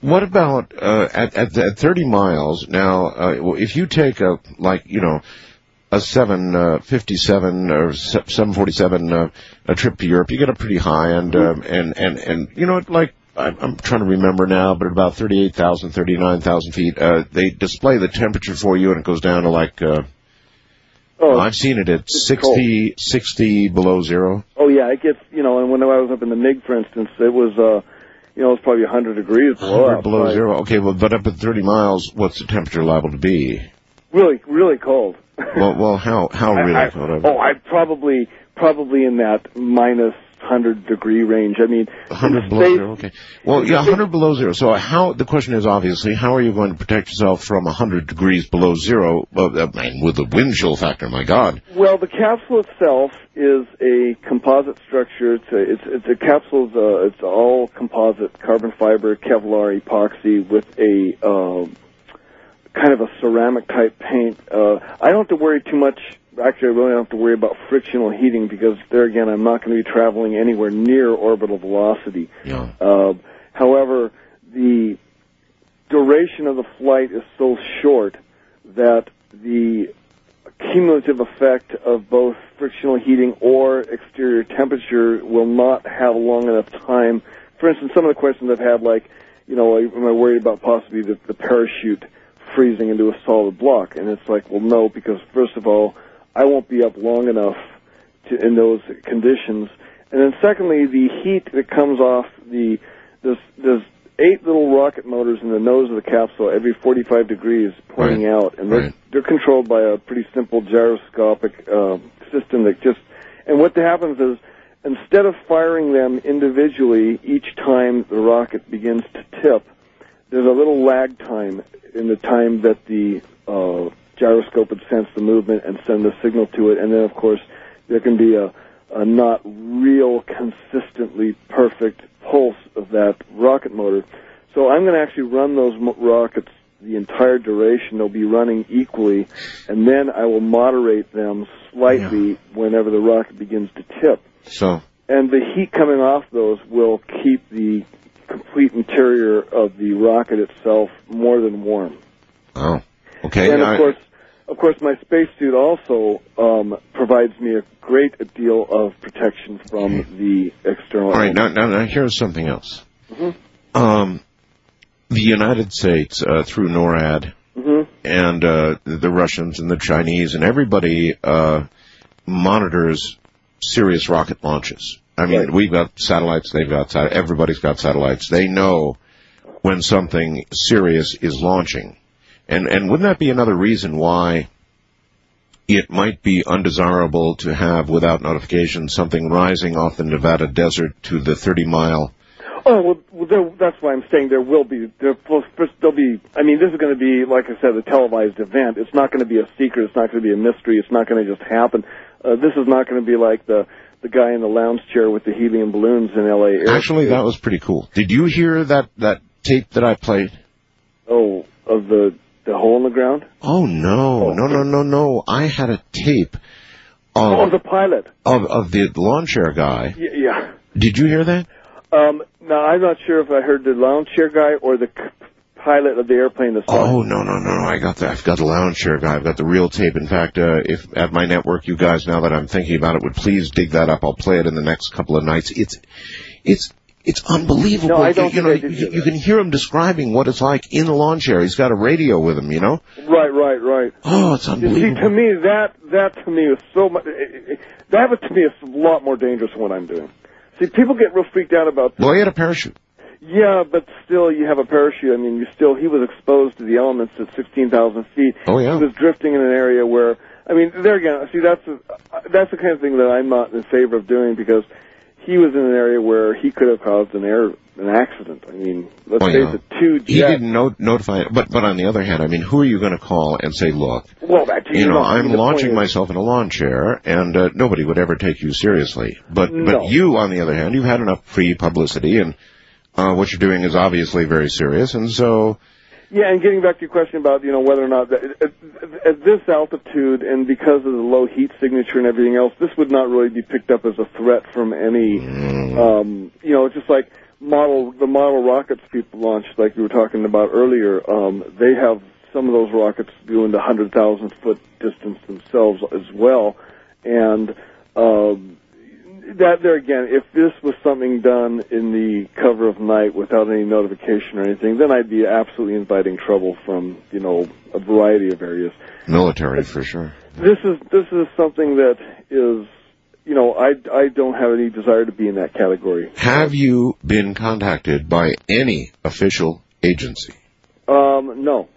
what about uh, at, at at 30 miles? Now, uh, if you take a like you know a 757 or se- 747 uh, a trip to Europe, you get up pretty high, and um, and and and you know like. I'm I'm trying to remember now, but at about 38,000, 39,000 feet, uh, they display the temperature for you and it goes down to like, uh, Oh, I've seen it at 60, 60 below zero. Oh yeah, it gets you know. And when I was up in the MiG, for instance, it was uh, you know, it's probably 100 degrees below. 100 below outside. zero. Okay, well, but up at 30 miles, what's the temperature liable to be? Really, really cold. Well, well, how how I- really? I- cold? oh, I probably probably in that minus 100 degree range. I mean, 100 below space- zero. Okay. Well, yeah, 100 below zero. So how? The question is obviously, how are you going to protect yourself from 100 degrees below zero? I mean, with the wind chill factor, my God. Well, the capsule itself is a composite structure. It's a, it's, it's a capsule. Uh, it's all composite, carbon fiber, Kevlar, epoxy, with a um, kind of a ceramic type paint. Uh, I don't have to worry too much. Actually, I really don't have to worry about frictional heating because there again, I'm not going to be traveling anywhere near orbital velocity. Yeah. Uh, however, the duration of the flight is so short that the cumulative effect of both frictional heating or exterior temperature will not have long enough time. For instance, some of the questions I've had, like, you know, am I worried about possibly the, the parachute freezing into a solid block? And it's like, well, no, because first of all, I won't be up long enough to, in those conditions. And then secondly, the heat that comes off the, there's, there's eight little rocket motors in the nose of the capsule every 45 degrees pointing out, and they're, Right. they're controlled by a pretty simple gyroscopic uh, system that just. And what happens is, instead of firing them individually each time the rocket begins to tip, there's a little lag time in the time that the uh, gyroscope would sense the movement and send the signal to it, and then of course there can be a, a not real consistently perfect pulse of that rocket motor. So I'm going to actually run those mo- rockets the entire duration. They'll be running equally, and then I will moderate them slightly whenever the rocket begins to tip. So, And the heat coming off those will keep the complete interior of the rocket itself more than warm. oh, okay. and of I- course, of course, my spacesuit also um, provides me a great deal of protection from the external. all right, now, now, now here's something else. Mhm. Um, the United States, uh, through NORAD, Mhm. and uh, the Russians and the Chinese and everybody uh, monitors serious rocket launches. I mean, we've got satellites, they've got sat- everybody's got satellites. They know when something serious is launching, and and wouldn't that be another reason why it might be undesirable to have without notification something rising off the Nevada desert to the 30 mile? Oh well, well there, that's why I'm saying there will be there will there'll be. I mean, this is going to be like I said, a televised event. It's not going to be a secret. It's not going to be a mystery. It's not going to just happen. Uh, this is not going to be like the the guy in the lounge chair with the helium balloons in L.A. Air- Actually, that was pretty cool. Did you hear that that tape that I played? Oh, of the the hole in the ground. Oh no, no, no, no, no! I had a tape Oh, of the pilot. of, of the lawn chair guy. Y- yeah. Did you hear that? Um, now I'm not sure if I heard the lounge chair guy or the c- pilot of the airplane that saw. Oh no, no, no! no, I got the, I've got the lounge chair guy. I've got the real tape. In fact, uh, if at my network, you guys, now that I'm thinking about it, would please dig that up. I'll play it in the next couple of nights. It's, it's. It's unbelievable. No, I don't you, think know, you, you can hear him describing what it's like in the lawn chair. He's got a radio with him, you know. Right, right, right. Oh, it's You See, unbelievable. to me, that that to me is so much. That to me is a lot more dangerous than what I'm doing. See, people get real freaked out about. Well, he had a parachute. Yeah, but still, you have a parachute. I mean, you still he was exposed to the elements at 16,000 feet. Oh, yeah. He was drifting in an area where. I mean, there again. See, that's a, that's the kind of thing that I'm not in favor of doing because he was in an area where he could have caused an air an accident. I mean, let's Oh, face yeah. it, two He didn't no- notify, but but on the other hand, I mean, who are you going to call and say, look, Well, that you know, I'm mean, the point launching myself in a lawn chair, and uh, nobody would ever take you seriously. But No. but you, on the other hand, you've had enough free publicity, and uh, what you're doing is obviously very serious, and so Yeah, and getting back to your question about you know whether or not that, at, at this altitude and because of the low heat signature and everything else, this would not really be picked up as a threat from any. Um, you know, just like model the model rockets people launched, like we were talking about earlier. Um, they have some of those rockets doing the hundred thousand foot distance themselves as well, and. Um, that there again, if this was something done in the cover of night without any notification or anything, then I'd be absolutely inviting trouble from you know a variety of areas. military for sure. This is this is something that is, you know, I I don't have any desire to be in that category. Have you been contacted by any official agency? Um, no,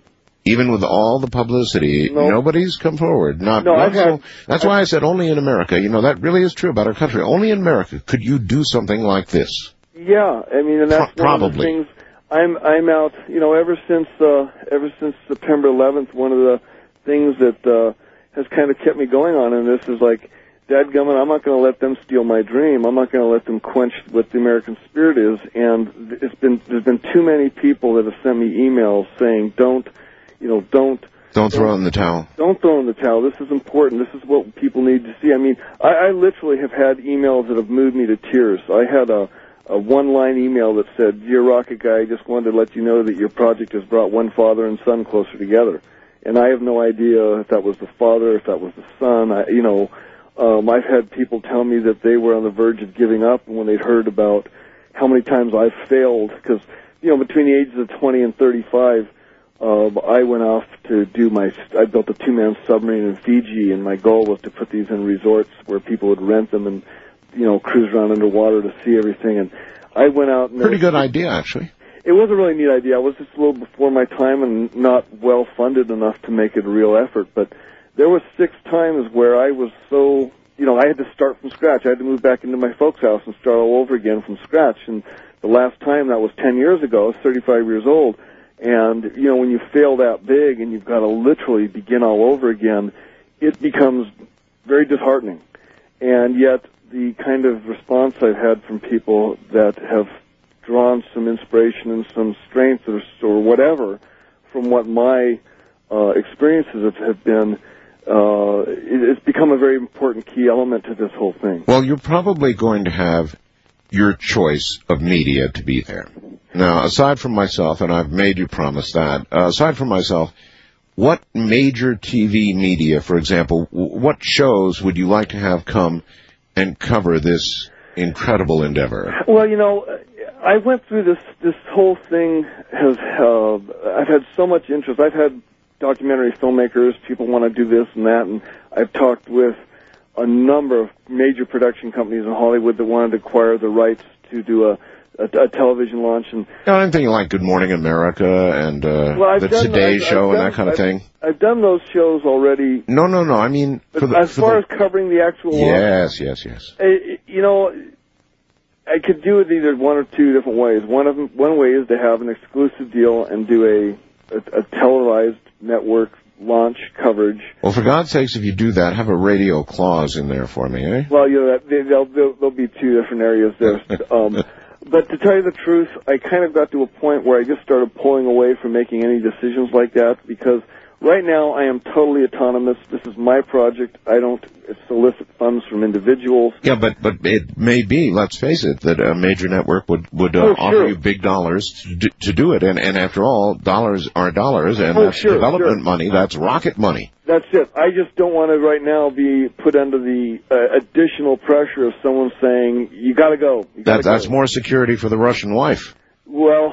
Even with all the publicity, No. nobody's come forward. Not, No, not I've had- so- that's why I said only in America. You know, that really is true about our country. Only in America could you do something like this. Yeah, I mean, and that's Pro- one of the probably. things. I'm I'm out. You know, ever since uh, ever since September 11th, one of the things that uh, has kind of kept me going on in this is like, Dadgummit, I'm not going to let them steal my dream. I'm not going to let them quench what the American spirit is. And it's been there's been too many people that have sent me emails saying, don't, you know, don't Don't throw in the towel. don't throw in the towel. This is important. This is what people need to see. I mean, I, I literally have had emails that have moved me to tears. I had a, a one-line email that said, "Dear Rocket Guy, I just wanted to let you know that your project has brought one father and son closer together." And I have no idea if that was the father, if that was the son. I, you know, um, I've had people tell me that they were on the verge of giving up when they'd heard about how many times I've failed because you know between the ages of 20 and 35 um, I went off to do my. I built a two-man submarine in Fiji, and my goal was to put these in resorts where people would rent them and, you know, cruise around underwater to see everything. And I went out and Pretty was- good idea, actually. it was a really neat idea. I was just a little before my time and not well funded enough to make it a real effort. But there was six times where I was so, you know, I had to start from scratch. I had to move back into my folks' house and start all over again from scratch. And the last time that was 10 years ago. I was 35 years old. And, you know, when you fail that big and you've got to literally begin all over again, it becomes very disheartening. And yet, the kind of response I've had from people that have drawn some inspiration and some strength or, or whatever from what my uh, experiences have, have been, uh, it, it's become a very important key element to this whole thing. Well, you're probably going to have your choice of media to be there. Now, aside from myself, and I've made you promise that, uh, aside from myself, what major TV media, for example, what shows would you like to have come and cover this incredible endeavor? Well, you know, I went through this this whole thing has uh, I've had so much interest. I've had documentary filmmakers, people want to do this and that, and I've talked with a number of major production companies in Hollywood that wanted to acquire the rights to do a a, a television launch and Now, I'm thinking like Good Morning America and uh, well, the done, Today I've- Show I've and done- that kind of I've- thing. I've done those shows already. No, no, no. I mean, for the, as far the- as covering the actual launch, yes, yes, yes. Uh, you know, I could do it either one or two different ways. One of them, one way is to have an exclusive deal and do a, a, a televised network launch coverage. Well, for God's sakes, if you do that, have a radio clause in there for me, eh? Well, you know, that, they, there'll, there'll, there'll be two different areas there. Um, but to tell you the truth, I kind of got to a point where I just started pulling away from making any decisions like that because right now I am totally autonomous. This is my project. I don't solicit funds from individuals. Yeah, but but it may be, let's face it, that a major network would would uh, Oh, offer sure. you big dollars to do, to do it, and and after all, dollars are dollars, and Oh, that's sure, development sure. money, that's rocket money. That's it. I just don't want to right now be put under the uh, additional pressure of someone saying, you gotta go. You gotta That that's more security for the Russian wife. Well,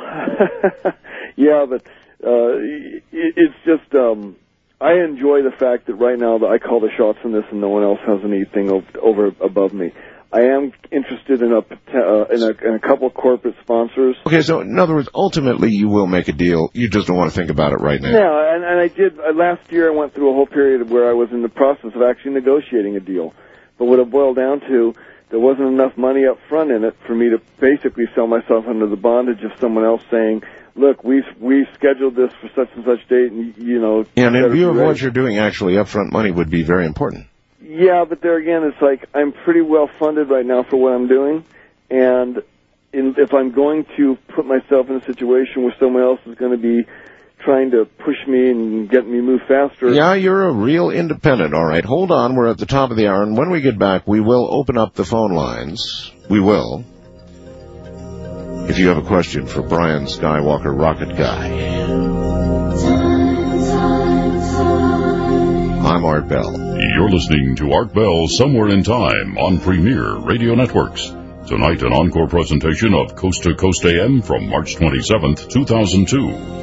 yeah, but uh, it's just um, I enjoy the fact that right now that I call the shots on this, and no one else has anything over above me. I am interested in a uh, in a, in a couple corporate sponsors. Okay, so in other words, ultimately you will make a deal. You just don't want to think about it right now. Yeah, and, and I did uh, last year. I went through a whole period where I was in the process of actually negotiating a deal, but what it boiled down to, there wasn't enough money up front in it for me to basically sell myself under the bondage of someone else saying, "Look, we we scheduled this for such and such date, and you know." Yeah, and in view of what you're doing, actually, upfront money would be very important. Yeah, but there again, it's like I'm pretty well funded right now for what I'm doing, and in, if I'm going to put myself in a situation where someone else is going to be trying to push me and get me move faster, Yeah, you're a real independent. All right, hold on. We're at the top of the hour, and when we get back, we will open up the phone lines. We will. If you have a question for Brian Skywalker, Rocket Guy. I'm Art Bell. You're listening to Art Bell Somewhere in Time on Premier Radio Networks. Tonight, an encore presentation of Coast to Coast AM from March 27th, 2002.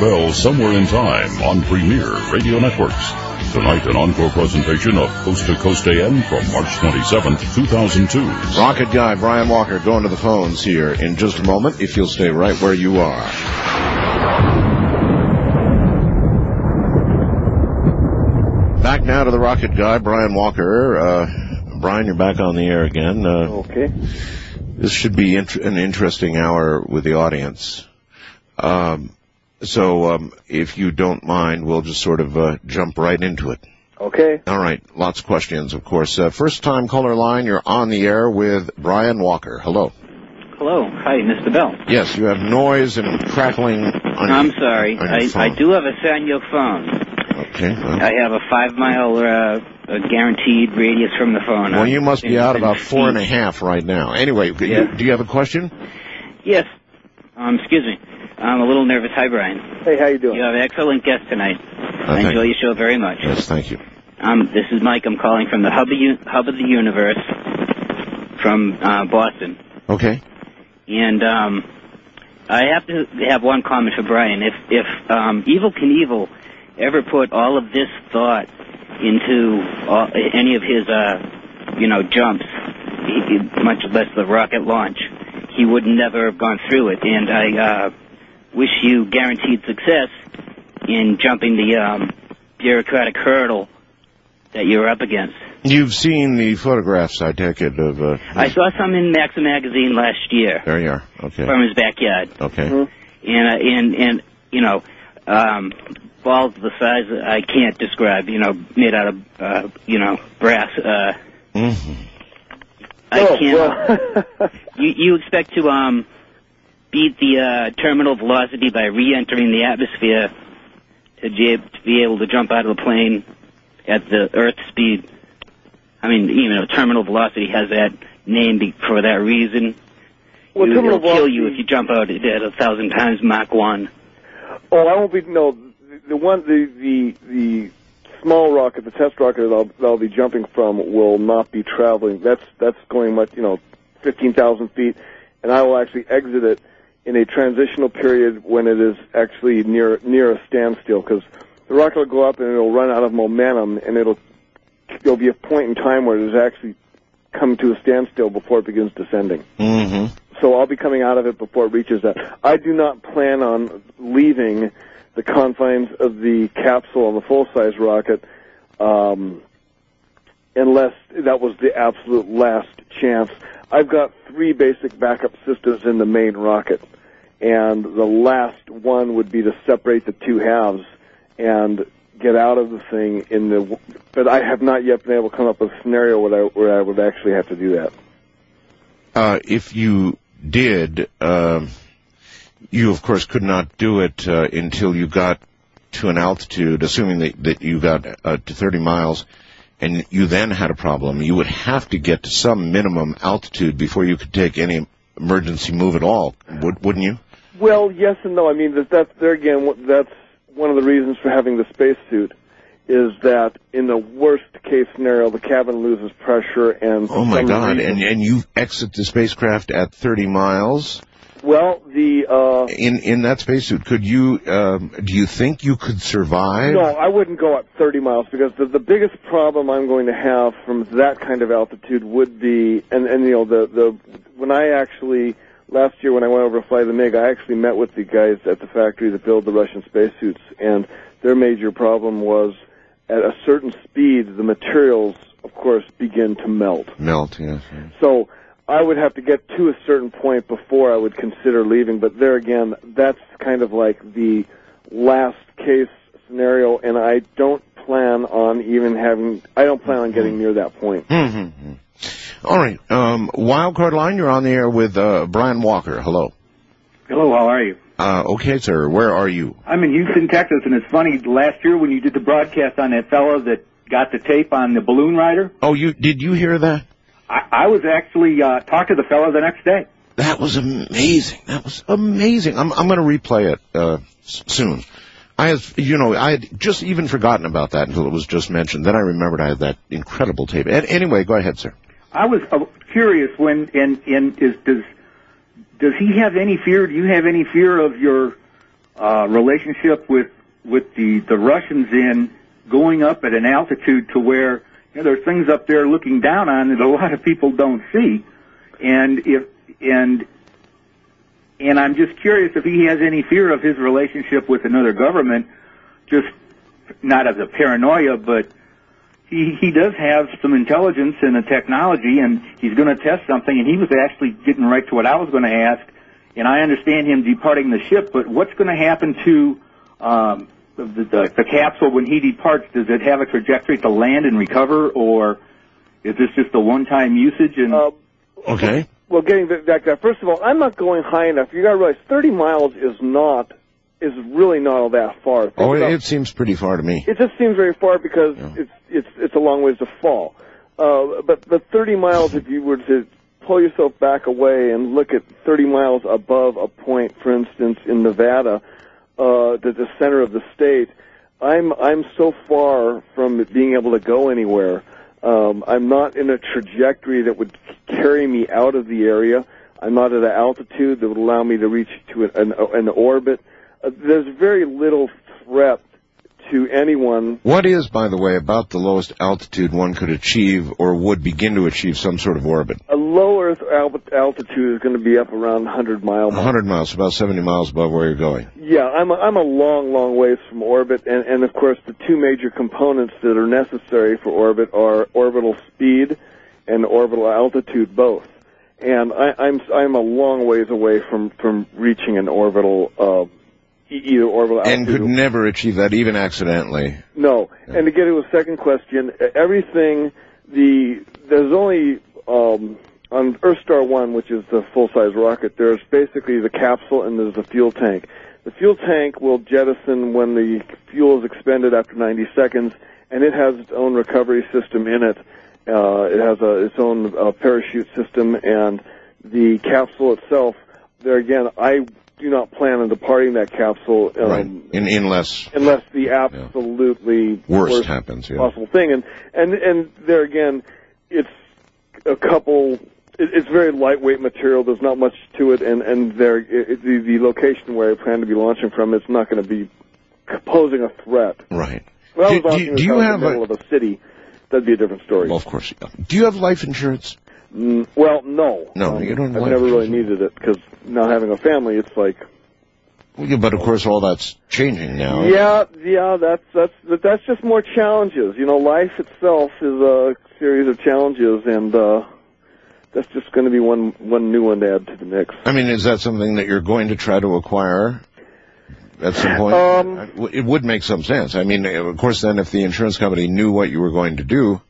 Bell Somewhere in Time on Premier Radio Networks. Tonight, an encore presentation of Coast to Coast AM from March 27th, 2002. Rocket guy Brian Walker going to the phones here in just a moment if you'll stay right where you are. Back now to the rocket guy, Brian Walker. Uh, Brian, you're back on the air again. Uh, Okay. this should be int- an interesting hour with the audience. Um, so, um, if you don't mind, we'll just sort of uh, jump right into it. Okay. All right, lots of questions, of course. Uh, first time caller line, you're on the air with Brian Walker. Hello. Hello. Hi, Mr. Bell. Yes, you have noise and crackling on I'm your, sorry. on your I, phone. I do have a Sanyo phone. Okay. well- I have a five mile uh, a guaranteed radius from the phone. Well, you must be out about four and a feet. half right now. Anyway, you- do you have a question? Yes. Um, excuse me. I'm a little nervous. Hi, Brian. Hey, how you doing? You have an excellent guest tonight. I enjoy you. your show very much. Yes, thank you. Um, this is Mike. I'm calling from the hub of, U- hub of the universe from uh, Boston. Okay. And um, I have to have one comment for Brian. If if um, Evel Knievel ever put all of this thought into all, any of his, uh, you know, jumps, he, he- much less the rocket launch, he would never have gone through it. And I uh, wish you guaranteed success in jumping the um, bureaucratic hurdle that you're up against. You've seen the photographs, I take it, of, uh, I saw some in Maxim magazine last year there you are. Okay. from his backyard. Okay. and uh, and and you know, um, balls the size that I can't describe. You know, made out of uh, you know brass. Uh, hmm I Oh, can't. you you expect to um beat the uh, terminal velocity by re-entering the atmosphere to be, able to jump out of the plane at the Earth speed. I mean, even though terminal velocity has that name for that reason. Well, you, terminal it'll kill you if you jump out at a thousand times Mach 1. Oh, I won't be. No, the- the one, the the the small rocket, the test rocket that I'll, that I'll be jumping from will not be traveling. That's that's going much, you know, fifteen thousand feet, and I will actually exit it in a transitional period when it is actually near near a standstill because the rocket will go up and it'll run out of momentum and it'll there'll be a point in time where it is actually come to a standstill before it begins descending. hmm So I'll be coming out of it before it reaches that. I do not plan on leaving the confines of the capsule on the full-size rocket um, unless that was the absolute last chance. I've got three basic backup systems in the main rocket, and the last one would be to separate the two halves and get out of the thing in the. But I have not yet been able to come up with a scenario where I, where I would actually have to do that. Uh, if you did, um, you of course could not do it uh, until you got to an altitude, assuming that, that you got uh, to 30 miles, and you then had a problem. You would have to get to some minimum altitude before you could take any emergency move at all, would, wouldn't you? Well, yes and no. I mean, that, that's there again. That's one of the reasons for having the spacesuit is that in the worst case scenario, the cabin loses pressure and. Oh my God! reason- And and you exit the spacecraft at 30 miles. Well, the uh, In in that spacesuit, could you? Um, do you think you could survive? no, I wouldn't go up 30 miles because the the biggest problem I'm going to have from that kind of altitude would be, and and you know the the when I actually last year when I went over to fly the MiG, I actually met with the guys at the factory that build the Russian spacesuits, and their major problem was at a certain speed, the materials, of course, begin to melt. Melt. Yes. So I would have to get to a certain point before I would consider leaving. But there again, that's kind of like the last case scenario, and I don't plan on even having. I don't plan on getting near that point. Mm-hmm. All right. Um, Wildcard line, you're on the air with uh, Brian Walker. Hello. Hello, how are you? Uh, okay, sir. Where are you? I'm in Houston, Texas, and it's funny. Last year when you did the broadcast on that fellow that got the tape on the balloon rider, Oh, you did you hear that? I, I was actually uh, talked to the fellow the next day. That was amazing. That was amazing. I'm I'm going to replay it uh, s- soon. I have, you know, I had just even forgotten about that until it was just mentioned. Then I remembered I had that incredible tape. And anyway, go ahead, sir. I was uh, curious when and and is does does he have any fear? Do you have any fear of your uh, relationship with with the the Russians in going up at an altitude to where you know, there's things up there looking down on that a lot of people don't see, and if and and I'm just curious if he has any fear of his relationship with another government, just not as a paranoia, but he he does have some intelligence and a technology, and he's going to test something. And he was actually getting right to what I was going to ask. And I understand him departing the ship, but what's going to happen to um, the, the the capsule when he departs? Does it have a trajectory to land and recover, or is this just a one-time usage? And okay. Well, getting back to that, first of all, I'm not going high enough. You got to realize 30 miles is not is really not all that far. Think Oh, it, about- it seems pretty far to me. It just seems very far because it's it's it's a long ways to fall. Uh, but the 30 miles, if you were to pull yourself back away and look at 30 miles above a point, for instance, in Nevada, uh, the, the center of the state, I'm I'm so far from being able to go anywhere. Um, I'm not in a trajectory that would carry me out of the area. I'm not at an altitude that would allow me to reach to an, an, an orbit. Uh, there's very little threat to anyone What is, by the way, about the lowest altitude one could achieve or would begin to achieve some sort of orbit? A low Earth al- altitude is going to be up around 100 mile. mark. 100 miles, about 70 miles above where you're going. Yeah, I'm a, I'm a long, long ways from orbit, and, and of course the two major components that are necessary for orbit are orbital speed and orbital altitude both. And I, I'm I'm a long ways away from from reaching an orbital uh, either orbital And could never achieve that, even accidentally. No. And to get to a second question, everything the there's only um, on Earth Star One, which is the full size rocket. There's basically the capsule and there's the fuel tank. The fuel tank will jettison when the fuel is expended after 90 seconds, and it has its own recovery system in it. Uh, it has a, its own uh, parachute system, and the capsule itself. There again, I do not plan on departing that capsule. Um, right. In, unless unless the absolutely worst happens, yeah. possible thing. And and and there again, it's a couple. It, it's very lightweight material. There's not much to it, and and there it, the the location where I plan to be launching from, it's not going to be posing a threat. Right. Well, Do- do- do you have in the a- middle of a city, that'd be a different story. Well, of course. yeah. Do you have life insurance? Mm, well, no. No, Um, you don't I've never really needed it because now having a family, it's like Well, yeah, but of course all that's changing now. Yeah, yeah, that's that's that- that's just more challenges. You know, life itself is a series of challenges, and uh, that's just going to be one one new one to add to the mix. I mean, is that something that you're going to try to acquire at some point? Um, it would make some sense. I mean, of course, then if the insurance company knew what you were going to do,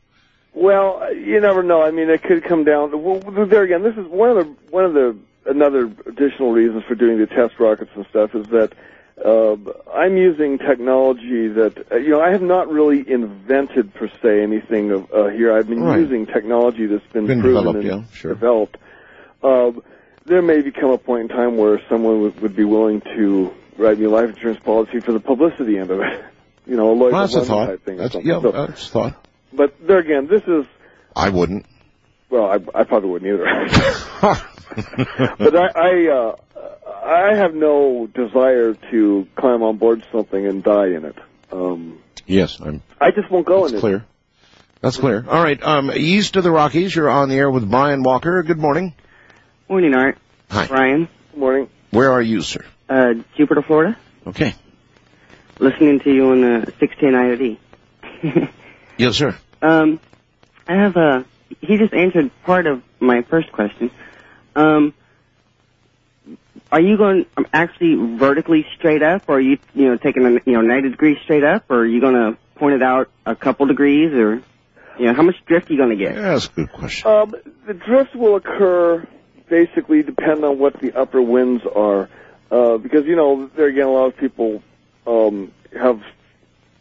Well, you never know. I mean, it could come down. Well, there again, this is one of the one of the another additional reasons for doing the test rockets and stuff is that uh, I'm using technology that uh, you know I have not really invented per se anything of, uh, here. I've been Right. using technology that's been, Been proven developed, and yeah, sure. developed. Um, there may become a point in time where someone would, would be willing to write me a life insurance policy for the publicity end of it. You know, a Lloyd well, that's a thought. type thing That's, yeah, So- that's a thought. But there again, this is I wouldn't. well, I, I probably wouldn't either. but I, I, uh, I have no desire to climb on board something and die in it. Um, Yes, I'm. I just won't go That's in it. clear. That's clear. All right. Um, east of the Rockies, you're on the air with Brian Walker. Good morning. Morning, Art. Hi. Brian. Morning. Where are you, sir? Uh, Jupiter, Florida. Okay. Listening to you on the 16 IOD. Yes, sir. um, I have a. He just answered part of my first question. Um, are you going um, actually vertically straight up, or are you you know taking a you know 90 degrees straight up, or are you going to point it out a couple degrees, or you know how much drift are you going to get? Yeah, that's a good question. Um, the drift will occur basically depend on what the upper winds are, uh, because you know there again a lot of people um, have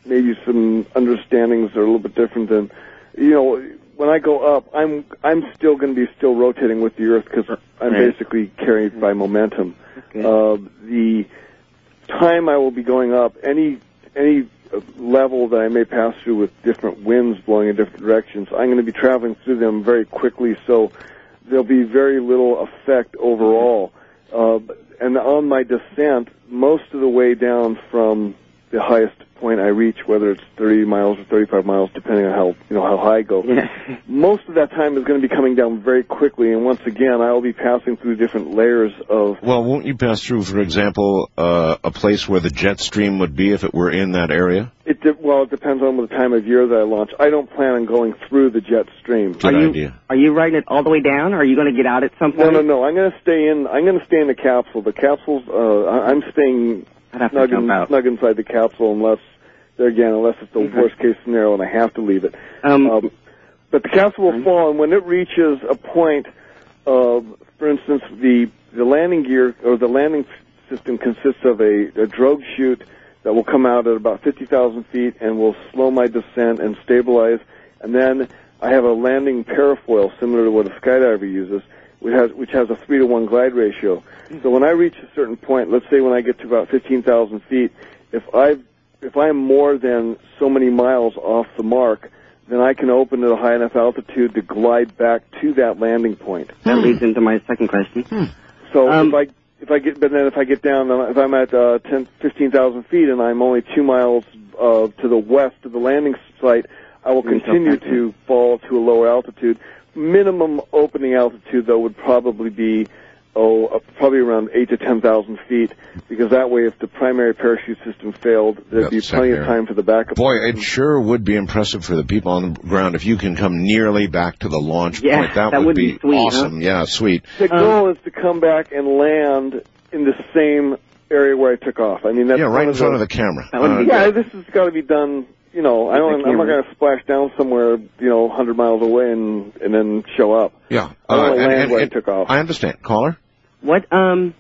maybe some understandings that are a little bit different than you know. When I go up, I'm I'm still going to be still rotating with the Earth because I'm Right. basically carried by momentum. Uh, the time I will be going up, any any uh, level that I may pass through with different winds blowing in different directions, I'm going to be traveling through them very quickly, so there'll be very little effect overall. Uh, and on my descent, most of the way down from the highest point I reach, whether it's 30 miles or 35 miles, depending on how you know how high I go. Most of that time is going to be coming down very quickly, and once again, I will be passing through different layers of. Well, won't you pass through, for example, uh, a place where the jet stream would be if it were in that area? It de- well, it depends on the time of year that I launch. I don't plan on going through the jet stream. Good idea. Are you riding it all the way down, or are you going to get out at some point? No, point? no, no. I'm going to stay in. I'm going to stay in the capsule. The capsule's. Uh, I- I'm staying I'd have to snug, jump in, out. snug inside the capsule, unless there again, unless it's the worst case scenario and I have to leave it. Um, but the capsule will fall, and when it reaches a point of, for instance, the the landing gear or the landing system consists of a, a drogue chute that will come out at about 50,000 feet and will slow my descent and stabilize. And then I have a landing parafoil similar to what a skydiver uses, which has which has a three to one glide ratio. So when I reach a certain point, let's say when I get to about 15,000 feet, if I if I'm more than so many miles off the mark, then I can open at a high enough altitude to glide back to that landing point. That leads into my second question. So Um, if I if I get but then if I get down if I'm at uh, 10 15,000 feet and I'm only two miles uh, to the west of the landing site, I will continue to fall to a lower altitude. Minimum opening altitude though would probably be oh uh, probably around eight to ten thousand feet because that way if the primary parachute system failed there'd be That's plenty of time for the backup. Boy, it sure would be impressive for the people on the ground if you can come nearly back to the launch Yeah, point. That, that would, would be, be sweet, awesome. Yeah, sweet. The goal is to come back and land in the same area where I took off. I mean, that's yeah, right one in of front the, of the camera. Uh, be yeah, this has got to be done. You know, I don't, I'm not going to splash down somewhere, you know, 100 miles away and and then show up. Yeah, I want Uh, and- land and- where and- I took off. I understand. Caller? What um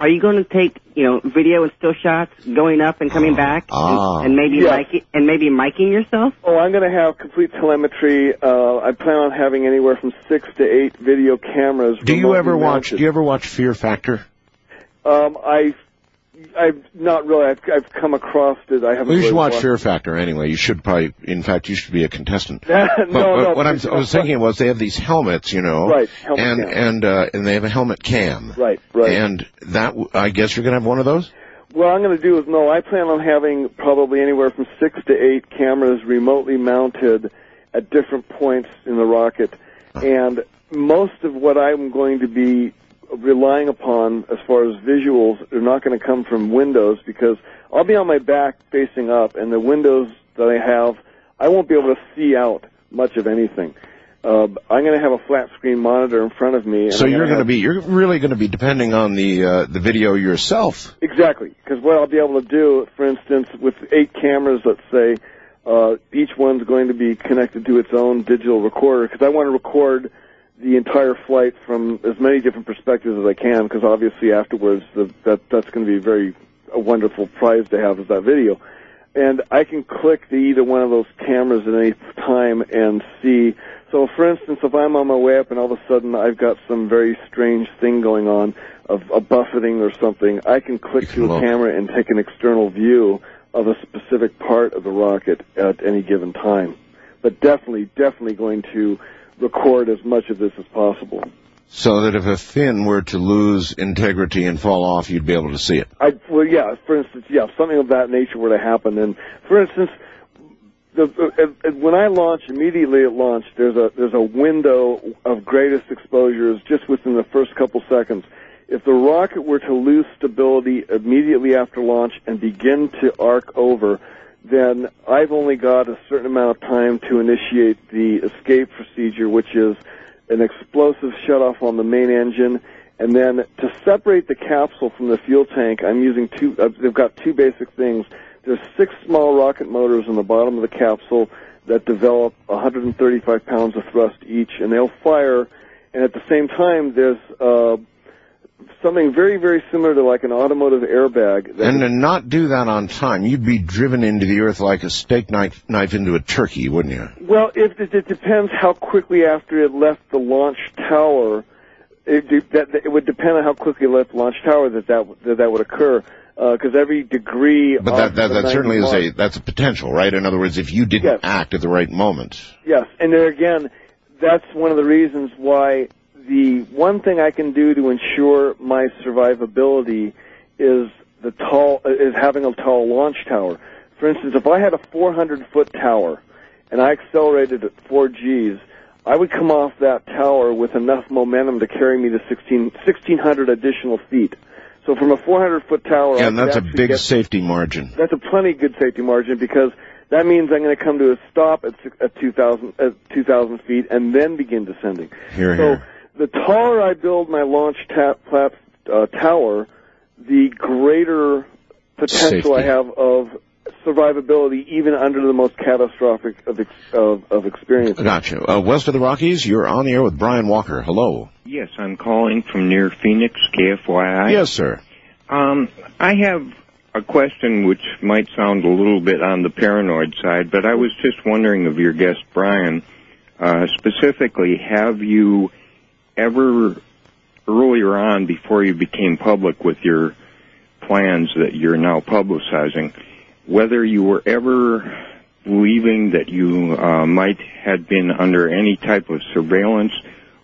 are you going to take, you know, video and still shots going up and coming back Ah. and, and maybe Yes. mic and maybe miking yourself? Oh, I'm going to have complete telemetry. Uh, I plan on having anywhere from six to eight video cameras. Do you ever watch? mounted. Do you ever watch Fear Factor? Um, I, I've not really. I've, I've come across it. I haven't. Well, you should really watch watched- Fear Factor anyway. You should probably, in fact, you should be a contestant. no, But, no. but what I'm, I was thinking was they have these helmets, you know, Right, helmet and cam. and uh, and they have a helmet cam, Right, right. and that I guess you're gonna have one of those. What I'm going to do is no. I plan on having probably anywhere from six to eight cameras remotely mounted at different points in the rocket, and most of what I'm going to be relying upon as far as visuals are not going to come from windows because I'll be on my back facing up, and the windows that I have, I won't be able to see out much of anything. Uh, I'm going to have a flat screen monitor in front of me. And So I'm you're going to be, you're really going to be depending on the uh, the video yourself. Exactly, because what I'll be able to do, for instance, with eight cameras, let's say, uh, each one's going to be connected to its own digital recorder, because I want to record the entire flight from as many different perspectives as I can, because obviously afterwards the, that that's going to be very a wonderful prize to have is that video. And I can click the either one of those cameras at any time and see. So, for instance, if I'm on my way up and all of a sudden I've got some very strange thing going on of a buffeting or something, I can click to a camera and take an external view of a specific part of the rocket at any given time. But definitely, definitely going to record as much of this as possible. So that if a fin were to lose integrity and fall off, you'd be able to see it. I well, yeah. For instance, yeah, if something of that nature were to happen, and for instance, the, uh, when I launch immediately at launch, there's a there's a window of greatest exposures just within the first couple seconds. If the rocket were to lose stability immediately after launch and begin to arc over, then I've only got a certain amount of time to initiate the escape procedure, which is an explosive shutoff on the main engine, and then to separate the capsule from the fuel tank, I'm using two. Uh, they've got two basic things. There's six small rocket motors on the bottom of the capsule that develop 135 pounds of thrust each, and they'll fire. And at the same time, there's uh, something very, very similar to like an automotive airbag. That And to not do that on time, you'd be driven into the earth like a steak knife, knife into a turkey, wouldn't you? Well, if it, it depends how quickly after it left the launch tower. It, that, it would depend on how quickly it left the launch tower that that that, that would occur. Uh, because every degree. But that that, that 90 certainly is a that's a potential, right? In other words, if you didn't act at the right moment. Yes, and there again, that's one of the reasons why the one thing I can do to ensure my survivability is the tall is having a tall launch tower. For instance, if I had a 400 foot tower and I accelerated at 4 Gs, I would come off that tower with enough momentum to carry me to 16, 1600 additional feet. So from a 400 foot tower, Yeah, and that's a big get- safety margin. that's a plenty good safety margin because that means I'm going to come to a stop at, at 2,000 at 2,000 feet and then begin descending. Here, so here. The taller I build my launch ta- plat- uh, tower, the greater potential I have of survivability even under the most catastrophic of ex- of, of experiences. Gotcha. Uh, west of the Rockies, you're on the air with Brian Walker. Hello. Yes, I'm calling from near Phoenix, KFYI. Yes, sir. Um, I have a question which might sound a little bit on the paranoid side, but I was just wondering of your guest, Brian, uh, specifically, have you ever, earlier on, before you became public with your plans that you're now publicizing, whether you were ever believing that you uh, might have been under any type of surveillance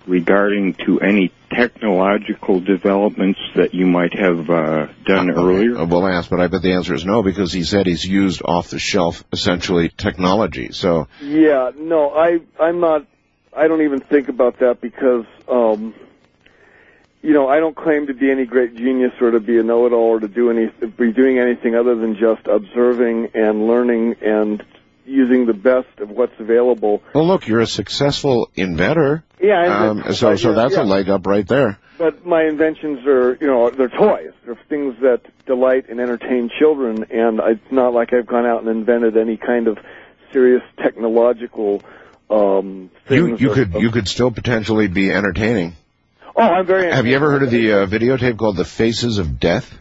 regarding to any technological developments that you might have uh, done earlier? Uh, well asked, but I bet the answer is no because he said he's used off the shelf, essentially, technology. So, Yeah, no, I I'm not. I don't even think about that because, um, you know, I don't claim to be any great genius or to be a know-it-all or to do any be doing anything other than just observing and learning and using the best of what's available. well, look, you're a successful inventor. Yeah, Um, so, so yeah, that's yeah. a leg up right there. But my inventions are, you know, they're toys. They're things that delight and entertain children, and it's not like I've gone out and invented any kind of serious technological um, You you could of- you could still potentially be entertaining. Oh, I'm very. Have you ever heard of the uh, videotape called "The Faces of Death"?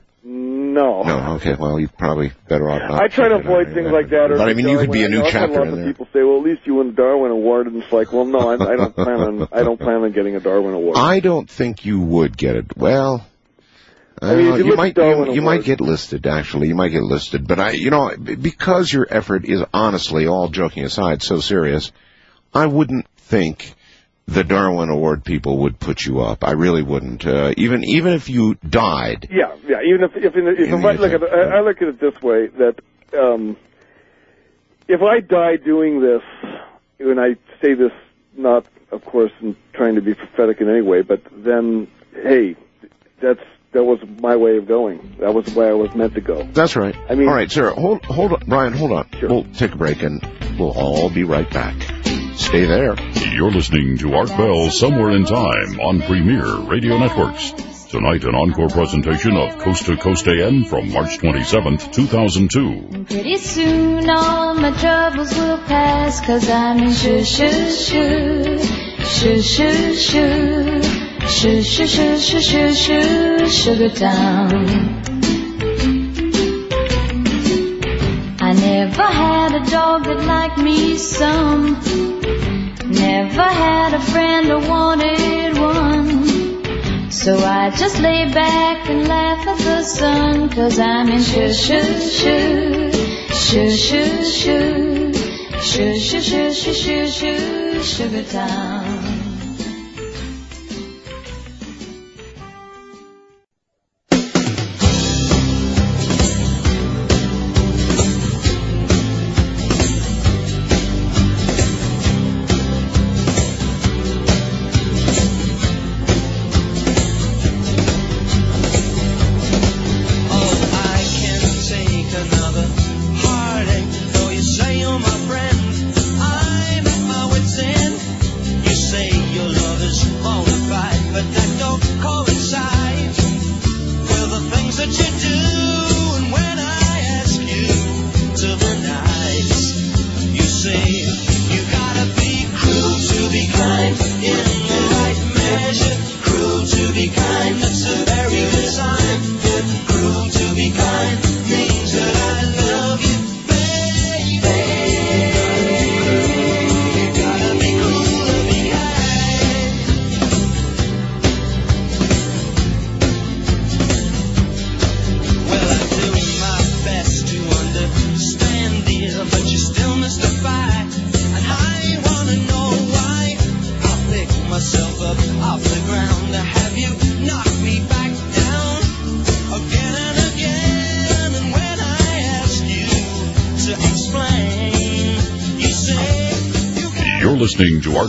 No. No. Okay. Well, you probably better off not. I try to avoid things like that. Or But I mean, you could be a new chapter lots of people say, "Well, at least you won the Darwin Award," and it's like, "Well, no, I, I don't plan on. I don't plan on getting a Darwin Award." I don't think you would get it. Well, I mean, you you might you, you might get listed. Actually, you might get listed. But I, you know, because your effort is honestly, all joking aside, so serious, I wouldn't think the Darwin Award people would put you up. I really wouldn't. Uh, even even if you died, Yeah, yeah. Even if if, in the, if In I look at it, I, I look at it this way that um, if I die doing this, and I say this not, of course, in trying to be prophetic in any way, but then, hey, that's that was my way of going. That was the way I was meant to go. That's right. I mean- all right, sir. Hold, hold on, Brian. Hold on. We'll take a break and we'll all be right back. Stay there. You're listening to Art Bell Somewhere in Time on Premier Radio Networks. Tonight, an encore presentation of Coast to Coast AM from March 27th, 2002. Pretty soon all my troubles will pass Cause I'm in shoo shoo shoo Shoo shoo shoo Shoo shoo shoo shoo shoo shoo Sugar Town never had a dog that liked me some Never had a friend or wanted one so I just lay back and laugh at the sun, cause I'm in shoo shoo shoo, shoo shoo shoo, shoo shoo shoo shoo shoo shoo, Sugar Town.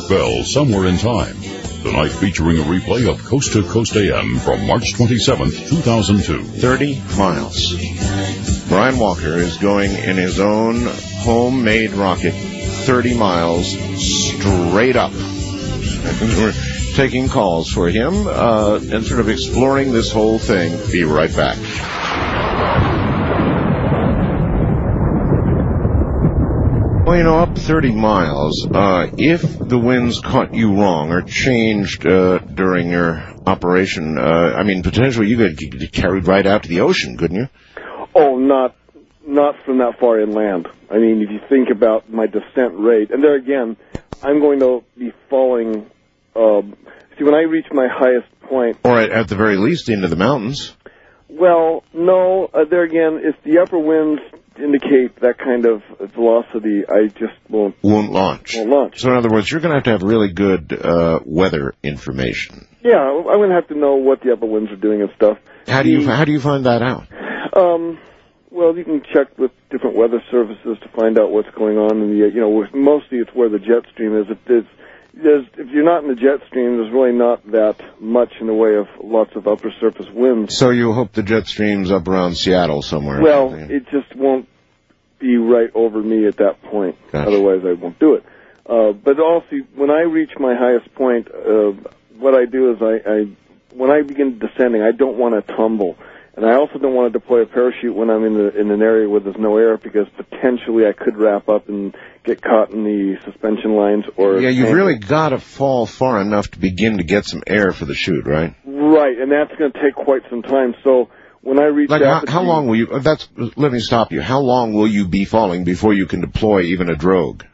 Bell Somewhere in Time. Tonight featuring a replay of Coast to Coast AM from March 27th, 2002. 30 miles. Brian Walker is going in his own homemade rocket 30 miles straight up. We're taking calls for him uh, and sort of exploring this whole thing. Be right back. Well, you know, up 30 miles, uh, if the winds caught you wrong or changed uh, during your operation, uh, I mean, potentially you could get carried right out to the ocean, couldn't you? Oh, not not from that far inland. I mean, if you think about my descent rate, and there again, I'm going to be falling. Um, see, when I reach my highest point, Or at, at the very least into the mountains. well, no, uh, there again, if the upper winds indicate that kind of velocity, I just won't Won't launch. won't launch. So in other words, you're going to have to have really good uh, weather information. Yeah, I'm going to have to know what the upper winds are doing and stuff. How do you how do you find that out? Um, well, you can check with different weather services to find out what's going on in the, you know, mostly it's where the jet stream is. If there's, there's, if you're not in the jet stream, there's really not that much in the way of lots of upper surface winds. So you hope the jet stream's up around Seattle somewhere. Well, it just won't be right over me at that point. Otherwise, I won't do it. Uh, but also, when I reach my highest point, uh, what I do is I, I, when I begin descending, I don't want to tumble. And I also don't want to deploy a parachute when I'm in the in an area where there's no air because potentially I could wrap up and get caught in the suspension lines or yeah, you've really got to fall far enough to begin to get some air for the chute, right? right, and that's going to take quite some time. So when I reach Like how, how long will you? uh, That's let me stop you. How long will you be falling before you can deploy even a drogue?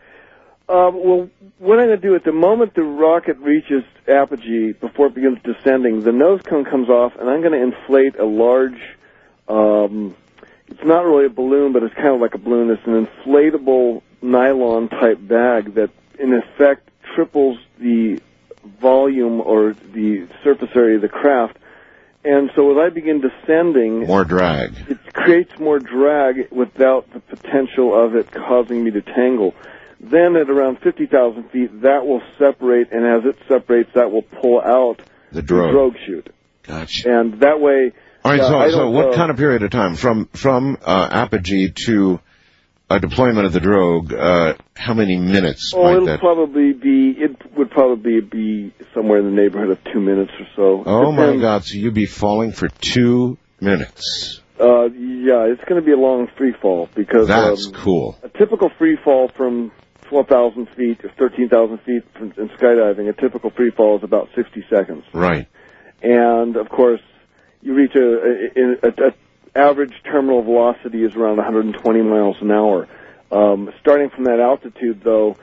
Uh, well, what I'm going to do at the moment the rocket reaches apogee before it begins descending, the nose cone comes off, and I'm going to inflate a large. Um, it's not really a balloon, but it's kind of like a balloon. It's an inflatable nylon type bag that, in effect, triples the volume or the surface area of the craft. And so as I begin descending, More drag. it creates more drag without the potential of it causing me to tangle. Then at around 50,000 feet, that will separate, and as it separates, that will pull out The drogue. drogue chute. Gotcha. And that way, All right. I so, so what kind of period of time from from uh, apogee to a deployment of the drogue? Uh, how many minutes Oh, might it'll that? probably be. It would probably be somewhere in the neighborhood of two minutes or so. Oh my. God! So you'd be falling for two minutes. Uh, yeah, it's going to be a long free fall because That's um, cool. a typical free fall from 12,000 feet or 13,000 feet in skydiving, a typical free fall is about 60 seconds. Right. and of course you reach a, a, a, a average terminal velocity is around 120 miles an hour. Um, starting from that altitude, though,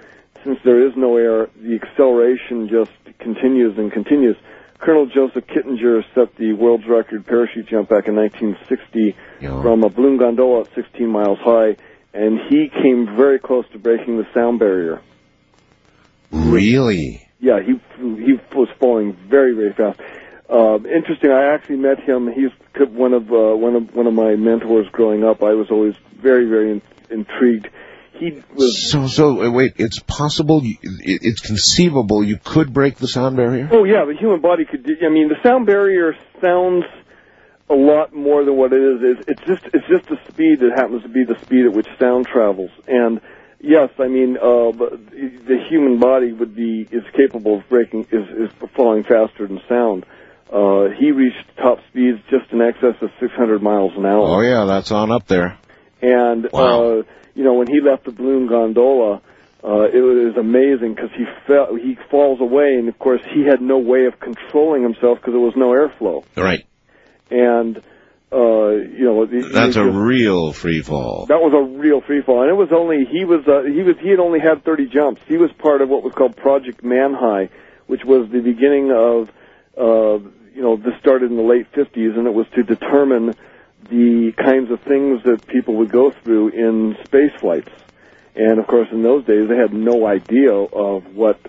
since there is no air, the acceleration just continues and continues. Colonel Joseph Kittinger set the world's record parachute jump back in 1960 from a balloon gondola at 16 miles high, and he came very close to breaking the sound barrier. Really? Yeah, he he was falling very very fast. Uh, interesting. I actually met him. He's one of uh, one of one of my mentors growing up. I was always very very in, intrigued. He was. So so uh, wait, it's possible. It's conceivable you could break the sound barrier. Oh yeah, the human body could. I mean, the sound barrier sounds a lot more than what it is. It's, it's just it's just the speed that happens to be the speed at which sound travels. And yes, I mean, uh, the human body would be is capable of breaking is is falling faster than sound. Uh, he reached top speeds just in excess of 600 miles an hour. Oh yeah, that's on up there. And uh, you know, when he left the balloon gondola, uh, it was amazing because he fell, he falls away, and of course he had no way of controlling himself because there was no airflow. Right. And uh, you know, That's he a real free fall. that was a real free fall, and it was only he was uh, he was he had only had 30 jumps. He was part of what was called Project Manhigh, which was the beginning of uh, you know this started in the late 50s, and it was to determine the kinds of things that people would go through in space flights. And of course, in those days, they had no idea of what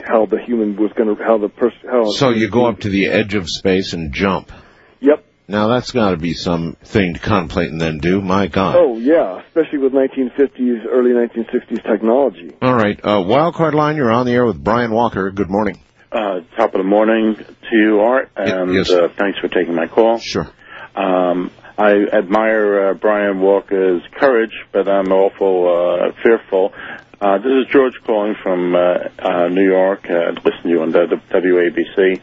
how the human was going to how the person how So you go up to the edge of space and jump. Yep. Now that's got to be something to contemplate and then do. My God. Oh yeah, especially with 1950s, early 1960s technology. All right, uh, Wildcard Line, you're on the air with Brian Walker. Good morning. Uh, top of the morning to you, Art, and yes. uh, thanks for taking my call. Sure. Um, I admire uh, Brian Walker's courage, but I'm awful uh, fearful. Uh, this is George calling from uh, uh, New York. Uh, listen to you on the, the WABC,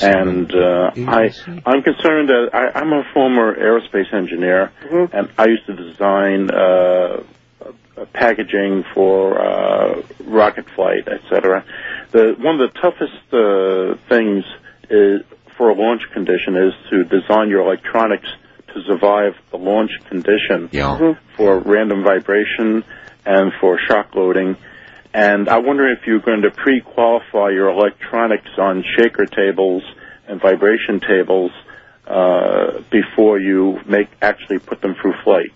and uh, I I'm concerned that I, I'm a former aerospace engineer, and I used to design uh, uh, packaging for uh, rocket flight, etc. The one of the toughest uh, things is for a launch condition is to design your electronics to survive the launch condition yeah. for random vibration and for shock loading. And I wonder if you're going to pre-qualify your electronics on shaker tables and vibration tables uh, before you make actually put them through flight.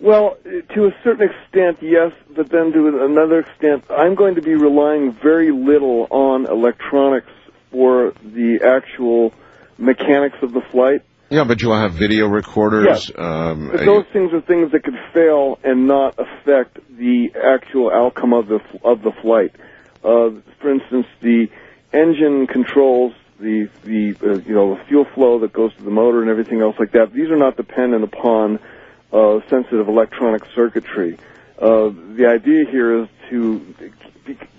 Well, to a certain extent, yes, but then to another extent, I'm going to be relying very little on electronics for the actual mechanics of the flight. Yeah, but you'll have video recorders. Um, But those things are things that could fail and not affect the actual outcome of the of the flight. Uh, for instance, the engine controls the the uh, you know the fuel flow that goes to the motor and everything else like that. These are not dependent upon uh, sensitive electronic circuitry. Uh, the idea here is to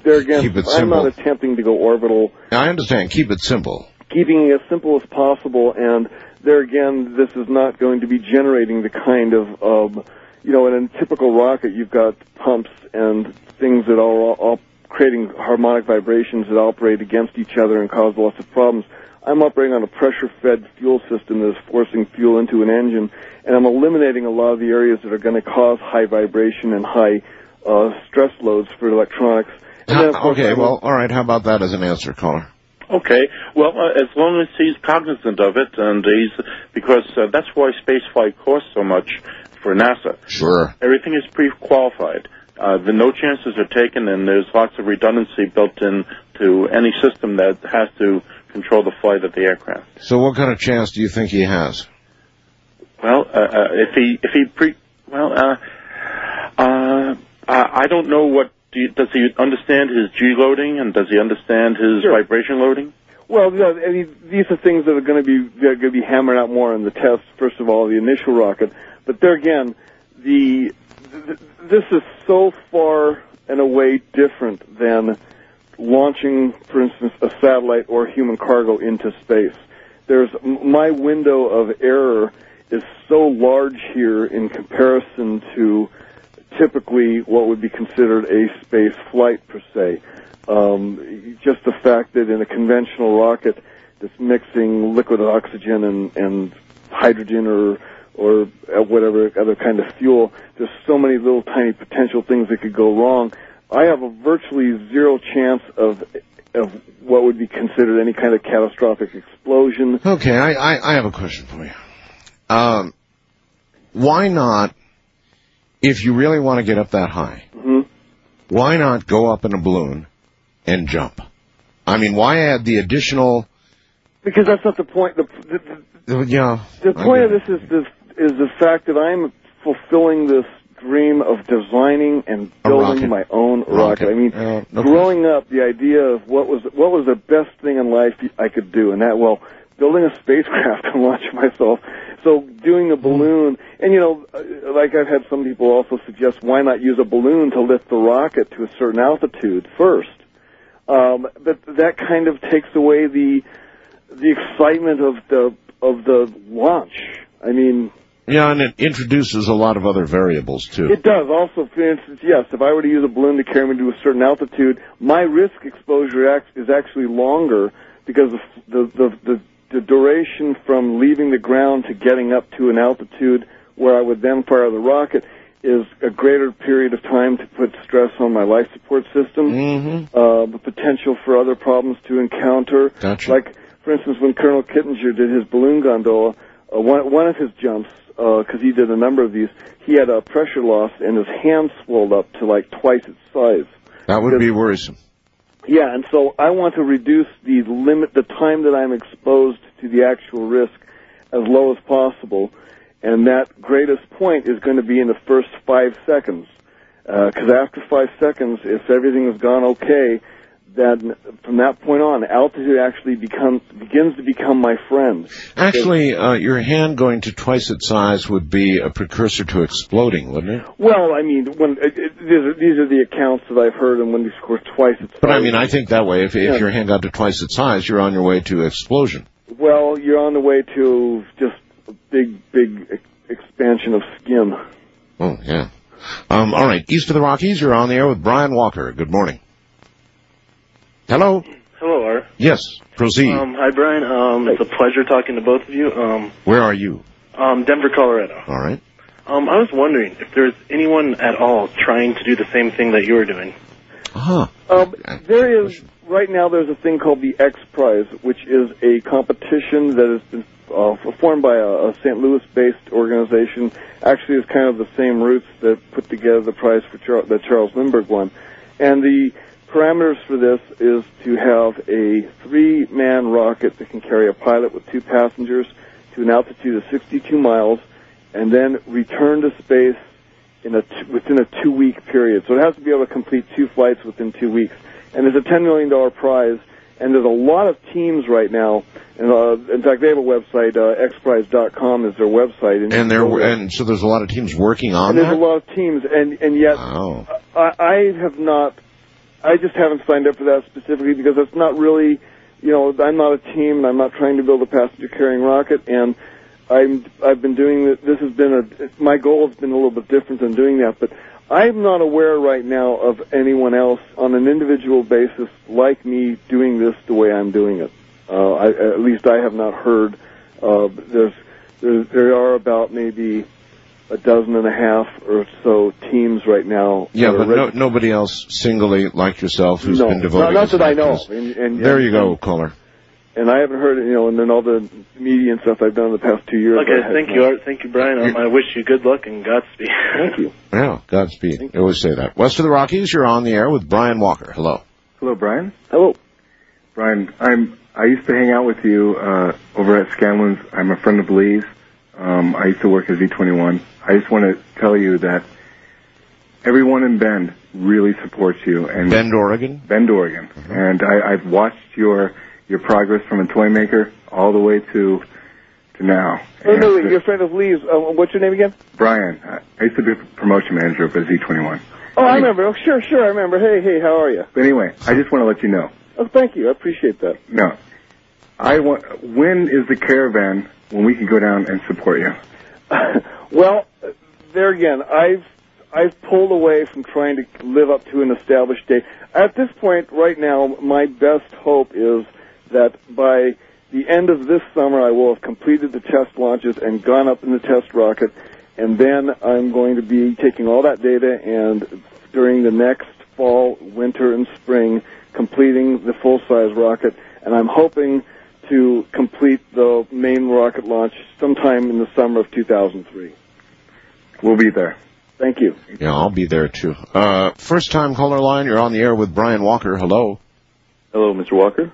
there again. Keep it I'm not attempting to go orbital I understand. Keep it simple. keeping it as simple as possible. And there again, this is not going to be generating the kind of, um, you know, in a typical rocket, you've got pumps and things that are all, all creating harmonic vibrations that operate against each other and cause lots of problems. I'm operating on a pressure-fed fuel system that is forcing fuel into an engine, and I'm eliminating a lot of the areas that are going to cause high vibration and high uh, stress loads for electronics. And then, course, Okay, well, all right. How about that as an answer, caller? Okay. Well, uh, as long as he's cognizant of it, and he's because uh, that's why spaceflight costs so much for NASA. Sure. Everything is pre-qualified. Uh, the no chances are taken, and there's lots of redundancy built in to any system that has to control the flight of the aircraft. So, what kind of chance do you think he has? Well, uh, uh, if he if he pre well, uh, uh, I I don't know what do you, does he understand his G loading and does he understand his vibration loading? Well, I mean, these are things that are going to be they're going to be hammered out more in the test. First of all, the initial rocket, but there again, the th- this is so far and away different than launching, for instance, a satellite or human cargo into space. There's my window of error is so large here in comparison to typically what would be considered a space flight per se. Um, just the fact that in a conventional rocket that's mixing liquid oxygen and, and hydrogen or or uh, whatever other kind of fuel, there's so many little tiny potential things that could go wrong. I have a virtually zero chance of of what would be considered any kind of catastrophic explosion. Okay, I, I, I have a question for you. Um, why not, if you really want to get up that high, Mhm. why not go up in a balloon and jump? I mean, why add the additional? Because that's not the point. The, the, Yeah. The point of this is this is the fact that I'm fulfilling this dream of designing and building my own rocket. Rocket. I mean, Uh, growing up, the idea of what was what was the best thing in life I could do, and that well, building a spacecraft and launching myself. So doing a balloon, and you know, uh, like I've had some people also suggest, why not use a balloon to lift the rocket to a certain altitude first? Um, but that kind of takes away the the excitement of the of the launch. I mean, Yeah, and it introduces a lot of other variables too. it does. Also, for instance, yes, if I were to use a balloon to carry me to a certain altitude, my risk exposure is actually longer because the, the, the, the, the duration from leaving the ground to getting up to an altitude where I would then fire the rocket is a greater period of time to put stress on my life support system. Mm-hmm. Uh, the potential for other problems to encounter. Gotcha. Like, for instance, when Colonel Kittinger did his balloon gondola, uh, one, one of his jumps, because he did a number of these, he had a pressure loss and his hand swelled up to like twice its size. That would be worrisome. Yeah, and so I want to reduce the limit, the time that I'm exposed to the actual risk, as low as possible, and that greatest point is going to be in the first five seconds. Because after five seconds, if everything has gone okay, then from that point on, altitude actually becomes begins to become my friend. Actually, uh, your hand going to twice its size would be a precursor to exploding, wouldn't it? Well, I mean, when it, it, these, are, these are the accounts that I've heard, and when you score twice its But I mean, I think that way, if, Yeah. if your hand got to twice its size, you're on your way to explosion. Well, you're on the way to just a big, big expansion of skin. Oh, yeah. Um, all right, east of the Rockies, you're on the air with Brian Walker. Good morning. Hello? Hello, Art. Yes, proceed. Um, hi, Brian. Um, it's a pleasure talking to both of you. Um, Where are you? um, Denver, Colorado. All right. Um, I was wondering if there's anyone at all trying to do the same thing that you're doing. Uh-huh. Um, there is right now. There's a thing called the X Prize, which is a competition that has been uh, formed by a, a St. Louis-based organization. Actually, it's kind of the same roots that put together the prize for Char- that Charles Lindbergh won. And the parameters for this is to have a three-man rocket that can carry a pilot with two passengers to an altitude of 62 miles, and then return to space in a t- within a two week period. So it has to be able to complete two flights within two weeks. And there's a ten million dollar prize. And there's a lot of teams right now. And uh, in fact, they have a website. Uh, xprize.com is their website. And, And there, and so there's a lot of teams working on and there's that. a lot of teams. And and yet, Wow. I, I have not. I just haven't signed up for that specifically because it's not really. You know, I'm not a team, and I'm not trying to build a passenger carrying rocket. And I'm I've been doing this. This has been a my goal has been a little bit different than doing that, but I'm not aware right now of anyone else on an individual basis like me doing this the way I'm doing it. Uh, I, at least I have not heard. Uh, there's, there's there are about maybe a dozen and a half or so teams right now. Yeah, but no, nobody else singly like yourself who's no, been devoted. not, not that I know. And, and, There you go, caller. And I haven't heard, it, you know, and then all the media and stuff I've done in the past two years. Okay, thank you, Art. Thank you, Brian. Um, I wish you good luck and Godspeed. Thank you. Yeah, Godspeed. I always say that. West of the Rockies, you're on the air with Brian Walker. Hello. Hello, Brian. Hello. Brian, I'm. I used to hang out with you uh, over at Scanlon's. I'm a friend of Lee's. Um, I used to work at V21. I just want to tell you that everyone in Bend really supports you. And Bend, Oregon. Bend, Oregon. And I, I've watched your your progress from a toy maker all the way to to now. Oh, no, And, uh, you're a friend of Lee's. Uh, what's your name again? Brian, I I used to be a promotion manager for Z21. Oh, I remember. Oh, sure, sure, I remember. Hey, hey, how are you? But anyway, I just want to let you know. Oh, thank you. I appreciate that. No. I want. When is the caravan when we can go down and support you? Well, there again, I've I've pulled away from trying to live up to an established date. At this point, right now, my best hope is that by the end of this summer, I will have completed the test launches and gone up in the test rocket, and then I'm going to be taking all that data and during the next fall, winter, and spring, completing the full-size rocket, and I'm hoping to complete the main rocket launch sometime in the summer of 2003. We'll be there. Thank you. Yeah, I'll be there too. Uh, first time caller line, you're on the air with Brian Walker. Hello. Hello, Mr. Walker.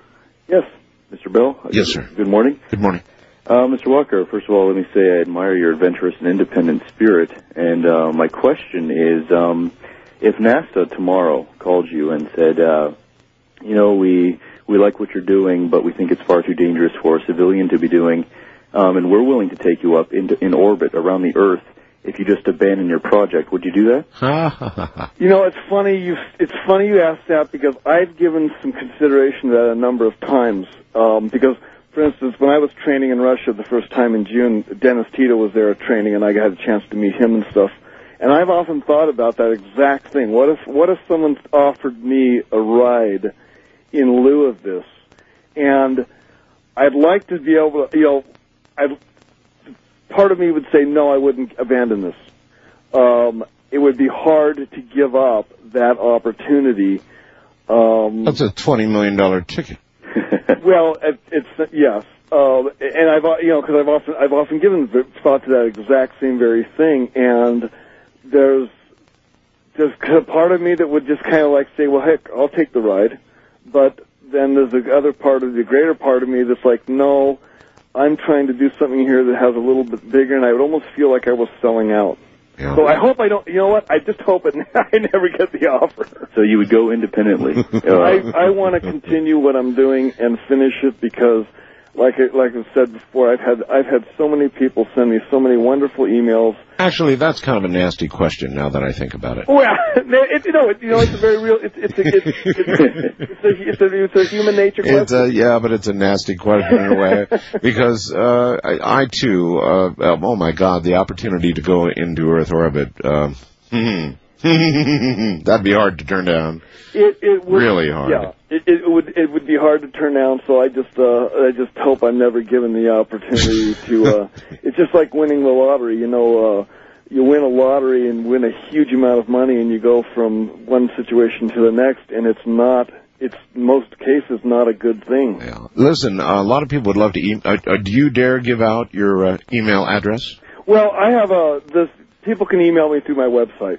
Yes. Mr. Bell. Yes, sir. Good morning. Good morning. Uh, Mr. Walker, first of all, let me say I admire your adventurous and independent spirit. And uh, my question is, um, if NASA tomorrow called you and said, uh, you know, we we like what you're doing, but we think it's far too dangerous for a civilian to be doing, um, and we're willing to take you up into in orbit around the Earth if you just abandon your project, would you do that? You know, it's funny you it's funny you asked that because I've given some consideration to that a number of times. Um, because, for instance, when I was training in Russia the first time in June, Dennis Tito was there at training, and I had a chance to meet him and stuff. And I've often thought about that exact thing. What if what if someone offered me a ride in lieu of this? And I'd like to be able to, you know, I'd, part of me would say no, I wouldn't abandon this. Um, it would be hard to give up that opportunity. Um, That's a twenty million dollar ticket. well, it, it's yes, uh, and I've you know because I've often I've often given thought to that exact same very thing, and there's there's a part of me that would just kind of like say, well, heck, I'll take the ride, but then there's the other part of the greater part of me that's like, no, I'm trying to do something here that has a little bit bigger, and I would almost feel like I was selling out. So I hope I don't. You know what? I just hope it, I never get the offer. So you would go independently. I I want to continue what I'm doing and finish it because, like I, like I said before, I've had I've had so many people send me so many wonderful emails. Actually, that's kind of a nasty question now that I think about it. Well, it, you know, it, you know, it's a very real. It's it's a, it's, it's, it's, a, it's, a, it's a human nature question. It's a, yeah, but it's a nasty question in a way because uh, I, I too, uh, um, oh my God, the opportunity to go into Earth orbit. Um, that'd be hard to turn down. It, it would, Really hard. Yeah, it, it would it would be hard to turn down. So I just uh, I just hope I'm never given the opportunity to. Uh, it's just like winning the lottery. You know, uh, you win a lottery and win a huge amount of money, and you go from one situation to the next, and it's not. It's most cases not a good thing. Listen, a lot of people would love to. E- uh, uh, do you dare give out your uh, email address? Well, I have a this. People can email me through my website.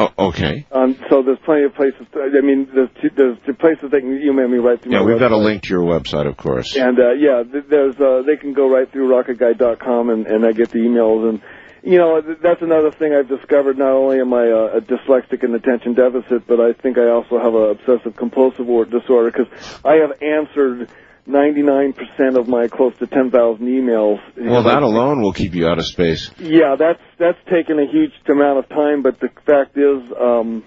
Oh, okay. Um, so there's plenty of places. To, I mean, there's, two, there's two places they can email me right through Yeah, we've website. got a link to your website, of course. And uh, yeah, there's uh, they can go right through rocketguy.com and, and I get the emails and you know that's another thing I've discovered. Not only am I uh, dyslexic and attention deficit, but I think I also have an obsessive compulsive disorder because I have answered 99% of my close to 10,000 emails. Well, that alone will keep you out of space. Yeah, that's that's taken a huge amount of time, but the fact is, um,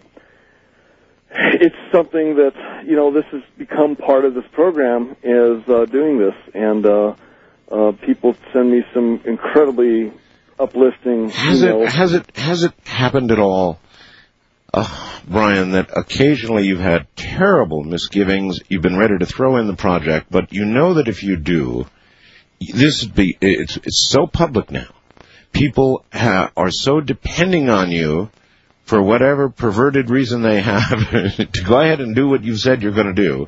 it's something that you know this has become part of this program is uh, doing this, and uh, uh, people send me some incredibly uplifting Has emails. it has it has it happened at all, uh, Brian? That occasionally you've had terrible misgivings. You've been ready to throw in the project, but you know that if you do, this would be it's it's so public now. People ha- are so depending on you for whatever perverted reason they have to go ahead and do what you said you're going to do.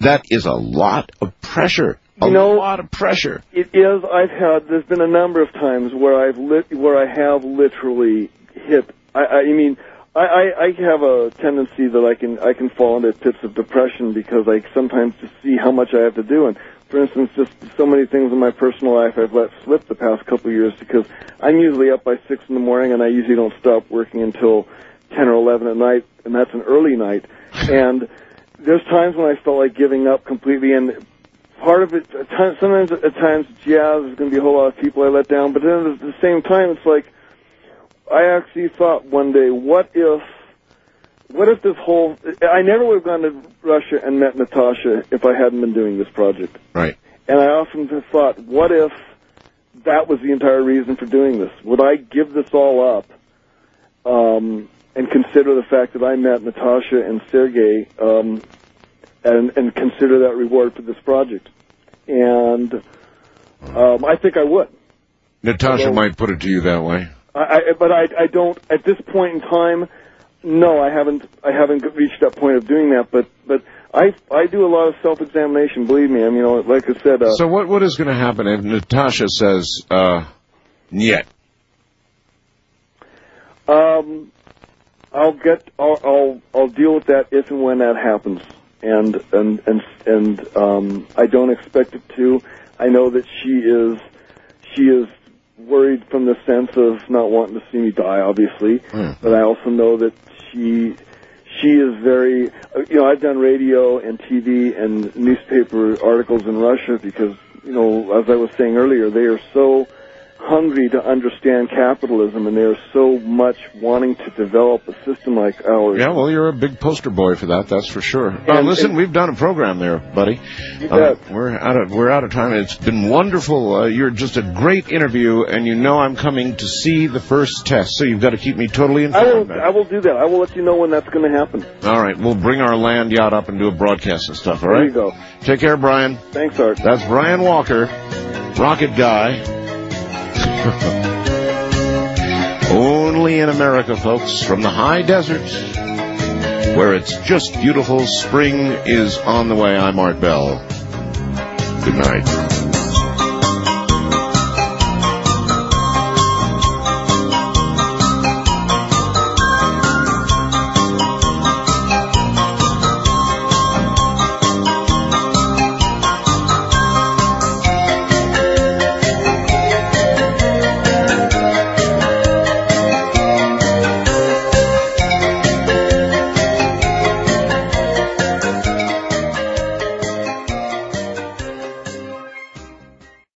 That is a lot of pressure. A You know- lot of pressure. It is. I've had. There's been a number of times where I've lit, where I have literally hit. I, I mean, I, I, I have a tendency that I can I can fall into pits of depression because I sometimes just see how much I have to do. And for instance, just so many things in my personal life I've let slip the past couple of years because I'm usually up by six in the morning and I usually don't stop working until ten or eleven at night, and that's an early night. And there's times when I felt like giving up completely, and part of it, sometimes at times, yeah, there's going to be a whole lot of people I let down, but then at the same time, it's like, I actually thought one day, what if, what if this whole, I never would have gone to Russia and met Natasha if I hadn't been doing this project. Right. And I often thought, what if that was the entire reason for doing this? Would I give this all up, um, and consider the fact that I met Natasha and Sergey, um, and, and consider that reward for this project? And, um, I think I would. Natasha Although- might put it to you that way. I, I, but I, I don't at this point in time. No, I haven't. I haven't reached that point of doing that. But, but I, I do a lot of self-examination. Believe me. I mean, you know, like I said. Uh, So what what is going to happen if Natasha says, uh, "Niet"? Um, I'll get. I'll, I'll. I'll deal with that if and when that happens. And and and and um, I don't expect it to. I know that she is. She is worried from the sense of not wanting to see me die, obviously. Hmm. But I also know that she. She is very, you know, I've done radio and TV and newspaper articles in Russia because, you know, as I was saying earlier, they are so hungry to understand capitalism and they're so much wanting to develop a system like ours. Yeah, well, you're a big poster boy for that. That's for sure. uh, And- listen, we've done a program there, buddy. Uh, we're out of we're out of time. It's been wonderful. Uh, you're just a great interview, and you know I'm coming to see the first test, so you've got to keep me totally I will, informed. I will do that. I will let you know when that's going to happen. All right, we'll bring our land yacht up and do a broadcast and stuff. All right. There you go. Take care, Brian. Thanks, Art. That's Brian Walker, Rocket Guy. Only in America, folks, from the high deserts, where it's just beautiful. Spring is on the way. I'm Art Bell. Good night.